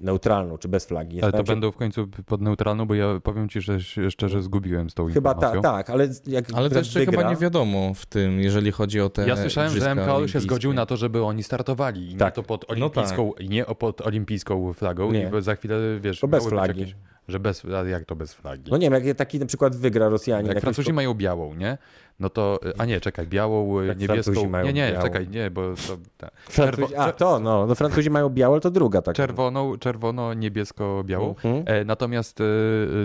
neutralną, czy bez flagi. Ale to się- będą w końcu pod neutralną, bo ja powiem ci, że szczerze zgubiłem z tą Chyba informacją. tak, tak, ale jak Ale to jeszcze wygra, chyba nie wiadomo w tym, jeżeli chodzi o te Ja słyszałem, że MKO się zgodził na to, żeby oni startowali. I Tak. nie to pod No olimpijską, i nie o- pod olimpijską flagą. Nie. I za chwilę, wiesz, To bez flagi. Jakieś, że bez, jak to bez flagi? No nie wiem, jak taki na przykład wygra Rosjanin. jak Francuzi mają białą, nie? No to, a nie, czekaj, białą, Jak niebieską. Mają Nie, nie, białą. czekaj, nie, bo to, ta, Francuzi, a czerwo- to, no, no Francuzi mają białe, ale to druga taka. czerwoną, czerwono-niebiesko-białą. Mhm. E, natomiast e,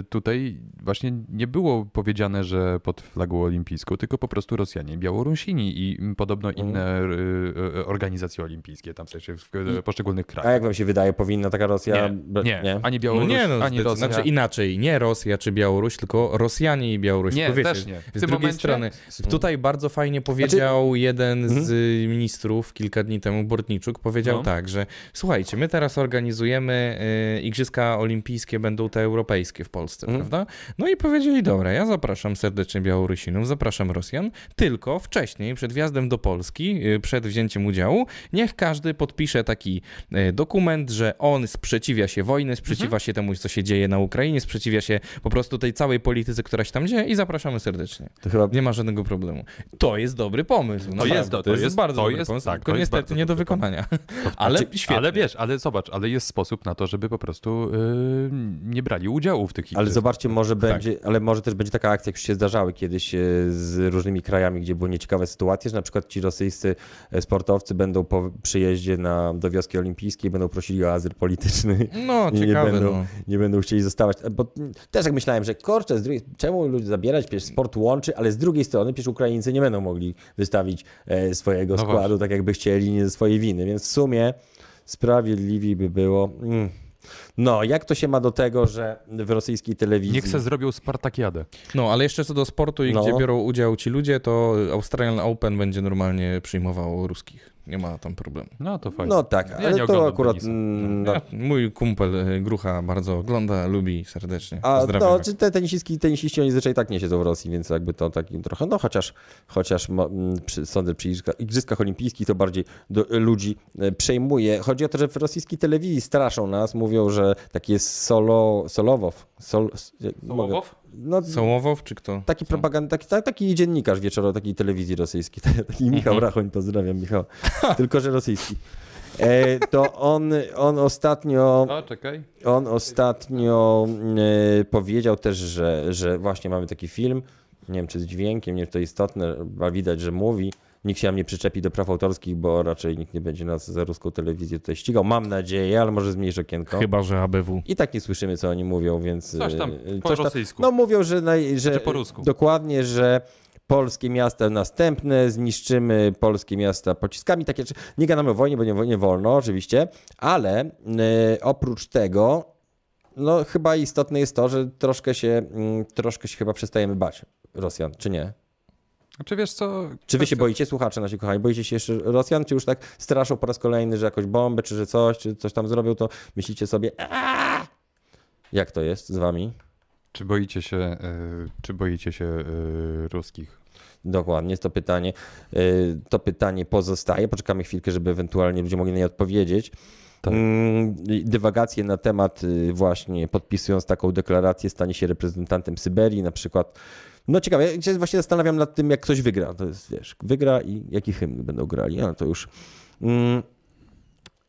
tutaj właśnie nie było powiedziane, że pod flagą olimpijską, tylko po prostu Rosjanie, Białorusini i podobno Mhm. inne e, e, organizacje olimpijskie, tam w sensie w e, poszczególnych A krajach. jak wam się wydaje, powinna taka Rosja... Nie, nie, ani No Białoruś, nie, no, ani Rosja. znaczy inaczej, nie Rosja czy Białoruś, tylko Rosjanie i Białoruś. Nie, wiecie, też nie. W Z tym drugiej momencie- strony, tutaj bardzo fajnie powiedział jeden z y, ministrów kilka dni temu, Bortniczuk, powiedział No. tak, że słuchajcie, my teraz organizujemy y, Igrzyska Olimpijskie, będą te europejskie w Polsce, Mhm. prawda? No i powiedzieli, dobra, ja zapraszam serdecznie Białorusinów, zapraszam Rosjan, tylko wcześniej, przed wjazdem do Polski, y, przed wzięciem udziału, niech każdy podpisze taki y, dokument, że on sprzeciwia się wojny, sprzeciwia Mhm. się temu, co się dzieje na Ukrainie, sprzeciwia się po prostu tej całej polityce, która się tam dzieje i zapraszamy serdecznie. To chyba Nie ma żadnego problemu. To jest dobry pomysł. naprawdę. jest to to jest, jest- bardzo to dobry jest- pomysł, tak, tylko to jest niestety bardzo nie do wykonania. Ale Znaczy. Ale wiesz, ale zobacz, ale jest sposób na to, żeby po prostu y, nie brali udziału w tych Ale zobaczcie, może Tak. będzie, ale może też będzie taka akcja, jak już się zdarzały kiedyś e, z różnymi krajami, gdzie były nieciekawe sytuacje, że na przykład ci rosyjscy e, sportowcy będą po przyjeździe na, do wioski olimpijskiej będą prosili o azyl polityczny. No, I nie ciekawe. będą, no. nie będą chcieli zostawać. Bo też jak myślałem, że kurczę, z drugiej, czemu ludzie zabierać, przecież sport łączy, ale z drugiej strony przecież Ukraińcy nie będą mogli wystawić e, swojego No składu właśnie. tak jakby chcieli, nie ze swojej winy, więc w sumie sprawiedliwiej by było. Mm. No, jak to się ma do tego, że w rosyjskiej telewizji... Niech se zrobił Spartakiadę. No, ale jeszcze co do sportu i No. gdzie biorą udział ci ludzie, to Australian Open będzie normalnie przyjmował ruskich. Nie ma tam problemu. No to fajnie. No tak, Ja ale to akurat... mm, No, Ja, mój kumpel y, Grucha bardzo ogląda, lubi serdecznie. A Pozdrawiam. no, czy te tenisistki, tenisiści, oni zazwyczaj tak nie siedzą w Rosji, więc jakby to takim trochę, no chociaż, chociaż mo- m, przy, sądzę przy igrzyskach, igrzyskach olimpijskich to bardziej do, ludzi e, przejmuje. Chodzi o to, że w rosyjskiej telewizji straszą nas, mówią, że taki jest solo, Solowow. Sol, s- jak mogę- No, Sołowow czy kto? taki propagand, taki, ta- taki dziennikarz wieczorowy takiej telewizji rosyjskiej, taki Michał Mhm. Rachoń, pozdrawiam Michał, tylko że rosyjski. E, to on, on ostatnio A, czekaj. on ostatnio e, powiedział też, że, że właśnie mamy taki film, nie wiem czy z dźwiękiem, nie wiem czy to istotne, a widać, że mówi. Nikt się nam nie przyczepi do praw autorskich, bo raczej nikt nie będzie nas za ruską telewizję tutaj ścigał. Mam nadzieję, ale może zmniejsz okienko. Chyba, że ABW. I tak nie słyszymy, co oni mówią, więc... Coś tam, e, po rosyjsku. No mówią, że... Naj, że Znaczy po rusku. Dokładnie, że polskie miasta następne, zniszczymy polskie miasta pociskami. Takie rzeczy. Nie gadamy o wojnie, bo nie, nie wolno oczywiście, ale e, oprócz tego no chyba istotne jest to, że troszkę się, mm, troszkę się chyba przestajemy bać Rosjan, czy nie? Czy wiesz co? Czy wy się boicie, słuchacze nasi kochani, boicie się jeszcze Rosjan, czy już tak straszą po raz kolejny, że jakąś bombę, czy że coś, czy coś tam zrobią, to myślicie sobie "Aaa!" Jak to jest z wami? Czy boicie się, e, czy boicie się e, ruskich? Dokładnie, to pytanie, y, to pytanie pozostaje. Poczekamy chwilkę, żeby ewentualnie ludzie mogli na nie odpowiedzieć. Tak. Mm, Dywagacje na temat y, właśnie podpisując taką deklarację stanie się reprezentantem Syberii na przykład. No ciekawe, ja się właśnie zastanawiam nad tym, jak ktoś wygra. To jest, wiesz, wygra i jaki hymn będą grali. A to już... Mm,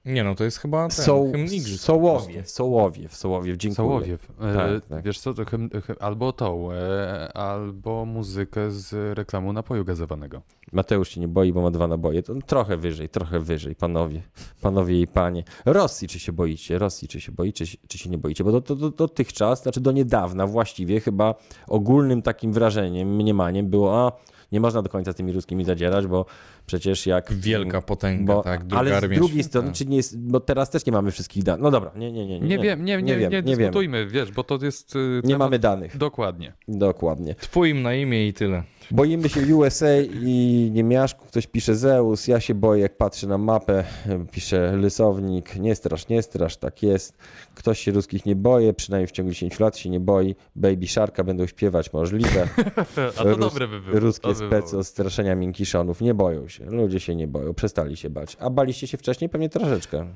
Nie no, to jest chyba ten, Soł, hymn igrzysk. Sołowiew, Sołowiew, Sołowiew, dziękuję. Sołowiew. E, Tak, tak. Wiesz co, to hym, hym, albo tą, e, albo muzykę z reklamu napoju gazowanego. Mateusz się nie boi, bo ma dwa naboje. To trochę wyżej, trochę wyżej, panowie, panowie i panie. Rosji czy się boicie? Rosji czy się boicie, czy, czy się nie boicie? Bo do, do, do, dotychczas, znaczy do niedawna właściwie chyba ogólnym takim wrażeniem, mniemaniem było, a nie można do końca z tymi ruskimi zadzierać, bo przecież jak... Wielka potęga, bo, tak, druga Ale z drugiej świata. strony, czy nie jest, bo teraz też nie mamy wszystkich danych. No dobra, nie, nie, nie. Nie, Nie, wiem, nie, nie, nie, wiem, nie wiem. dyskutujmy, wiesz, bo to jest... Nie temat- mamy danych. Dokładnie. Dokładnie. Twój im na imię i tyle. Boimy się USA i niemiaszku. Ktoś pisze Zeus. Ja się boję, jak patrzę na mapę. Pisze Lysownik. Nie strasz, nie strasz, tak jest. Ktoś się ruskich nie boje, przynajmniej w ciągu 10 lat się nie boi. Baby Sharka będą śpiewać możliwe. A to Rus- dobre by było. Ruskie by specy od straszenia miękiszonów nie boją się. Ludzie się nie boją, przestali się bać. A baliście się wcześniej? Pewnie troszeczkę.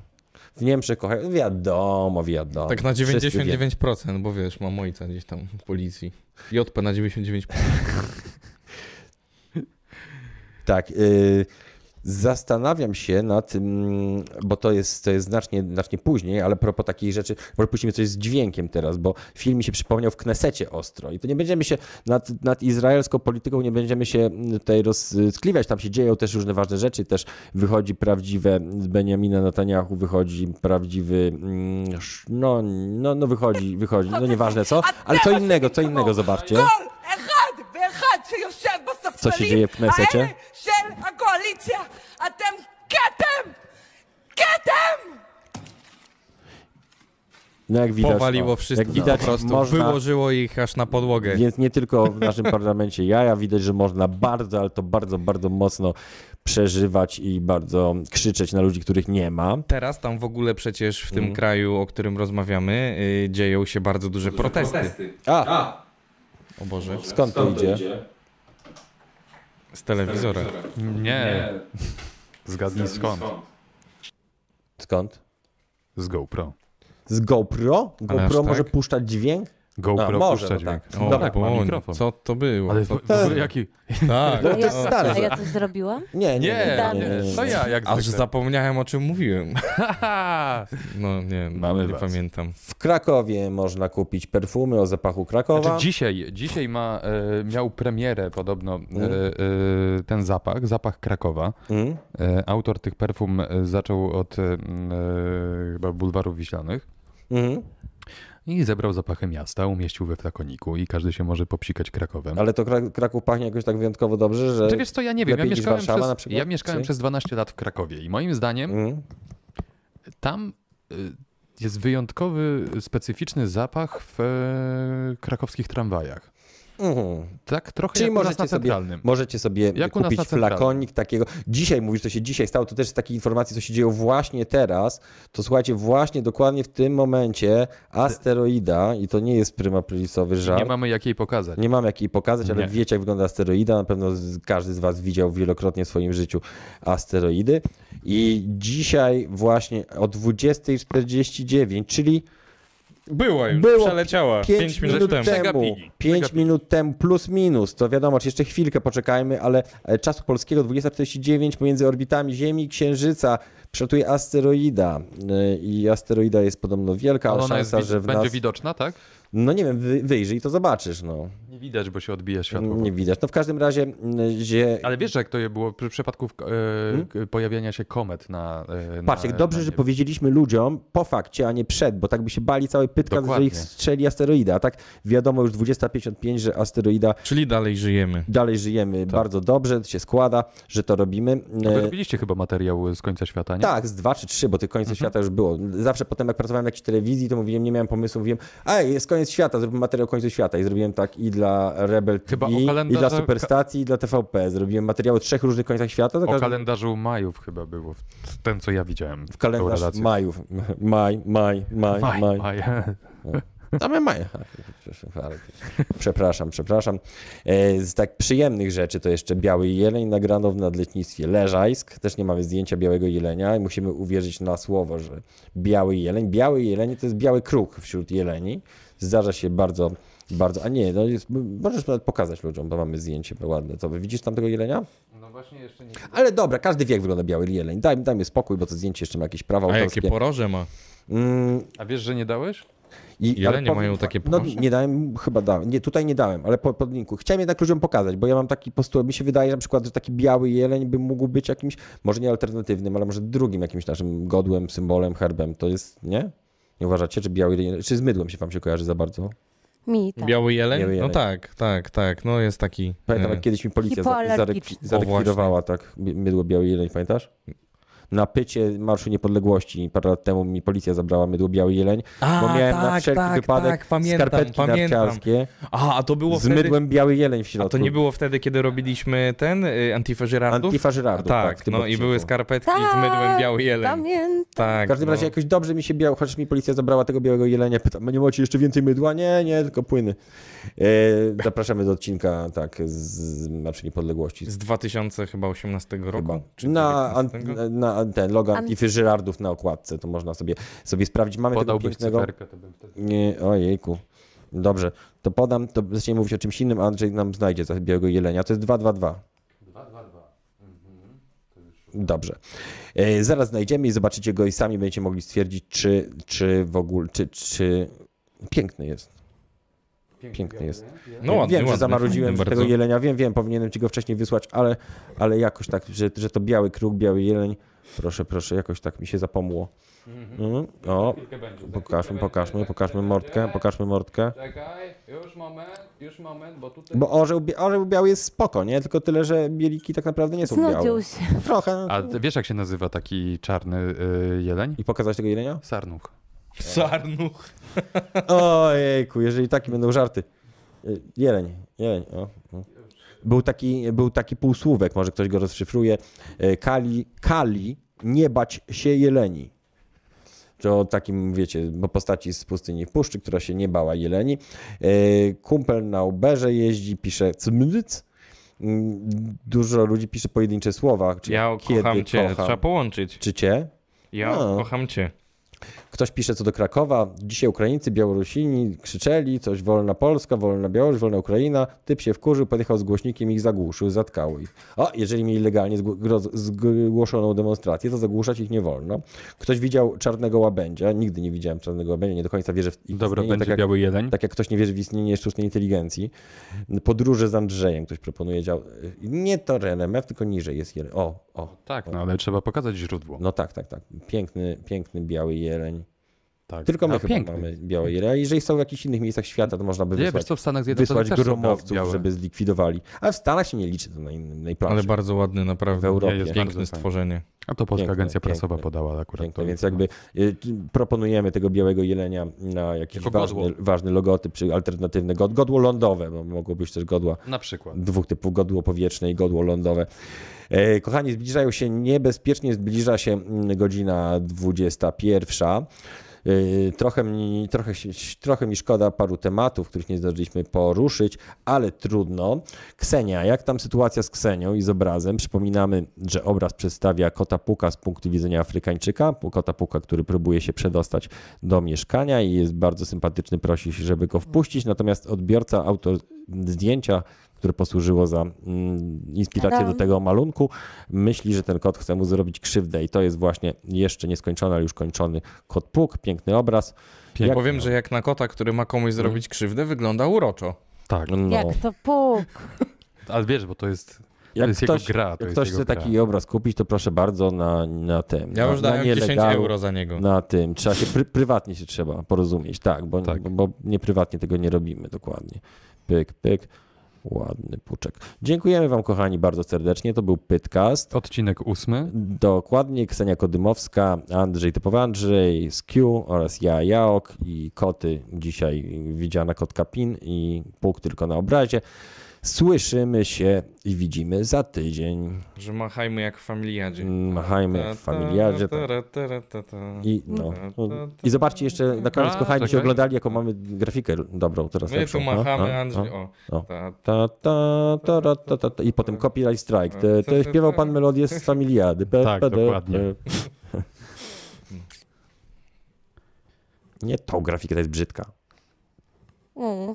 W Niemczech kochają. Wiadomo, wiadomo. Tak na Wszyscy wiemy. 99%, bo wiesz, mam ojca gdzieś tam w policji. JP na 99%. Tak. Y, zastanawiam się nad tym, bo to jest, to jest znacznie, znacznie później, ale propos takich rzeczy, może puścimy coś z dźwiękiem teraz, bo film mi się przypomniał w Knesecie ostro i to nie będziemy się nad, nad izraelską polityką, nie będziemy się mm, tutaj rozkliwiać, tam się dzieją też różne ważne rzeczy, też wychodzi prawdziwe, z Benjamina Netanyahu wychodzi prawdziwy, mm, no, no, no wychodzi, wychodzi, no nieważne co, ale co innego, co innego zobaczcie. Co się dzieje w Knesecie? Вчера коалиция, а тем кетем! No jak widać, Powaliło no. wszystko, jak widać, po prostu można, wyłożyło ich aż na podłogę. Więc nie tylko w naszym parlamencie jaja, widać, że można bardzo, ale to bardzo, bardzo mocno przeżywać i bardzo krzyczeć na ludzi, których nie ma. Teraz tam w ogóle przecież w tym mm. kraju, o którym rozmawiamy, y, dzieją się bardzo duże, duże protesty. protesty. A. A! O Boże. Skąd, Skąd to idzie? idzie? Z telewizora. Nie. Zgadnij skąd. Skąd? Z GoPro. Z GoPro? aż GoPro tak? może puszczać dźwięk? GoPro A, może, puszcza no dźwięk. tak. O, Dobra, ma Boń, mikrofon. co to było? Ale w ogóle jaki... Tak, No to jest A ja coś zrobiłam? Nie, nie, Nie, nie. nie, nie, to ja jak aż zwykle. zapomniałem o czym mówiłem. No nie, Mamy nie was. pamiętam. W Krakowie można kupić perfumy o zapachu Krakowa. Znaczy dzisiaj, dzisiaj ma, e, miał premierę podobno e, Mhm. e, ten zapach, zapach Krakowa. Mm? E, autor tych perfum e, zaczął od e, m, e, chyba bulwarów wiślanych Mhm. I zebrał zapachy miasta, umieścił we flakoniku i każdy się może popsikać Krakowem. Ale to Krak- Kraków pachnie jakoś tak wyjątkowo dobrze, że... Czy wiesz co, ja nie wiem, ja mieszkałem, Warszawa na przez, przykład? ja mieszkałem Czy? przez 12 lat w Krakowie i moim zdaniem Mm? tam y, Jest wyjątkowy, specyficzny zapach w e, krakowskich tramwajach. Mhm. Tak trochę Czyli jak u nas możecie na sobie, centralnym. możecie sobie Jak kupić flakonik takiego. Dzisiaj mówisz, to się dzisiaj stało, to też z takiej informacji, co się dzieje właśnie teraz. To słuchajcie, właśnie dokładnie w tym momencie asteroida, i to nie jest prymapolisowy żart. Nie mamy jak jej pokazać. Nie mam jak jej pokazać, ale Nie. wiecie, jak wygląda asteroida. Na pewno każdy z Was widział wielokrotnie w swoim życiu asteroidy. I dzisiaj, właśnie o 20.49, czyli Była już, Było przeleciała. 5 5 minut, minut temu. Przegapili. 5 Przegapili. minut temu, plus minus. To wiadomo, czy jeszcze chwilkę poczekajmy, ale e, czasu polskiego 20.49 pomiędzy orbitami Ziemi i Księżyca przelatuje asteroida. E, I asteroida jest podobno wielka, ale jest, szansa, wi- że w będzie nas... widoczna, tak? No nie wiem, wy, wyjrzyj to zobaczysz, no. Widać, bo się odbija światło. Nie widać. No w każdym razie, że... Ale wiesz, jak to je było przy przypadku e, Hmm? pojawiania się komet na. E, Patrz, na, jak dobrze, na że powiedzieliśmy ludziom po fakcie, a nie przed, bo tak by się bali całe pytka, że ich strzeli asteroida. A tak wiadomo już 20.55, że asteroida Czyli dalej żyjemy. dalej żyjemy bardzo dobrze, to się składa, że to robimy. A Wy E, robiliście chyba materiał z końca świata, nie? Tak, z dwa czy trzy, bo tych końców świata już było. Zawsze potem, jak pracowałem w jakiejś telewizji, to mówiłem, nie miałem pomysłu, mówiłem, ej, jest koniec świata, zrobimy materiał o końcu świata. I zrobiłem tak i dla Rebel Chyba TV, o i dla Superstacji, i dla TVP. Zrobiłem materiał o trzech różnych końcach świata. O kalendarzu majów chyba było. Ten, co ja widziałem. w kalendarz majów. Maj, maj, maj, Maj, maj. maj. Same maje. Przepraszam, przepraszam. E, Z tak przyjemnych rzeczy to jeszcze Biały Jeleń nagrano w nadleśnictwie Leżajsk. Też nie mamy zdjęcia Białego Jelenia i musimy uwierzyć na słowo, że Biały Jeleń. Biały Jeleń to jest biały kruk wśród jeleni. Zdarza się bardzo, bardzo, a nie, no jest, możesz nawet pokazać ludziom, bo mamy zdjęcie ładne. To widzisz tam tego jelenia? No właśnie jeszcze nie. Ale dobra, każdy wie jak wygląda Biały Jeleń. Daj, daj mi spokój, bo to zdjęcie jeszcze ma jakieś prawa A jakie autorskie. poroże ma? Mm, A wiesz, że nie dałeś? I, Jelenie powiem mają takie No poroże? nie dałem, chyba dałem. Nie, tutaj nie dałem, ale po, pod linku. Chciałem jednak ludziom pokazać, bo ja mam taki postulat. Mi się wydaje na przykład, że taki biały jeleń by mógł być jakimś, może nie alternatywnym, ale może drugim jakimś naszym godłem, symbolem, herbem. To jest, nie? Nie uważacie, czy biały jeleń, czy z mydłem się wam się kojarzy za bardzo? Mi tak. Biały jeleń? Biały No jeleń. tak, tak, tak. No jest taki. Pamiętam, e, jak kiedyś mi policja zarekwirowała tak my- mydło biały jeleń, pamiętasz? Na pycie Marszu Niepodległości parę lat temu mi policja zabrała mydło biały jeleń, A, bo miałem na tak, wszelki tak, wypadek tak, pamiętam, skarpetki pamiętam. narciarskie A, a to było z wtedy... mydłem biały jeleń w A środku. to nie było wtedy, kiedy robiliśmy ten y, Antifa Żyrardów? Antifa Żyrardów, tak, tak, no i odcinku. były skarpetki z Tak, mydłem biały jeleń. Pamiętam. Tak, W każdym no. razie jakoś dobrze mi się biał, chociaż mi policja zabrała tego białego jelenia. Pytam, nie macie jeszcze więcej mydła? Nie, nie, tylko płyny. E, zapraszamy do odcinka, tak, z Marszy Niepodległości. Z 2018 roku? Chyba. Czy Na, an, 19? na ten logo An- Antify Żyrardów na okładce, to można sobie, sobie sprawdzić. Mamy tego Podałbyś pięknego... cyferkę, to bym wtedy... Nie, ojejku. Dobrze, to podam, to zaczniemy mówić o czymś innym, a Andrzej nam znajdzie za białego jelenia. To jest 222. 222. Dobrze. E, zaraz znajdziemy i zobaczycie go i sami będziecie mogli stwierdzić, czy, czy w ogóle, czy, czy piękny jest. Piękny jest. No ładny, wiem, że ładny, zamarudziłem fajny z tego bardzo. jelenia, wiem, wiem, powinienem ci go wcześniej wysłać, ale, ale jakoś tak, że, że to biały kruk, biały jeleń. Proszę, proszę, jakoś tak mi się zapomło. Mhm. O, pokażmy, pokażmy, pokażmy mordkę, pokażmy mordkę. Czekaj, już moment, już moment, bo tutaj... Bo orzeł, orzeł biały jest spoko, nie? Tylko tyle, że bieliki tak naprawdę nie są białe. Znudził się. Trochę. A ty wiesz, jak się nazywa taki czarny y, jeleń? I pokazać tego jelenia? Sarnuch. Sarnuch. Ojejku, jeżeli takie będą żarty. Y, Jeleń, jeleń. O. o. Był taki, był taki półsłówek, może ktoś go rozszyfruje. Y, Kali, kali, nie bać się jeleni. To o takim, wiecie, bo postaci z pustyni w puszczy, która się nie bała jeleni. Y, Kumpel na Uberze jeździ, pisze cmyc. Mm, Dużo ludzi pisze pojedyncze słowa. Czyli Ja kiedy kocham cię, kocham. trzeba połączyć. Czy cię? Ja No. kocham cię. Ktoś pisze co do Krakowa. Dzisiaj Ukraińcy, Białorusini krzyczeli coś wolna Polska, wolna Białoruś, wolna Ukraina. Typ się wkurzył, podjechał z głośnikiem i ich zagłuszył, zatkało ich. O, jeżeli mieli legalnie zgłoszoną demonstrację, to zagłuszać ich nie wolno. Ktoś widział czarnego łabędzia. Nigdy nie widziałem czarnego łabędzia, nie do końca wierzę w ich istnienie, tak jak, biały jeleń. tak jak ktoś nie wierzy w istnienie sztucznej inteligencji. Podróże z Andrzejem ktoś proponuje. Dział... Nie to RMF, tylko niżej jest. O, o. Tak, no ale trzeba pokazać źródło. No tak, tak, tak. Piękny, piękny biały jeleń. Tak. Tylko my A, chyba piękny. mamy białe jelenia. Jeżeli są w jakichś innych miejscach świata, to można by Nie, wiesz wysłać, co, w Stanach wysłać gromowców, białe. żeby zlikwidowali. Ale w Stanach się nie liczy to na innej planszy. Ale bardzo ładny, W naprawdę. Europie. jest Piękne stworzenie. A to Polska Piękne, Agencja Prasowa piękne. podała akurat. Piękne, to więc jakby y, proponujemy tego białego jelenia na jakiś ważny, ważny logotyp, czy alternatywny god, godło lądowe, bo mogło być też godła Na przykład. dwóch typów, godło powietrzne i godło lądowe. E, Kochani, zbliżają się niebezpiecznie, zbliża się mm, godzina 21. E, Trochę mi, trochę, trochę mi szkoda paru tematów, których nie zdążyliśmy poruszyć, ale trudno. Ksenia, jak tam sytuacja z Ksenią i z obrazem? Przypominamy, że obraz przedstawia kota puka z punktu widzenia Afrykańczyka, kota puka, który próbuje się przedostać do mieszkania i jest bardzo sympatyczny, prosi się, żeby go wpuścić, natomiast odbiorca, autor zdjęcia, które posłużyło za mm, inspirację do tego malunku, myśli, że ten kot chce mu zrobić krzywdę i to jest właśnie jeszcze nieskończony, ale już kończony kot puk, piękny obraz. Pięknie. Jak- Powiem, że jak na kota, który ma komuś zrobić krzywdę, wygląda uroczo. Tak, No, Jak to puk. ale wiesz, bo to jest, to jak jest ktoś, jego gra. To jak jest ktoś jego chce gra. taki obraz kupić, to proszę bardzo na, na tym. Ja już na dałem 10 nielegalu, euro za niego. Na tym. Trzeba się pry, prywatnie się trzeba porozumieć, tak, bo, Tak. Bo, bo nie prywatnie tego nie robimy dokładnie. Pyk, pyk. Ładny puczek. Dziękujemy Wam, kochani, bardzo serdecznie. To był Pytcast. Odcinek ósmy. Dokładnie Ksenia Kodymowska, Andrzej Typowy Andrzej, Skiu oraz ja, Jaok i koty. Dzisiaj widziana kotka Pin i puk tylko na obrazie. Słyszymy się i widzimy za tydzień. Że machajmy jak w familiadzie. Machajmy jak w familiadzie. tak. I, no. I zobaczcie jeszcze na koniec, kochani, się oglądali, jaką mamy grafikę dobrą teraz My lepszą. tu machamy, Andrzej. I potem copyright strike. Te, te śpiewał pan melodię z familiady. Tak, dokładnie. pe. Nie tą grafikę, to jest brzydka. Mm.